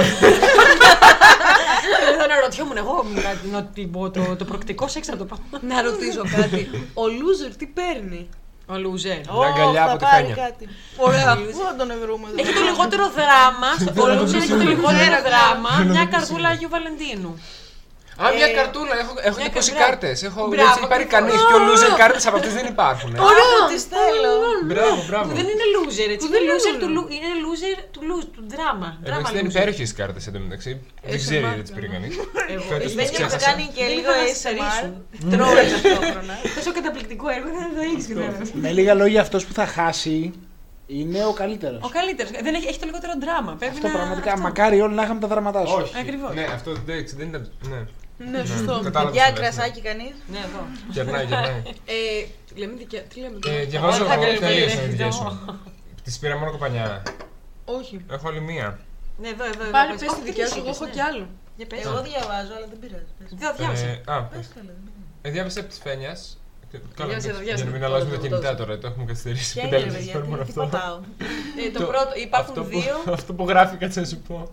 Εδώ να ρωτιόμουν εγώ να- να την πω το, το προκτικό σεξ να το πάω. Να ρωτήσω κάτι. Ο loser τι παίρνει; Ο loser. Μια αγκαλιά Ω, από τη θα πάρει Φένια. κάτι. Ωραία. Πού θα τον βρούμε εδώ; Έχει το λιγότερο δράμα. Ο loser έχει το λιγότερο δράμα. Μια καρδούλα Αγίου Βαλεντίνου. Α, μια Ε, καρτούλα. Έχω, έχω μια 20 κα- κάρτες. Έχω Μπράβο, δεν έχει πάρει κανείς. ακριβώς. Και ο loser κάρτες από αυτέ δεν υπάρχουν. ε. Ωραία, τις θέλω. Μπράβο, μπράβο. Που δεν είναι loser, έτσι. δεν Είναι είναι loser loser. του, lu- είναι loser του, lu- του δράμα. Δράμα Εντάξει, δεν loser. υπέροχες οι κάρτες εντωμεταξύ. Δεν ξέρει ASMR, γιατί τις πήρε κανείς. Εγώ- Φέτος η τις Δεν έχω ξέχασα. κάνει και Δεν λίγο ήθελα να ASMR. στερήσουν. Τρώω ταυτόχρονα. Τόσο καταπληκτικό έργο δεν το έχεις πει. Με λίγα λόγια, αυτός που θα χάσει είναι ο καλύτερος. Ο καλύτερος. Δεν έχει, έχει το λιγότερο δράμα. Πρέπει Αυτό να... πραγματικά. αυτό. Μακάρι όλοι να είχαμε τα δράματά σου. Όχι. Ακριβώς. Ναι, αυτό εντάξει, δεν ήταν. Ναι. Ναι, σωστό. Κατάλαβα Για τι λες, ναι. κρασάκι κανείς. Ναι, εδώ. Γερνάει, γερνάει. Ε, λέμε δικιά. Τι λέμε Ε, τώρα; Διαβάζω θα εγώ κρίνω, τελείωσα ναι, τι δικέ ναι. σου. Τη πήρα μόνο κοπανιά. Όχι. Έχω άλλη μία. Ναι, εδώ, εδώ. Πάλι εδώ. πες Όχι, τη δεν δικιά σου, είπες, εγώ έχω ναι. κι άλλο. Για πες. Εγώ διαβάζω, αλλά δεν πειράζει. πες. Δεν το διάβασα. Ε, Α, Πες το, αλλά δεν πειράζει. ε, διάβασα από τη Φένια. Καλά, Διάβασε, εντάξει, διάβασε. για να μην Το- αλλάζουμε το- τα το- κινητά το- τώρα, το έχουμε καθυστερήσει. Ποια Πέντε είναι, ρε λεπτά παιδιά, παίρνουμε τι- τι αυτό. πατάω. Ε, Το πρώτο, αυτό υπάρχουν που, δύο. αυτό που γράφει, κάτσε να σου πω.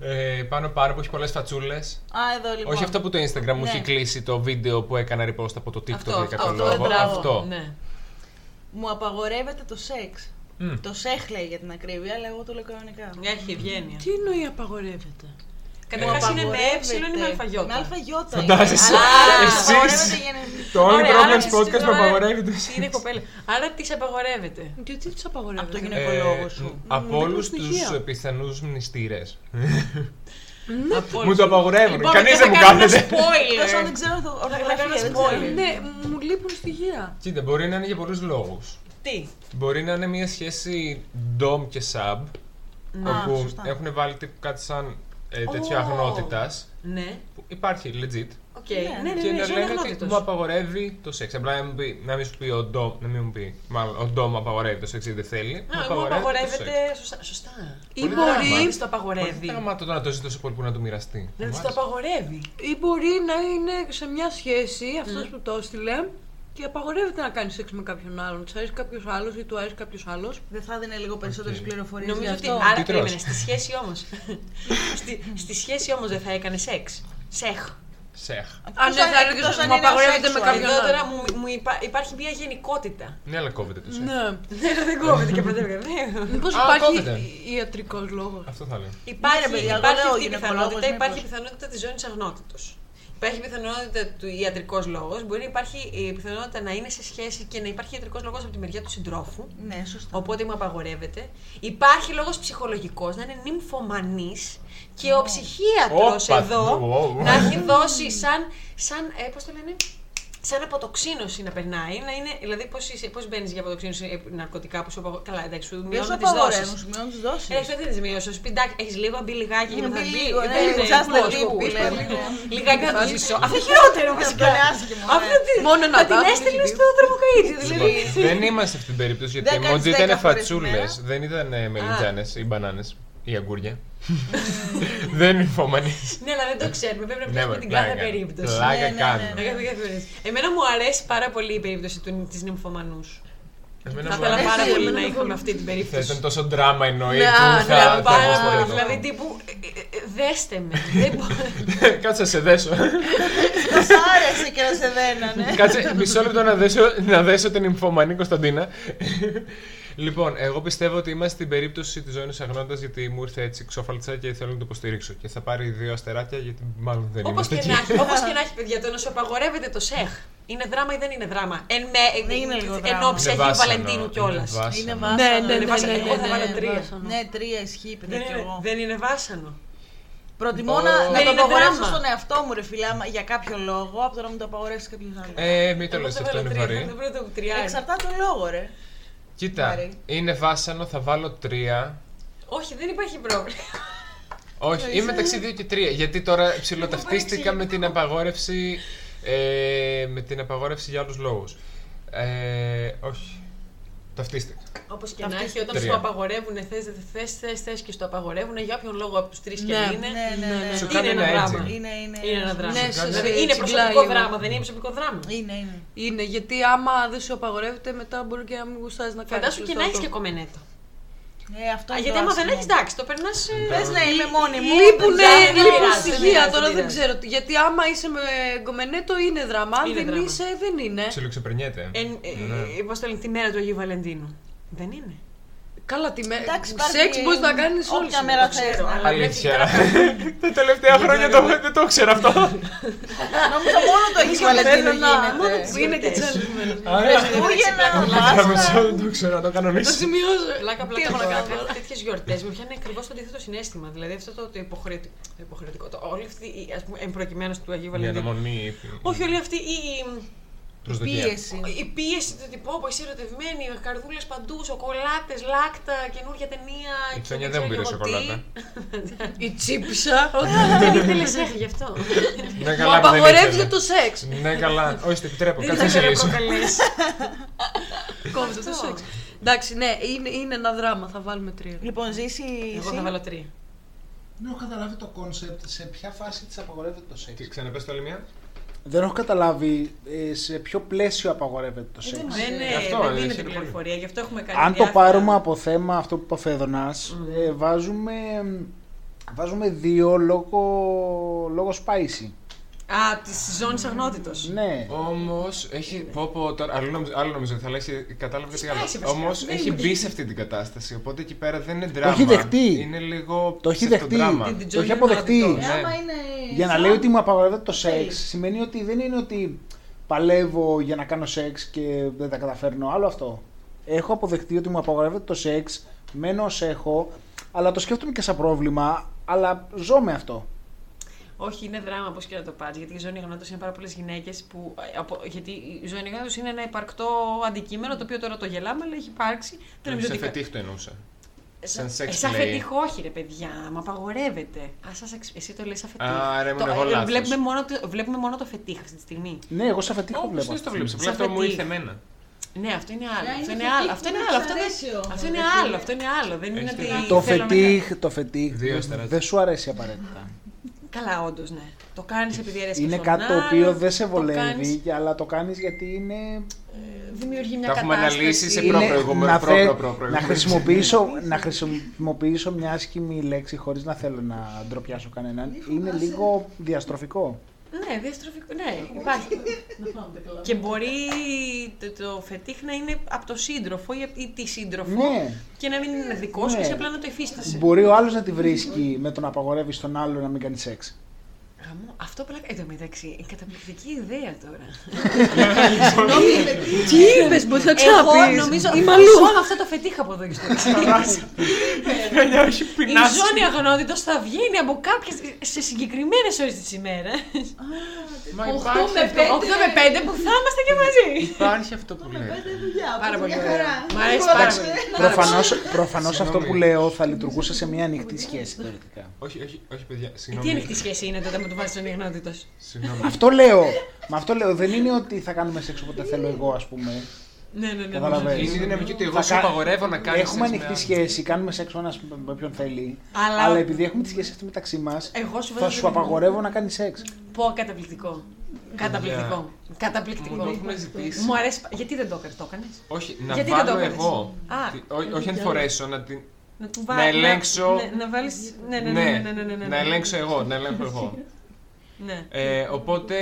Ε, πάνω πάνω που έχει πολλές φατσούλες. Α, εδώ λοιπόν. Όχι αυτό που το Instagram μου Ναι. έχει κλείσει το βίντεο που έκανα repost από το TikTok Αυτό, για αυτό, κάποιο αυτό, λόγο. μπράβο. Αυτό. Ναι. Μου απαγορεύεται το σεξ. Μμ. Το σεχ λέει για την ακρίβεια, αλλά εγώ το λέω κανονικά. Έχει ευγένεια. Τι εννοεί απαγορεύεται; Καταρχάς είναι με ε ή με Με αλφαγιώτα. αλφαγιώτα. Φαντάζεσαι. είναι. Αλλά Εσείς. απαγορεύεται γενετικά. Το only Ωραία, problem άρα podcast τις- που απαγορεύει το Είναι κοπέλα. Άρα της απαγορεύεται. Γιατί τι απαγορεύεται; Από το γυναικολόγο σου. από δίνουν όλους στοιχεία. του πιθανούς μνηστήρες. Από Μου όλους. το απαγορεύουν. Λοιπόν, Κανείς και δεν θα μου κάνουμε κάθεται. spoiler. Τόσο δεν ξέρω το κάνω ορθογραφία, δεν spoiler. ξέρω. Ναι, μου λείπουν στοιχεία. Κοίτα, μπορεί να είναι για πολλούς λόγους. Τι; Μπορεί να είναι μια σχέση dom και sub. όπου σωστά. έχουν βάλει τύπου κάτι σαν ε, τέτοιο Ω. αγνότητα. Ναι. Που υπάρχει legit. Οκ. Ναι, Ναι, ναι, και ναι, να ζώνη λένε ότι αγνότητος. μου απαγορεύει το σεξ. Απλά να, μην πει, να μην σου πει ο ντόμ, να μην μου πει. Μάλλον ο ντόμ απαγορεύει το σεξ ή δεν θέλει. Α, μου απαγορεύεται. Σωστά. σωστά. Ή Πολύ μπορεί, γράμμα. Δεν το απαγορεύει. Δεν γαμάτο το να το ζει τόσο πολύ που να το μοιραστεί. Δεν Μου τη το άρεσε. απαγορεύει. ή μπορεί να είναι σε μια σχέση αυτός που το έστειλε και απαγορεύεται να κάνεις σεξ με κάποιον άλλον. Της αρέσει κάποιος άλλος ή του αρέσει κάποιος άλλος. Δεν θα δίνει λίγο περισσότερες Οκ. πληροφορίες γι' Νομίζω ότι. αυτό. Άρα Τι τρως; περίμενες. Στη σχέση όμως. στη, στη σχέση όμως δεν θα έκανε σεξ. Σεχ. Σεχ. Αν δεν θα έλεγες Εκτός ότι αν μου είναι απαγορεύεται με asexual. κάποιον Εδώ τώρα άλλον. μου, μου υπά- υπάρχει μια γενικότητα. Ναι, αλλά κόβεται το σεξ. Ναι. Ναι, δεν κόβεται και πέντε βέβαια. Μήπως Α, υπάρχει κόβεται. ιατρικός λόγος. Αυτό θα λέω. Υπάρχει, Ναι, ρε παιδιά, εγώ υπάρχει λέω αυτή η γυναικολόγος, πιθανότητα, μήπως. υπάρχει η πιθανότητα της ζώνης αγνότητος. Υπάρχει η πιθανότητα του ιατρικός λόγος. Μπορεί να υπάρχει η πιθανότητα να είναι σε σχέση και να υπάρχει ιατρικός λόγος από τη μεριά του συντρόφου. Ναι, σωστά. Οπότε μου απαγορεύεται. Υπάρχει λόγος ψυχολογικός να είναι νυμφομανής και ο ψυχίατρος Όπα, εδώ wow. να έχει δώσει σαν, σαν ε, πώς το λένε, σαν αποτοξίνωση να περνάει. Να είναι, δηλαδή πώς, είσαι, πώς μπαίνεις για αποτοξίνωση ε, ναρκωτικά που σου απαγορεύουν. Καλά, εντάξει, σου Δεν σου μειώνουν τις απαγορεύουν, δόσεις. σου μειώνουν τις δόσεις. Ε, αυτό δεν τις μειώσεις. Σου πει, εντάξει, έχεις λίγο, μπει λιγάκι και Ναι, μετά μπει μπει. λίγο, δεν ναι, είναι just a πώς, little, πώς, λέμε, πώς, ναι. Λιγάκι να το ζήσω. Αυτό είναι χειρότερο βασικά. Αυτό είναι άσχημο, ναι. Αυτό τι- Μόνο ένα θα την δάχτυλο έστειλε στην στο τρομοκαΐδι. Δηλαδή. Λοιπόν, δεν είμαστε σε αυτήν την περίπτωση γιατί Δεν οι κάνεις emoji ήταν δέκα φορές τη φατσούλε, μέρα. δεν ήταν μελιτζάνες ή μπανάνες. Η αγκούρια. δεν είναι νυμφωμανή. Ναι, αλλά δεν το ξέρουμε. Πρέπει να Ναι, πιάσουμε μωρέ, την κάθε πλάκα. περίπτωση. Πλάκα Ναι, ναι, ναι. κάνω. Να κάθε περίπτωση. Εμένα μου αρέσει πάρα πολύ η περίπτωση της νυμφωμανούς. Εμένα Θα μου ήθελα αρέσει. πάρα αρέσει, πολύ εμένα να μου είχαμε αυτή την Θα περίπτωση. ήταν τόσο δράμα η νοή Ναι, του. α, θα- ναι, θα Πάρα μπορούσα να πολύ. το- Δηλαδή τύπου. ε, ε, ε, Δέστε με. Δεν μπορώ. Κάτσε να σε δέσω. Θα σ' άρεσε και να σε δένανε. Κάτσε μισό λεπτό να δέσω, να δέσω την νυμφωμανή Κωνσταντίνα. Λοιπόν, εγώ πιστεύω ότι είμαστε στην περίπτωση της ζώνη αγνώντα γιατί μου ήρθε έτσι ξόφαλτσα και θέλω να το υποστηρίξω. Και θα πάρει δύο αστεράκια γιατί μάλλον δεν Όπως είμαστε και, εκεί. να έχει, όπως και να έχει, παιδιά, το να σου απαγορεύεται το σεχ. Είναι δράμα ή δεν είναι δράμα. Εν με, Ναι, είναι λίγο εν δράμα. όψη Είναι έχει βάσανο, Βαλεντίνου είναι κιόλας. βάσανο. Είναι Ναι, βάσανο. ναι, είναι ναι, βάσανο. ναι, Εγώ θα ναι, βάλω ναι, τρία. βάσανο. Ναι, τρία ισχύει, παιδιά Δεν κι είναι, εγώ. δεν είναι βάσανο. Προτιμώ Ω. να, να Δεν το είναι απαγορεύσω δράμα. στον εαυτό μου, ρε φίλε, άμα- για κάποιο λόγο, από το να μου το απαγορεύσει κάποιος άλλος. Ε, μην το Εγώ λες θα αυτό βάλω είναι τρία, βαρύ. θα βρω το τριάρι. Εξαρτάται τον λόγο, ρε. Κοίτα, Βαρύ. είναι βάσανο, θα βάλω τρία. Όχι, δεν υπάρχει πρόβλημα. Όχι, είμαι μεταξύ 2 και 3. Γιατί τώρα ψηλοταυτίστηκα με την απαγόρευση. Ε, με την απαγόρευση για άλλους λόγους. Ε, όχι. Ταυτίστηκα. Όπως και να Αυτή έχει, όταν τρία. σου απαγορεύουν θες, θες, θες, θες και σου απαγορεύουν για όποιον λόγο από τους τρεις και Ναι, είναι. Ναι, ναι, ναι. Σου Είναι κάνει ένα ένα δράμα. έτσι. Είναι, είναι. Είναι ένα δράμα. Ναι, σε- Δηλαδή, σε είναι τσιγκλάει προσωπικό λίγο. δράμα, δεν είναι προσωπικό δράμα. Είναι, είναι. Είναι γιατί άμα δεν σου απαγορεύεται, μετά μπορεί και να μην γουστάζεις να κάνεις. Φαντάσου και να έχεις και κομμενέτο. Ε, αυτό Α, είναι γιατί το άμα δεν άσχημο. έχεις, εντάξει, το περνάς. Πες να είμαι μόνη μου. Λείπουνε, δεν δεν λείπουν πειράζει, δεν στοιχεία πειράζει, τώρα, δεν δεν πειράζει. ξέρω. τι. Γιατί άμα είσαι με γκομενέτο είναι δράμα. Αν Είναι δεν δράμα. είσαι, δεν είναι. Ψιλοξεπερνιέται. Εν, Ναι. ε, Πώς το λένε, τη μέρα του Αγίου Βαλεντίνου. Δεν είναι. Καλά, τη μέρα. Εντάξει, υπάρχει- Σεξ μπορείς να κάνεις όλη όποια σου. μέρα το θες, ξέρω. ναι. Αλλά Αλήθεια. βλέπει Τα τελευταία χρόνια το, δεν το ξέρω αυτό. Νόμιζα μόνο το έχει Βαλεντίνο Μόνο γίνεται. που είναι και τσέλιμενο. Χριστούγεννα, Πλάκα με Πάσχα. σώμα, δεν το ξέρω να το Το κανονίσω. σημειώσω. Πλάκα, Τι πλάκα. έχω να τώρα, κάνω Κάτι τώρα; τέτοιες γιορτές μου πιάνει ακριβώς το αντίθετο συνέστημα. Δηλαδή αυτό το, το υποχρεωτικό. Το υποχρεωτικό το, όλη αυτή η ας πούμε, εμπροκειμένως του Αγίου Η Βαλεντίνου. αναμονή. Όχι, όλη αυτή η, Προσδοκία. Πίεση. η πίεση του τύπου που είσαι ερωτευμένη, καρδούλες παντού, σοκολάτες, λάκτα, καινούργια ταινία. Η και Ξένια δεν δεν μου πήρε ξέρω εγώ τι. σοκολάτα. Η τσίπησα. Δεν ήθελε σεχ γι' αυτό. Ναι, Μου καλά, που δεν απαγορεύεται ήθελε. το σεξ. Ναι, καλά. Όχι, το επιτρέπω. Δεν Κάτσε να ήθελε να σε λύσω. προκαλέσει. Κόβεται το σεξ. Εντάξει, ναι, είναι, είναι ένα δράμα. Θα βάλουμε τρία. Λοιπόν, ζήσει. Εγώ εσύ; θα βάλω τρία. Δεν έχω καταλάβει το concept σε ποια φάση της απαγορεύεται το σεξ. Τι, Ξαναπές το άλλη μια. Δεν έχω καταλάβει ε, σε ποιο πλαίσιο απαγορεύεται το σεξ. Δεν, Ε, ε, αυτό, δεν ε, δίνεται χαίρομαι πληροφορία, γι' αυτό έχουμε κάνει. Αν το διάφορα- πάρουμε από θέμα αυτό που είπε ο Φέδωνας, ε, βάζουμε, βάζουμε δύο λόγω, λόγω spicy. Α, τη ζώνη αγνότητος. Ναι. Όμως έχει. Πω, πω, τώρα, άλλο, νομίζω, άλλο νομίζω ότι θα λέει. Κατάλαβε κάτι άλλο. Σπάσει, βασικά. Όμως Δεν έχει είναι- μπει σε αυτή την κατάσταση. Οπότε εκεί πέρα δεν είναι δράμα. έχει δεχτεί. Είναι λίγο. Το έχει δεχτεί. ψευτοδράμα. Την- Το έχει Τζόνι αποδεχτεί. Αγνότητος. Ναι. Άμα είναι. Για να σαν- λέει ότι μου απαγορεύεται το Θέλει. σεξ, σημαίνει ότι δεν είναι ότι παλεύω για να κάνω σεξ και δεν τα καταφέρνω. Άλλο αυτό. Έχω αποδεχτεί ότι μου απαγορεύεται το σεξ, μένω ως έχω, αλλά το σκέφτομαι και σαν πρόβλημα, αλλά ζω με αυτό. Όχι, είναι δράμα πώ και να το πάρει. Γιατί η ζώνη αγνότητο είναι πάρα πολλές γυναίκες που. ε, από- γιατί η ζώνη αγνότητο είναι ένα υπαρκτό αντικείμενο το οποίο τώρα το γελάμε, αλλά έχει υπάρξει. Δεν νομίζω Σε ότι. φετίχ το εννοούσα. Σαν Ε, σεξ Σαν play. φετίχ, όχι, ρε παιδιά, μα απαγορεύεται. Α, σας εξ- εσύ το λες σαν φετίχ. Άρα ήμουν Το- εγώ ε, λάθος. Βλέπουμε μόνο, το, βλέπουμε μόνο το φετίχ αυτή τη στιγμή. Ναι, εγώ σαν φετίχο Όπως βλέπω. δεν το βλέπεις. Απλά Σαν αυτό μου φετίχ. ήρθε εμένα. Ναι, αυτό είναι άλλο. Να Αυτό είναι είναι άλλο. φετίχ Αυτό που είναι να άλλο. σ' Αυτό είναι, αρέσει όμως, αυτό ρε είναι φίλε. άλλο. Αυτό είναι άλλο. Δεν είναι Έχεις ότι. δίκιο. Το θέλω να φετίχ, το φετίχ Δύο αστεράκια. δεν σου αρέσει απαραίτητα. Καλά, όντως, ναι. Το κάνεις επειδή αρέσει Είναι και στον κάτι το άλλον, οποίο δεν σε το βολεύει, κάνεις, αλλά το κάνεις γιατί είναι Δημιουργεί μια Τα έχουμε κατάσταση. αναλύσει σε είναι προ-προηγούμενο- να, προ- θε- προ- προ- προηγούμενο. να, χρησιμοποιήσω, να χρησιμοποιήσω μια άσχημη λέξη χωρίς να θέλω να ντροπιάσω κανέναν. Είναι λίγο διαστροφικό. Ναι, διαστροφικό. Ναι, υπάρχει. και μπορεί το, το φετίχ να είναι από το σύντροφο ή, ή τη σύντροφο Ναι. και να μην είναι δικός σου Ναι. και εσύ απλά να το υφίστασε. Μπορεί ο άλλος να τη βρίσκει με το να απαγορεύεις τον άλλο να μην κάνει σεξ. Γαμό, αυτό πλάκα. Εν τω μεταξύ, η καταπληκτική ιδέα τώρα. Τι είπες, μπορεί να Εγώ ξαναπεί. νομίζω Η θα Μαλού. ζω αυτό το φετίχ από εδώ και στο εξή. Όχι Η πεινάσει. ζώνη αγνότητος θα βγαίνει από κάποιε σε συγκεκριμένες ώρες της ημέρας. Μα Οχτώ υπάρχει με αυτό- πέντε. 8 με 5 που θα είμαστε και μαζί. Υπάρχει αυτό που λέει. Πάρα πολύ μια ωραία. χαρά. Μ' αρέσει πάρα Εντάξει, πολύ. Προφανώς, προφανώς αυτό Συγγνώμη. που λέω θα λειτουργούσε σε μια ανοιχτή σχέση θεωρητικά. Όχι, όχι, όχι, παιδιά. Τι Συγγνώμη. ανοιχτή σχέση είναι τότε με το βάζεις ζώνη αγνότητο. Συγγνώμη. Αυτό λέω. Μα αυτό λέω. Δεν είναι ότι θα κάνουμε σεξ όποτε θέλω εγώ, ας πούμε. Ναι, ναι, ναι. Καταλαβαίνεις. Είναι η δυναμική ότι εγώ Θα σου κα- απαγορεύω να κάνεις. Έχουμε ανοιχτή σχέση, κάνουμε σεξ ο ένας με ποιον θέλει. Αλλά- Αλλά, επειδή έχουμε τη σχέση αυτή μεταξύ μας, Εγώ σου θα βάζω σου το απαγορεύω να κάνεις σεξ. Πω καταπληκτικό. Καταπληκτικό. Μου το Καταπληκτικό. έχουν ζητήσει. Μου αρέσει. Γιατί δεν το έκανες, το έκανες; Όχι, να Γιατί δεν το βάλω έκανες; εγώ. Α. Τι- ό- Όχι να τη φορέσω, να την. Να του Να βάλεις. ελέγξω. Να, να βάλει. Ναι, ναι, ναι, ναι, ναι, ναι, ναι, να ελέγξω εγώ, να ελέγχω εγώ. Ναι. Ε, οπότε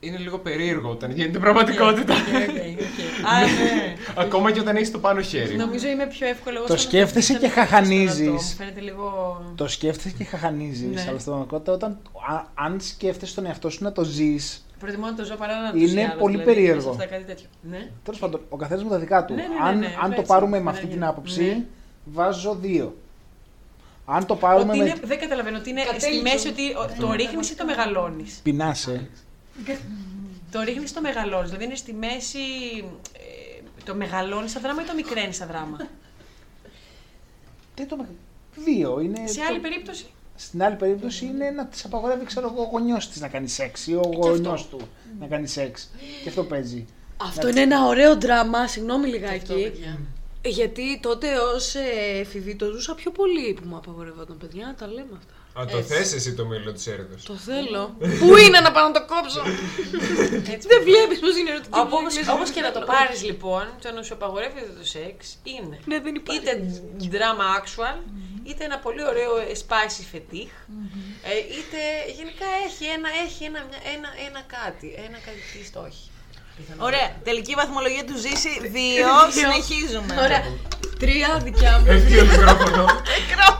είναι λίγο περίεργο όταν γίνεται πραγματικότητα. Οκ, οκ, οκ. Α, ναι. Ακόμα και όταν έχεις το πάνω χέρι. Νομίζω είμαι πιο εύκολο εγώ Το στο να σκέφτεσαι στο και να το χαχανίζεις. στρατό. Μου Φαίνεται λίγο. Το σκέφτεσαι και χαχανίζεις, Ναι. αλλά στην πραγματικότητα, όταν, α- αν σκέφτεσαι τον εαυτό σου να το ζεις, Προτιμώ να το ζω παρά να το Είναι ζει άλλος, πολύ δηλαδή, περίεργο. μέσα αυτά κάτι τέτοιο. Ναι. τέλος πάντων, ο καθένας με τα δικά του. Ναι, ναι, ναι, αν ναι, αν το έτσι, πάρουμε με ναι, αυτή ναι. την άποψη, Ναι. βάζω δύο. Αν το πάρουμε Ότι με. είναι, δεν καταλαβαίνω ότι είναι στη Κατέληξο. μέση ότι ο- το ρίχνεις ή το μεγαλώνεις; Πεινάσαι. Το ρίχνεις ή το μεγαλώνεις; Δηλαδή είναι στη μέση. ε, το μεγαλώνεις σαν δράμα ή το μικραίνεις σαν δράμα; Τι το με... Δύο. Είναι Σε το- άλλη περίπτωση; Στην άλλη περίπτωση είναι να τη απαγορεύει, ξέρω εγώ, ο γονιός της να κάνει σεξ ή ο γονιός του να κάνει σεξ. Και αυτό παίζει. Αυτό είναι ένα ωραίο δράμα, συγγνώμη Αυτό, λιγάκι. Παιδιά. Γιατί τότε ως εφηβή το ζούσα πιο πολύ που μου απαγορευόταν παιδιά, να τα λέμε αυτά. Α, το θες εσύ το μήλο της έρηδο. Το θέλω. Πού είναι να πάω να το κόψω; Δεν βλέπεις πώς είναι ερωτική. Όπω και να το πάρεις λοιπόν, το να σου απαγορεύεται το σεξ είναι Ναι, δεν υπάρχει. είτε drama actual, είτε ένα πολύ ωραίο spicy fetish, ε, είτε γενικά έχει ένα, έχει ένα, μια- ένα, ένα κάτι, ένα κάτι τι το έχει. Ωραία. Τελική βαθμολογία του Ζήση 2. Συνεχίζουμε. Ωραία. Τρία δικιά μου. Έφυγε το μικρόφωνο.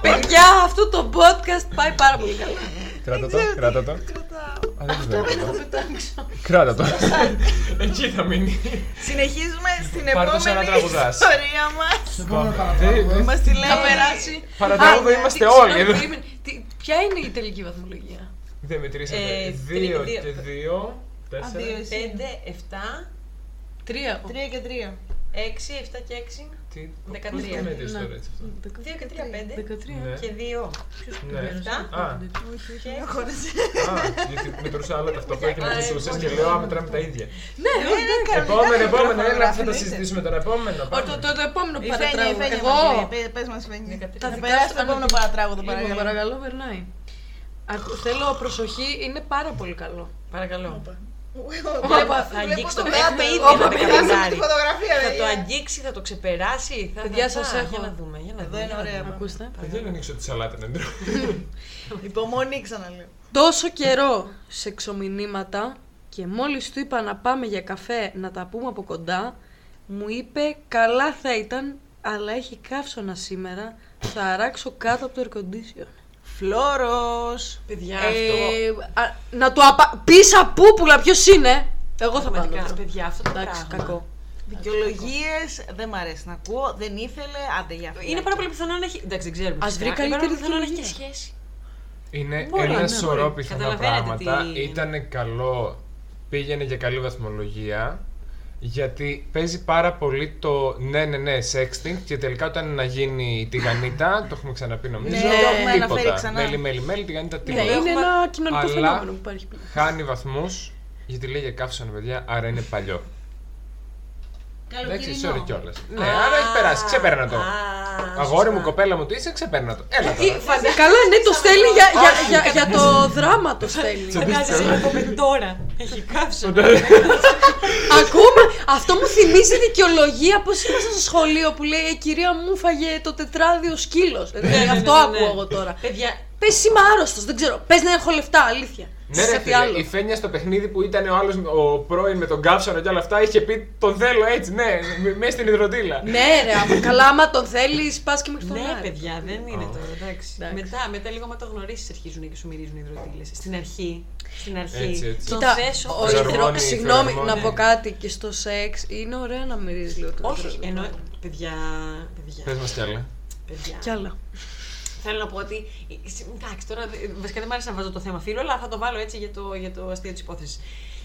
Παιδιά, αυτό το podcast πάει πάρα πολύ καλά. Κράτα το, κράτα το. Α, δεν το βλέπω. Κράτα το. Εκεί θα μείνει. Συνεχίζουμε στην Πάρ' το σαν να επόμενη τραγουδάς. ιστορία μας. Ε, Μας τη λέει. Θα περάσει. Παρατράγουδο Α, είμαστε τι- όλοι συγγνώμη, εδώ. περίμενε. Τι- Ποια είναι η τελική βαθμολογία; Δεν μετρήσατε. Ε, Δύο τρία- και δύο. Δύο, Τέσσερα. εσύ. 5, 7, Τρία. 3 και 3. 6, 7 και 6, Τι, πώς 13. το μέτρησες τώρα έτσι αυτό; 2 και 3, 5 Δεκατρία. Ναι. και 2. Ναι. Εφτά. Α, Και α, γιατί μετρούσα άλλα ταυτόχρονα και μετρούσες και λέω, α, μετράμε τα ίδια. Ναι, Επόμενο, επόμενο, έλα, Γράφει, θα τα εννοείται. συζητήσουμε τώρα. Επόμενο. το, πάμε. το, το επόμενο Η Φένια, η παρατράγουδο. Φένια Εγώ. μας λέει. Πε- Πες μας Φένια. Τα Θα δικά περάσει σου το επόμενο αναλυτικά. παρατράγουδο Λοιπόν, παρακαλώ. παρακαλώ, περνάει. Ακού- Θέλω προσοχή, είναι πάρα πολύ καλό. Παρακαλώ. Όπα, Θα αγγίξει το το Έχουμε γάτο. ήδη Όπα, ένα περάσαμε τη δεκαπεντάρι. φωτογραφία. Θα ρε, το για. αγγίξει, θα το ξεπεράσει. Θα, Παιδιά, θα- σας θα- έχω. Για να δούμε. Για να Εδώ δούμε, είναι για να ωραία. δούμε. Ακούστε. Παιδιά, να ανοίξω τη σαλάτα να τρώω. Υπομονή ξαναλέω. Τόσο καιρό σε εξομηνύματα και μόλις του είπα να πάμε για καφέ να τα πούμε από κοντά, μου είπε καλά θα ήταν, αλλά έχει καύσωνα σήμερα, θα αράξω κάτω από το air condition. Φλόρος. Παιδιά, Ε, αυτό. α, να του απα... Πεις απούπουλα ποιος είναι! Εγώ θα πάω. να Πραγματικά, το βρω. παιδιά, αυτό το Εντάξει, πράγμα. κακό. Δικαιολογίες δεν μ' αρέσει να ακούω. Δεν ήθελε. Άντε για αυτό. Είναι πάρα πολύ πιθανό να έχει. Εντάξει, δεν ξέρουμε. Ας φυσικά. βρει Είναι πάρα καλύτερη πολύ πιθανό να έχει και δικαιολογία. σχέση. Είναι Μπορεί, ένα ναι, σωρό μπορεί. πιθανά Καταλαβαίνετε πράγματα. τι- Ήταν καλό, πήγαινε για καλή βαθμολογία. Γιατί παίζει πάρα πολύ το ναι, ναι, ναι, sexting και τελικά όταν να γίνει η τηγανίτα, το έχουμε ξαναπεί νομίζω. Ναι, το έχουμε τίποτα. αναφέρει ξανά. Μέλι, μέλι, μέλι, τηγανίτα, Ναι, τίποτα. είναι έχουμε- ένα κοινωνικό Αλλά- φαινόμενο που υπάρχει. Χάνει βαθμούς γιατί λέει για καύσωνα, παιδιά, άρα είναι παλιό. Εντάξει, sorry κιόλας. Ναι, άρα έχει περάσει, ξεπέρνα το. Αγόρι μου, κοπέλα μου, τι είσαι, ξεπέρνα το. Έλα τώρα. Καλά, ναι, το στέλνει για, για, για, για το δράμα το στέλνει. Φαντάζεσαι να πούμε τώρα. Έχει κάψει. Ακόμα αυτό μου θυμίζει δικαιολογία πώ ήμασταν στο σχολείο που λέει «Ε, κυρία μου φάγε το τετράδιο σκύλος. Ναι, ναι, αυτό ναι, ναι. ακούω εγώ τώρα. Παιδιά, Πες είμαι άρρωστος, δεν ξέρω. Πες να έχω λεφτά, αλήθεια. Ναι, ρε Κάτι φίλε, άλλο. η Φένια στο παιχνίδι που ήταν ο άλλος ο πρώην με τον κάψαρο και όλα αυτά είχε πει τον θέλω έτσι, ναι, μέσα στην υδροτήλα. Ναι, ρε, άμα, καλά, άμα τον θέλεις, πας και μέχρι τον ναι, Άρη. παιδιά, δεν είναι το. Εντάξει. Εντάξει. Μετά, μετά λίγο με το γνωρίσεις αρχίζουν και σου μυρίζουν οι υδροτήλες. Στην αρχή. Στην αρχή. Έτσι, έτσι. Τον Κοίτα, θες ο όπως- Φερομόνι, υδρο... συγγνώμη, φερομόνι. να πω κάτι και στο σεξ είναι ωραίο να μυρίζεις λίγο το Όχι, υδρο- εννοώ. Παιδιά. παιδιά, Πες μας κι άλλα. παιδιά. Κι άλλα. Θέλω να πω ότι. Εντάξει, τώρα δε- βασικά δεν μου άρεσε να βάζω το θέμα φίλο, αλλά θα το βάλω έτσι για το, για το αστείο της υπόθεσης.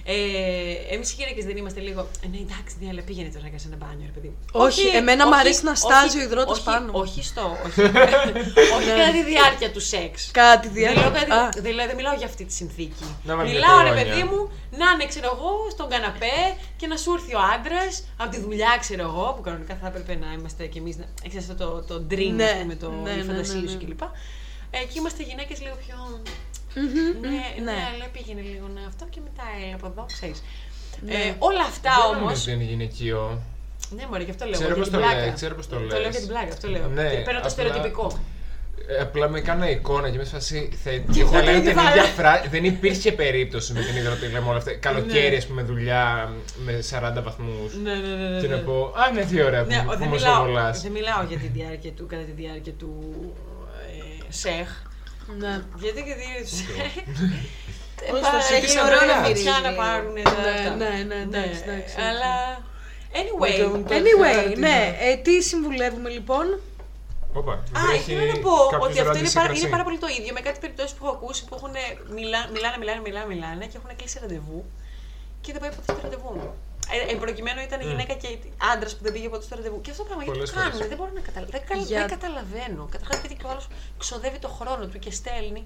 Ε, Εμείς οι γυναίκες δεν είμαστε λίγο. Ε, ναι, εντάξει, ναι, αλλά πήγαινε τώρα και σε ένα μπάνιο, ρε παιδί. μου». Όχι, εμένα μ' αρέσει να στάζει ο υδρότας όχι, πάνω μου. Όχι στο. Όχι, όχι κατά τη διάρκεια του σεξ. Κάτι Δεν λέω διάρκεια. κάτι- Δηλαδή δεν μιλάω για αυτή τη συνθήκη. Να βάλει μια Μιλάω ρε κολόνια. παιδί μου να είναι ξέρω εγώ στον καναπέ και να σου έρθει ο άντρας από τη δουλειά ξέρω εγώ που κανονικά θα έπρεπε να είμαστε κι εμείς. Έχεις αυτό το, το dream Ναι, ας πούμε, το, ναι, η ναι, φαντασία ναι, σου ναι. κλπ. Ε, εκεί είμαστε γυναίκες λίγο πιο. Ναι, ναι, ναι. αλλά πήγαινε λίγο να αυτό και μετά ε, από εδώ, ξέρεις. Ναι. Ε, όλα αυτά Δεν όμω. νομίζω ότι είναι γυναικείο. Ναι, μωρέ, γι' αυτό λέω. Ξέρω για πώς την το πλάκα. λες, ξέρω πώς το Το λες. λέω για την πλάκα, αυτό λέω. Ναι, Και Παίρνω το απλά- στερεοτυπικό. Ε, Απλά με κάνα εικόνα και με σφασί. Θα, εγώ και θα το λένε ίδιο την θα ίδια έλεγα. φράση. Δεν υπήρχε περίπτωση με την υδροτήλα με όλα αυτά. Καλοκαίρι, ας πούμε, δουλειά με 40 βαθμούς. Ναι, ναι, ναι. ναι, Και να ναι. πω, Α, ναι, τι ωραία Ναι, που, δεν, που μας μιλάω, οβολάς». δεν μιλάω για τη διάρκεια του, κατά τη διάρκεια του ε, ΣΕΧ. Ναι. Γιατί και τη ΣΕΧ. Όχι, πα- στο ΣΕΧ έχει είναι ωραίο να ωραία μυρίζει φωτιά να λίγο. πάρουν Ναι, τα ναι, ναι, εντάξει, εντάξει, Αλλά. Anyway. Anyway, ναι, ε, τι συμβουλεύουμε λοιπόν; Όπα, Α, δεν έχει ήθελα να πω κάποιος ότι αυτό ραντί είναι σε πάρα, κρασί. είναι πάρα πολύ το ίδιο με κάτι περιπτώσεις που έχω ακούσει που έχουν μιλά, μιλάνε, μιλάνε, μιλάνε, μιλάνε και έχουν κλείσει ραντεβού και δεν πάει ποτέ στο ραντεβού. Ε, εν προκειμένου ήταν γυναίκα και άντρας που δεν πήγε ποτέ στο ραντεβού. Και αυτό το πράγμα γιατί Πολλές το κάνουν, φορές. δεν μπορώ να καταλάβω. Δεν, καλ- Για- δεν καταλαβαίνω. Καταρχάς, επειδή και ο άλλος ξοδεύει το χρόνο του και στέλνει.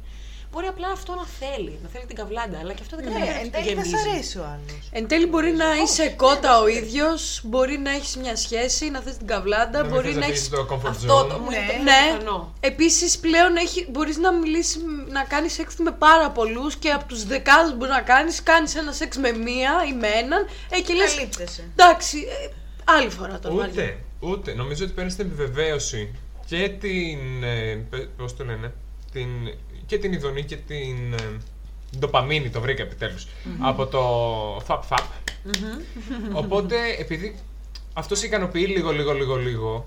Μπορεί απλά αυτό να θέλει, να θέλει την καβλάντα, αλλά και αυτό δεν Ναι, καταλαβαίνει. εν τι του τέλει θα σ' γεμίζει. αρέσει ο άλλος. Εν τέλει μπορεί να είσαι κότα ο ίδιος, μπορεί να έχεις μια σχέση, να θες την καβλάντα, Να μην μπορεί θες να αφήσεις έχεις. το comfort Αυτό το zone. μου είναι το πιο Ναι, πιθανό. επίσης πλέον έχει, μπορείς να μιλήσεις, να κάνεις σεξ με πάρα πολλούς και από τους δεκάδες μπορεί να κάνεις, κάνεις ένα σεξ με μία ή με έναν. Ε, και λες. Καλύπτεσαι. Εντάξει, ε, άλλη φορά το Μάριο. Ούτε, ούτε. Νομίζω ότι παίρνεις την επιβεβαίωση και την. Ε, πε- πώς το λένε, την, και την ειδονή και την. Ε, ντοπαμίνη, το βρήκα επιτέλους, από το φαπ φαπ. Οπότε, επειδή αυτό σε ικανοποιεί λίγο, λίγο, λίγο, λίγο,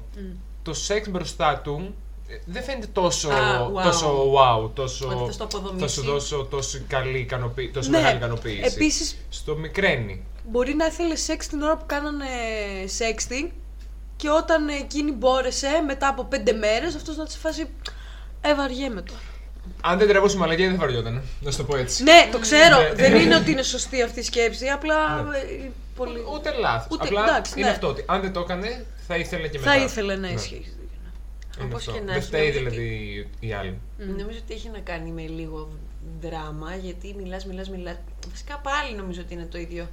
το σεξ μπροστά του ε, δεν φαίνεται τόσο, Α, wow. τόσο wow, τόσο, Ότι θα στο αποδομήσει. θα σου δώσω τόσο καλή ικανοποίηση, τόσο Ναι. μεγάλη ικανοποίηση. Επίσης- Στο μικραίνει. Μπορεί να ήθελε σεξ την ώρα που κάνανε sexting και όταν εκείνη μπόρεσε μετά από πέντε μέρες, αυτός να τη φάσει. Ε, βαριέμαι τώρα. Αν δεν τραβούσε μαλακία δεν θα βαριόταν. Να σου το πω έτσι. Ναι, το ξέρω. Ναι. δεν είναι ότι είναι σωστή αυτή η σκέψη. Απλά. Ναι. ε, πολύ... Ούτε λάθος. Ούτε- Απλά εντάξει, είναι ναι. αυτό ότι αν δεν το έκανε θα ήθελε και μετά. Θα ήθελε να Ναι. ισχύει. Είναι Όπως αυτό. και να Δεν έχει, φταίει νομίζω δηλαδή οι άλλοι. Νομίζω ότι έχει να κάνει με λίγο δράμα, γιατί μιλάς, μιλάς, μιλάς. Βασικά πάλι νομίζω ότι είναι το ίδιο.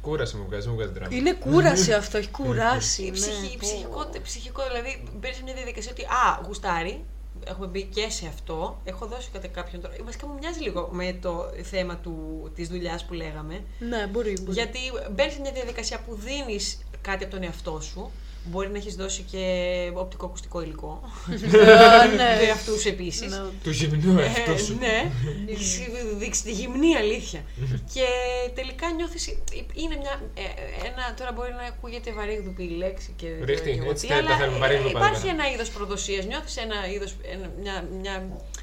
Κούρασε μου βγάζει, μου βγάζει δράμα. Είναι κούραση αυτό, έχει κουράσει. Η ναι. ψυχή, ψυχικό, ψυχικό, δηλαδή μπαίνεις σε μια διαδικασία ότι Α, γουστάρει. Έχουμε μπει και σε αυτό. Έχω δώσει κατά κάποιον τρόπο. Βασικά μου μοιάζει λίγο με το θέμα του, της δουλειάς που λέγαμε. Ναι, μπορεί. μπορεί. Γιατί μπαίνεις σε μια διαδικασία που δίνεις κάτι από τον εαυτό σου. Μπορεί να έχεις δώσει και οπτικοακουστικό υλικό. Α, ναι. Και αυτούς επίσης. Ναι. Το γυμνό εαυτό σου. ναι, έχεις δείξει τη γυμνή αλήθεια. και τελικά νιώθεις. Είναι μια. ε, ένα, τώρα μπορεί να ακούγεται βαρύγδουπη η λέξη και. δεν Ρίχτη, ξέρω εγώ έτσι τι, τα- τα αλλά, θέλουμε, ε, βαρύγδουπα Υπάρχει δεν ένα είδος προδοσίας. Νιώθεις ένα είδος. Μια, μια,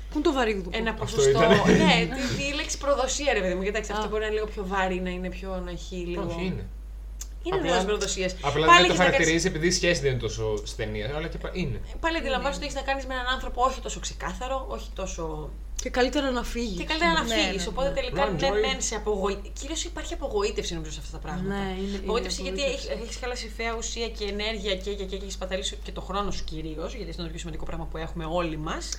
Πού είναι το βαρύγδουπο. ένα Αυτό ποσοστό. ήταν. ναι, τη, τη λέξη προδοσία, ρε παιδί μου. Κοιτάξτε, αυτό Α. μπορεί να είναι λίγο πιο βάρη, να είναι πιο. να έχει λίγο. Όχι είναι. Είναι ένα Απλά- είδο προδοσία. Απλά δεν το χαρακτηρίζεις επειδή η σχέση δεν είναι τόσο στενή, αλλά και πα- είναι. Πάλι αντιλαμβάνεσαι ότι έχεις να κάνεις με έναν άνθρωπο όχι τόσο ξεκάθαρο, όχι τόσο Και καλύτερα να φύγεις. Και καλύτερα να Ναι, φύγεις. ναι, Οπότε ναι. τελικά Run, ναι, Joy. μεν σε απογοήτευση. Κυρίως υπάρχει απογοήτευση νομίζω σε αυτά τα πράγματα. Ναι, είναι- είναι απογοήτευση γιατί απογοήτευση. έχεις χάλασει φαία ουσία και ενέργεια και, και, και, και έχεις σπαταλήσει και το χρόνο σου κυρίως, γιατί αυτό είναι το πιο σημαντικό πράγμα που έχουμε όλοι μας.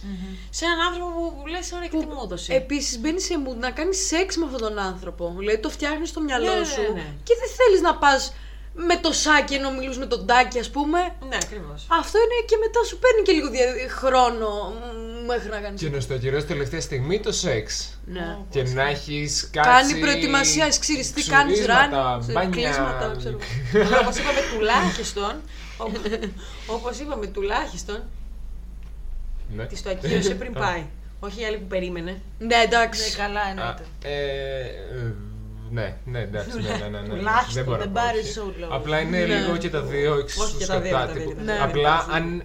Σε έναν άνθρωπο που λες: Ωραία, και τι μου έδωσε. Επίσης μπαίνει σε mood να κάνεις σεξ με αυτόν τον άνθρωπο. Δηλαδή το φτιάχνεις στο μυαλό Ναι, ναι, σου. ναι. Και δεν θέλεις να πας με το σάκι ενώ μιλούς με τον τάκι, ας πούμε. Ναι, ακριβώς. Αυτό είναι και μετά σου παίρνει και λίγο δια- χρόνο μ, μέχρι να κάνει. Και να στο ακυρώσει τελευταία στιγμή το σεξ. Ναι. Και να έχεις κάνει. Κάνει προετοιμασία, έχεις ξυριστεί, κάνεις ξουρίσματα, ράνι, μπάνια. κλείσματα, ξέρω. Όπως είπαμε τουλάχιστον. Όπως είπαμε τουλάχιστον, Ναι. τη το ακύρωσε πριν πάει. Όχι η άλλη που περίμενε. Ναι, εντάξει. Ναι, καλά Α, εννοείται. ε, ε, Ναι, ναι, εντάξει, ναι, ναι, ναι, ναι. Τουλάχιστον, Δεν μπορώ να δεν πω πάρεις όχι. όλο. Απλά είναι Ναι. λίγο και τα δύο εξίσου Όχι και τα δύο, σκατά, τα δύο, τύπου. τα δύο. Ναι. Απλά Δεν αν, υπάρχει.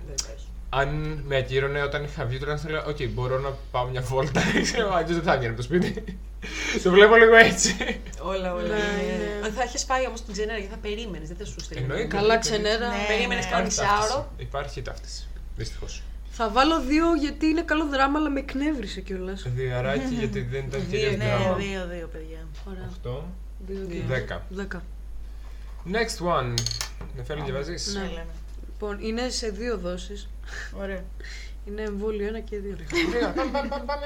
Αν με ακύρωνε όταν είχα βγει, τουλάχιστον λέω: Οκ, μπορώ να πάω μια βόλτα. Ξέρω, αλλιώς δεν θα έβγαινε από το σπίτι. το βλέπω λίγο έτσι. Όλα, όλα. Ναι, είναι- ναι. Αν θα είχες πάει όμως την ξενέρα γιατί θα περίμενες, δεν θα σου στέλνει. Εννοείται. Καλά ξενέρα. Ναι. Περίμενες ναι. κάνα Υπάρχει μισάωρο. ταύτιση. Υπάρχει ταύτιση. Δυστυχώς. Θα βάλω δύο γιατί είναι καλό δράμα, αλλά με εκνεύρισε κιόλας. Διαράκι γιατί δεν ήταν Δύο, κυρίω Ναι, δράμα. δύο-δύο παιδιά. Ωραία. Αυτό. Δύο και Δέκα. Δέκα. Next one. Νεφέλη, διαβάζεις. Ναι. Λοιπόν, είναι σε δύο δόσεις. Ωραία. Είναι εμβόλιο ένα και δύο. Ωραία, πάμε, πάμε, πάμε, πάμε.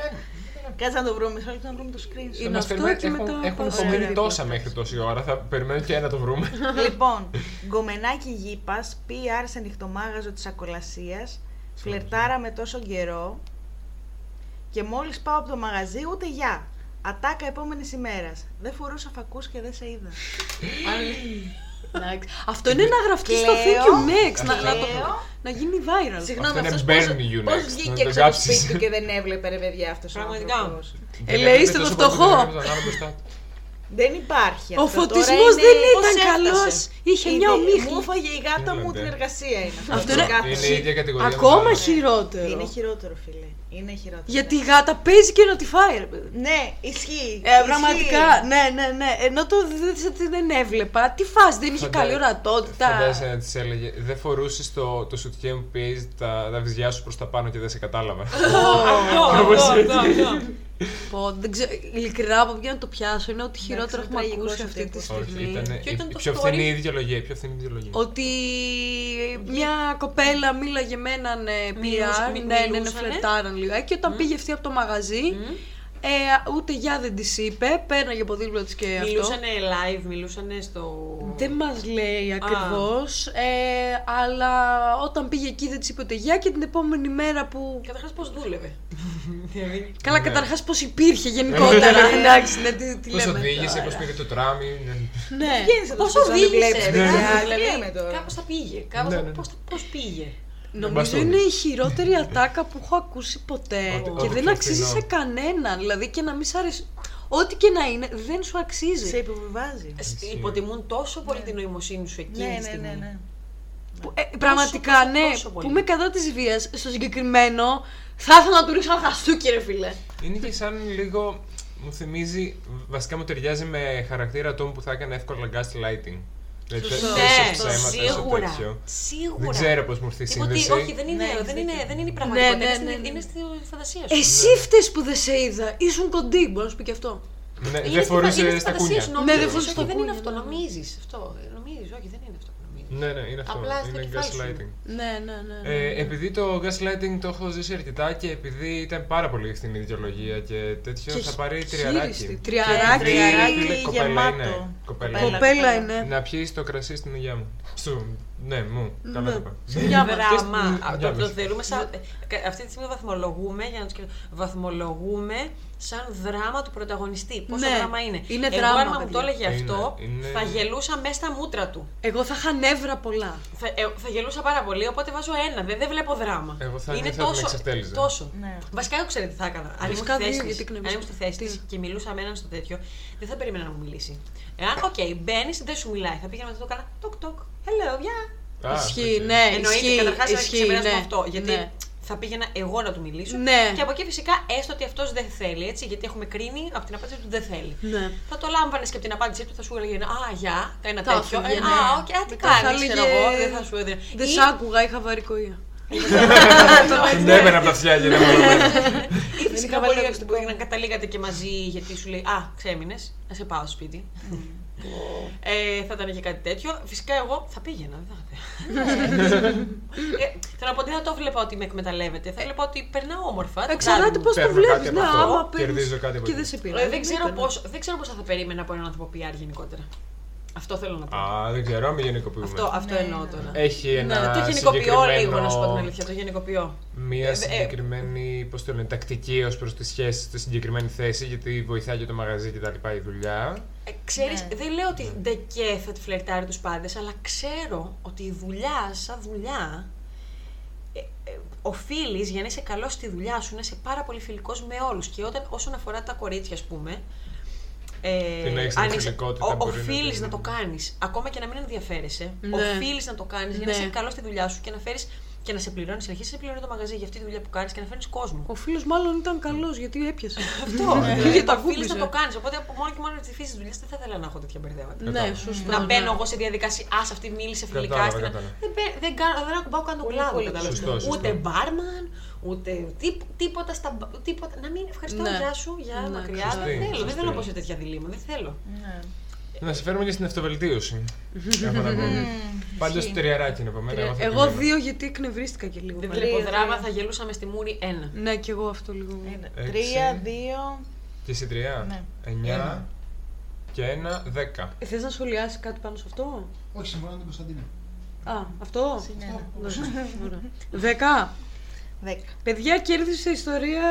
Κάτσε να το βρούμε. Μισό λεπτό να βρούμε το screen. Είναι Θα μας αυτό περιμένει- και έχουν- μετά Έχουν πας απομείνει σε- τόσα μέχρι τόση ώρα. Θα περιμένω και ένα το βρούμε. λοιπόν, γκομενάκι γήπας, PR σε νυχτομάγαζο της ακολασίας, φλερτάραμε τόσο καιρό και μόλις πάω από το μαγαζί ούτε γεια. Ατάκα επόμενης ημέρας. Δεν φορούσα φακούς και δεν σε είδα. Εντάξει. Αυτό είναι να γραφτεί στο Κλαίω. Thank you next. Να, να, το, Κλαίω. να γίνει viral. Συγγνώμη, είναι αυτός burn πώς, you πώς next, να βγήκε το έξω από το κάψεις. σπίτι του και δεν έβλεπε ρε παιδιά αυτός ο Πραγματικά. άνθρωπος. Ε, λέει, είστε το Τόσο πολύ φτωχό. Δεν έβλεπε τον άλλο μπροστά του. Δεν υπάρχει Ο αυτό. φωτισμός Τώρα δεν είναι- ήταν πώς έφτασε. καλός. Είχε μια Είναι- ομίχλη. Μου έφαγε η γάτα μου Έλατε. την εργασία είναι αυτό. Αυτό είναι- Κάπως. Είναι η ίδια κατηγορία. με Ακόμα τα άλλα. χειρότερο. Είναι χειρότερο φίλε. Είναι χειρότερο. Γιατί η γάτα παίζει και notify, ρε παιδί. Ναι, ισχύει. Ε, πραγματικά, ναι, ναι, ναι. Ενώ το δεν, δεν, δεν έβλεπα. Τι φάση, δεν είχε Φαντα- καλή ορατότητα. Φαντάζεσαι να της έλεγε Δεν φορούσες το, το σουτιέ που πιέζει τα, τα βυζιά σου προς τα πάνω και δεν σε κατάλαβα. Αυτό, αυτό, αυτό, αυτό. Πω, δεν ξέρω, ειλικρινά από ποιο να το πιάσω. Είναι ότι χειρότερο είναι έχουμε τραγικός ακούσει αυτή τη αυτός. Όχι, στιγμή. ήταν Ποιο η, ήταν η το πιο story? φθηνή ιδεολογία. η Πιο φθηνή ιδεολογία. Ότι μια κοπέλα μίλαγε με έναν ε, Μιλούσε- PR, μι- ναι, ναι, ναι, μιλούσανε. φλερτάραν λιγάκι και όταν πήγε αυτή από το μαγαζί, ε, ούτε γεια δεν της είπε, πέρναγε από δίπλα της και αυτό. Μιλούσανε live, μιλούσανε στο. Δεν μας λέει ακριβώς, ε, αλλά όταν πήγε εκεί δεν της είπε ούτε γεια και την επόμενη μέρα που. Καταρχάς πώς δούλευε. Δηλαδή, Καλά, Ναι. καταρχάς πώς υπήρχε γενικότερα. Εντάξει, ναι, τι, τι Πώς λέμε. οδήγησε, τώρα. πώς πήρε το τράμι. ναι. Ναι. Βγαίνεις από το Πώς σπίτι να μην οδήγησε, βλέπεις, δηλαδή, παιδιά. Τι λέμε τώρα. Κάπως τα πήγε. Κάπως Ναι, τα- ναι, ναι. πώς- Πώς πήγε. Νομίζω μπαστούνι. είναι η χειρότερη ατάκα που έχω ακούσει ποτέ. Ό,τι- και ό,τι δεν πιο αξίζει φθηνό. σε κανέναν. Δηλαδή και να μην σ' αρέσει. Ό,τι και να είναι, δεν σου αξίζει. Σε υποβιβάζει. Ε, Υποτιμούν τόσο πολύ την νοημοσύνη σου εκείνη Ναι, τη ναι, στιγμή. ναι, ναι. Που, ε, πραγματικά, τόσο, ναι, τόσο πολύ. που είμαι κατά της βίας. Στο συγκεκριμένο, θα ήθελα να του ρίξω ένα χαστούκι, ρε φίλε. Είναι και σαν λίγο. Μου θυμίζει, βασικά μου ταιριάζει με χαρακτήρα ατόμου που θα έκανε εύκολα gaslighting. Δηλαδή, Σωστό. τε- Ναι, τέσσερα ψέματα, τόσο σίγουρα. τέτοιο. Σίγουρα. Δεν ξέρω πώς μου ήρθε η Τίποτε, σύνδεση. όχι, δεν είναι, Ναι, δεν έχεις είναι, δίκιο. δεν είναι η πραγματικότητα. Ναι, ναι, είναι, ναι, στη- ναι. είναι στη φαντασία σου. Εσύ φταίει που δεν σε είδα. Ήσουν κοντή, μπορώ να σου πει και αυτό. Ναι, Είναι δεν στη- φορούσε είναι στη στα φαντασία κούνια. σου, Ναι, νομίζεις. δεν φορούσε Όχι, στα δεν είναι κούνια, αυτό, ναι. νομίζεις. Αυτό. Νομίζεις, όχι, δεν είναι αυτό που νομίζει. Ναι, ναι, είναι αυτό. Απλά στο είναι κεφάλι σου. gaslighting. Ναι, ναι, ναι. Ε, επειδή το gaslighting το έχω ζήσει αρκετά και επειδή ήταν πάρα πολύ φθηνή δικαιολογία και τέτοιο, Και θα πάρει χείριστη. τριαράκι. Τριαράκι. Και Τριαράκι φίλε, κοπέλα γεμάτο. είναι. Κοπέλα Κοπέλα. είναι. Κοπέλα είναι. Να πιείς το κρασί στην υγειά μου. Σου, ναι, μου. Καλά Ναι. το είπα. Υγειά μας. Δράμα. Και στην- Α, για Το, το μας. θεωρούμε σαν. ε, Αυτή τη στιγμή βαθμολογούμε, για να το σκεφτώ, βαθμολογούμε σαν δράμα του πρωταγωνιστή. Πόσο Ναι, δράμα είναι. είναι Εγώ, δράμα, άμα μου το παιδιά. έλεγε Είναι, αυτό, είναι. θα γελούσα μέσα στα μούτρα του. Εγώ θα είχα νεύρα πολλά. Θα, ε, θα γελούσα πάρα πολύ, οπότε βάζω ένα. Δεν, δεν βλέπω δράμα. Εγώ θα είναι νιώθω ότι με τόσο. εξευτέλιζε. τόσο. Ναι. Βασικά, εγώ ξέρω τι θα έκανα. Αν ήμουν Βασικά στη θέση δύο, της- γιατί αν ήμουν στη θέση Τι; της και μιλούσα με έναν στο τέτοιο, δεν θα περίμενα να μου μιλήσει. Εάν, οκ, μπαίνεις, δεν σου μιλάει. Θα πήγαινα μετά το έκανα. Τοκ, τοκ. Hello, yeah. Α, Ισχύει, οκ. ναι, Εννοείται, ισχύει, καταρχάς να ισχύει, ξεπεράσουμε ναι, αυτό. Γιατί ναι. θα πήγαινα εγώ να του μιλήσω. Ναι. Και από εκεί φυσικά έστω ότι αυτός δεν θέλει, έτσι, γιατί έχουμε κρίνει από την απάντηση του δεν θέλει. Ναι. Θα το λάμβανες και από την απάντησή του θα σου έλεγε Α, γεια, ένα Τα τέτοιο. έφυγε, Ε, ναι. Α, οκ, α, τι Μετά θα κάνεις, ξέρω έλεγε, εγώ, δεν θα σου έδινε. Δεν Ή- σ' άκουγα, είχα βαρηκοΐα. Την έβαινα από τα αυτιά και δεν μπορούσα. Ή φυσικά είχα βάλει μπορεί ακουστικό. να καταλήγατε και μαζί γιατί σου λέει Α, ξέμεινες, να σε πάω στο σπίτι. ε, θα ήταν και κάτι τέτοιο. Φυσικά εγώ θα πήγαινα, δεν θα ε, Θέλω να πω ότι δεν θα το βλέπα ότι με εκμεταλλεύεται. Θα βλέπα ότι περνάω όμορφα. το Εξαρτάται κάνει μου. πώς το Παίρνω βλέπεις. κάτι από Ναι, αυτό, άμα κερδίζω παίρνεις κάτι από Και εκεί. δεν σε Ε, πειράζει. δεν, ξέρω ναι. πώς, δεν ξέρω πώς θα περίμενα από έναν άνθρωπο PR γενικότερα. Αυτό θέλω να πω. Α, δεν ξέρω, μην γενικοποιούμε. αυτό αυτό Ναι, εννοώ ναι. τώρα. Έχει ένα Ναι, το γενικοποιώ λίγο, συγκεκριμένο- να σου πω την αλήθεια. Το γενικοποιώ. Μια Ε, ε, συγκεκριμένη πώς το λένε, τακτική ως προς τη σχέση στη συγκεκριμένη θέση, γιατί βοηθάει και το μαγαζί και τα λοιπά η δουλειά. Ε, ξέρεις, Ναι. δεν λέω ότι δεν και θα τη φλερτάρει τους πάντες, αλλά ξέρω ότι η δουλειά, σαν δουλειά, ε, ε, οφείλεις για να είσαι καλός στη δουλειά σου να είσαι πάρα πολύ φιλικός με όλους. Και όταν, όσον αφορά τα κορίτσια, ας πούμε, ε, Την έχεις αν την είσαι- φιλικότητα, ο- μπορεί να οφείλεις την- να το κάνεις, ακόμα και να μην ενδιαφέρεσαι, Ναι. οφείλεις να το κάνεις για να Ναι. είσαι καλός στη δουλειά σου και να φέρεις και να σε πληρώνεις, συνεχίσει να σε πληρώνει το μαγαζί για αυτή τη δουλειά που κάνεις και να φέρνεις κόσμο. Ο φίλος μάλλον ήταν καλός γιατί έπιασε. Αυτό. Γιατί Γιατί τα το οφείλει να κούμπισε. το κάνεις. Οπότε από μόνο και μόνο τη φύση τη δουλειά δεν θα ήθελα να έχω τέτοια μπερδέματα. Ναι, σωστό. Να ναι. μπαίνω εγώ σε διαδικασία. Α, αυτή μίλησε φιλικά. Κατάλαβα, στην- κατάλαβα. Δεν, μπαι- δεν, κάνω- δεν ακουμπάω καν τον Πολύ, κλάδο. πολύ κατάλαβες. σωστό, σωστό. Ούτε μπάρμαν, ούτε τί- τίποτα στα. μπα- Τίποτα. Να μην ευχαριστώ, Ναι. γεια σου, για Ναι, μακριά. σωστή, Δεν θέλω, δεν σωστή. θέλω να πω σε τέτοια διλήμματα. Δεν θέλω. Ναι. Να σε φέρουμε και στην αυτοβελτίωση. Έχω να πω. Πάντως τριαράκι είναι από μένα. θα Εγώ επιμείνω. δύο γιατί εκνευρίστηκα και λίγο. Δεν πάλι. βλέπω Τρία, δράμα, τρία. θα γελούσαμε στη μούρη ένα. Ναι, και εγώ αυτό λίγο. Ένα, Έξι. Τρία, δύο. Και εσύ τρία. Ναι. Εννιά Ένα. και ένα, δέκα. Ε, θες να σχολιάσεις κάτι πάνω σε αυτό; Όχι, συμφωνώ με την Κωνσταντίνα. Α, αυτό; Συν ένα. Εντάξει, ωραία. Δέκα. Δέκα. Παιδιά, κέρδισε ιστορία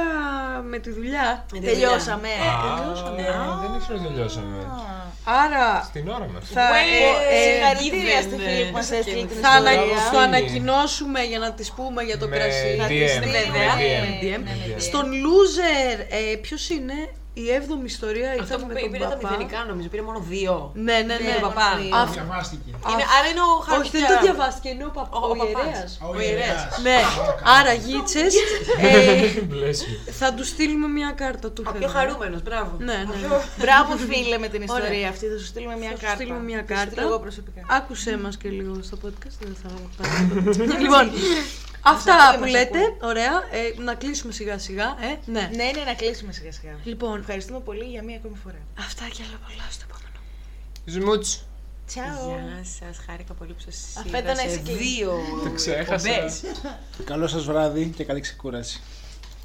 με τη δουλειά. Με τη Τελειώσαμε. Α, τελειώσαμε. δεν ήξερα ότι τελειώσαμε. Άρα Στην ώρα μας. θα, ε, ε, Συγχαρητήρια στη given, φίλη που ε, μας έστειλε την θα ανα- ιστορία. το ανακοινώσουμε για να τις πούμε για το Με κρασί. Θα DM, τη στείλουμε, βέβαια, ναι, με DM. ναι, με DM. Στον loser, ε, ποιος είναι; Η έβδομη ιστορία, Αυτό ήταν που με πήρε, τον πήρε τα παπά. μηδενικά νομίζω, πήρε μόνο δύο. Ναι, ναι, ναι. Με τον παπά. δύο. Αυτό- Διαβάστηκε. Είναι, άρα είναι ο Όχι, χαρακτήρα. δεν το διαβάστηκε, είναι ο, παπ- Ο- ο ο παπάς. ιερέας. Ο Ο ιερέας. ιερέας. Ναι, άρα γίτσες, ε, Bless you. θα του στείλουμε μια κάρτα του. Ο πιο θέλουμε. χαρούμενος, μπράβο. Ναι, ναι. Μπράβο φίλε με την ιστορία Ωραία. αυτή. Θα σου στείλουμε μια Θα σου κάρτα. στείλουμε μια Θα σου κάρτα. στείλω εγώ προσωπικά. Άκουσέ μας και λίγο στο podcast, δεν θα πάρει Λοιπόν, αυτά ακούει, που μας λέτε, ακούει. ωραία, ε, να κλείσουμε σιγά σιγά, ε, ναι. Ναι, ναι, να κλείσουμε σιγά σιγά. Λοιπόν, Ευχαριστούμε πολύ για μία ακόμη φορά. αυτά και άλλα πολλά στο επόμενο. Σμούτς. Τσάου. Γεια σας, χάρηκα πολύ που σας Αφέντα είδα να σε είσαι κλειστή. δύο Το ξέχασα. εκπομπές. Καλό σας βράδυ και καλή ξεκούραση.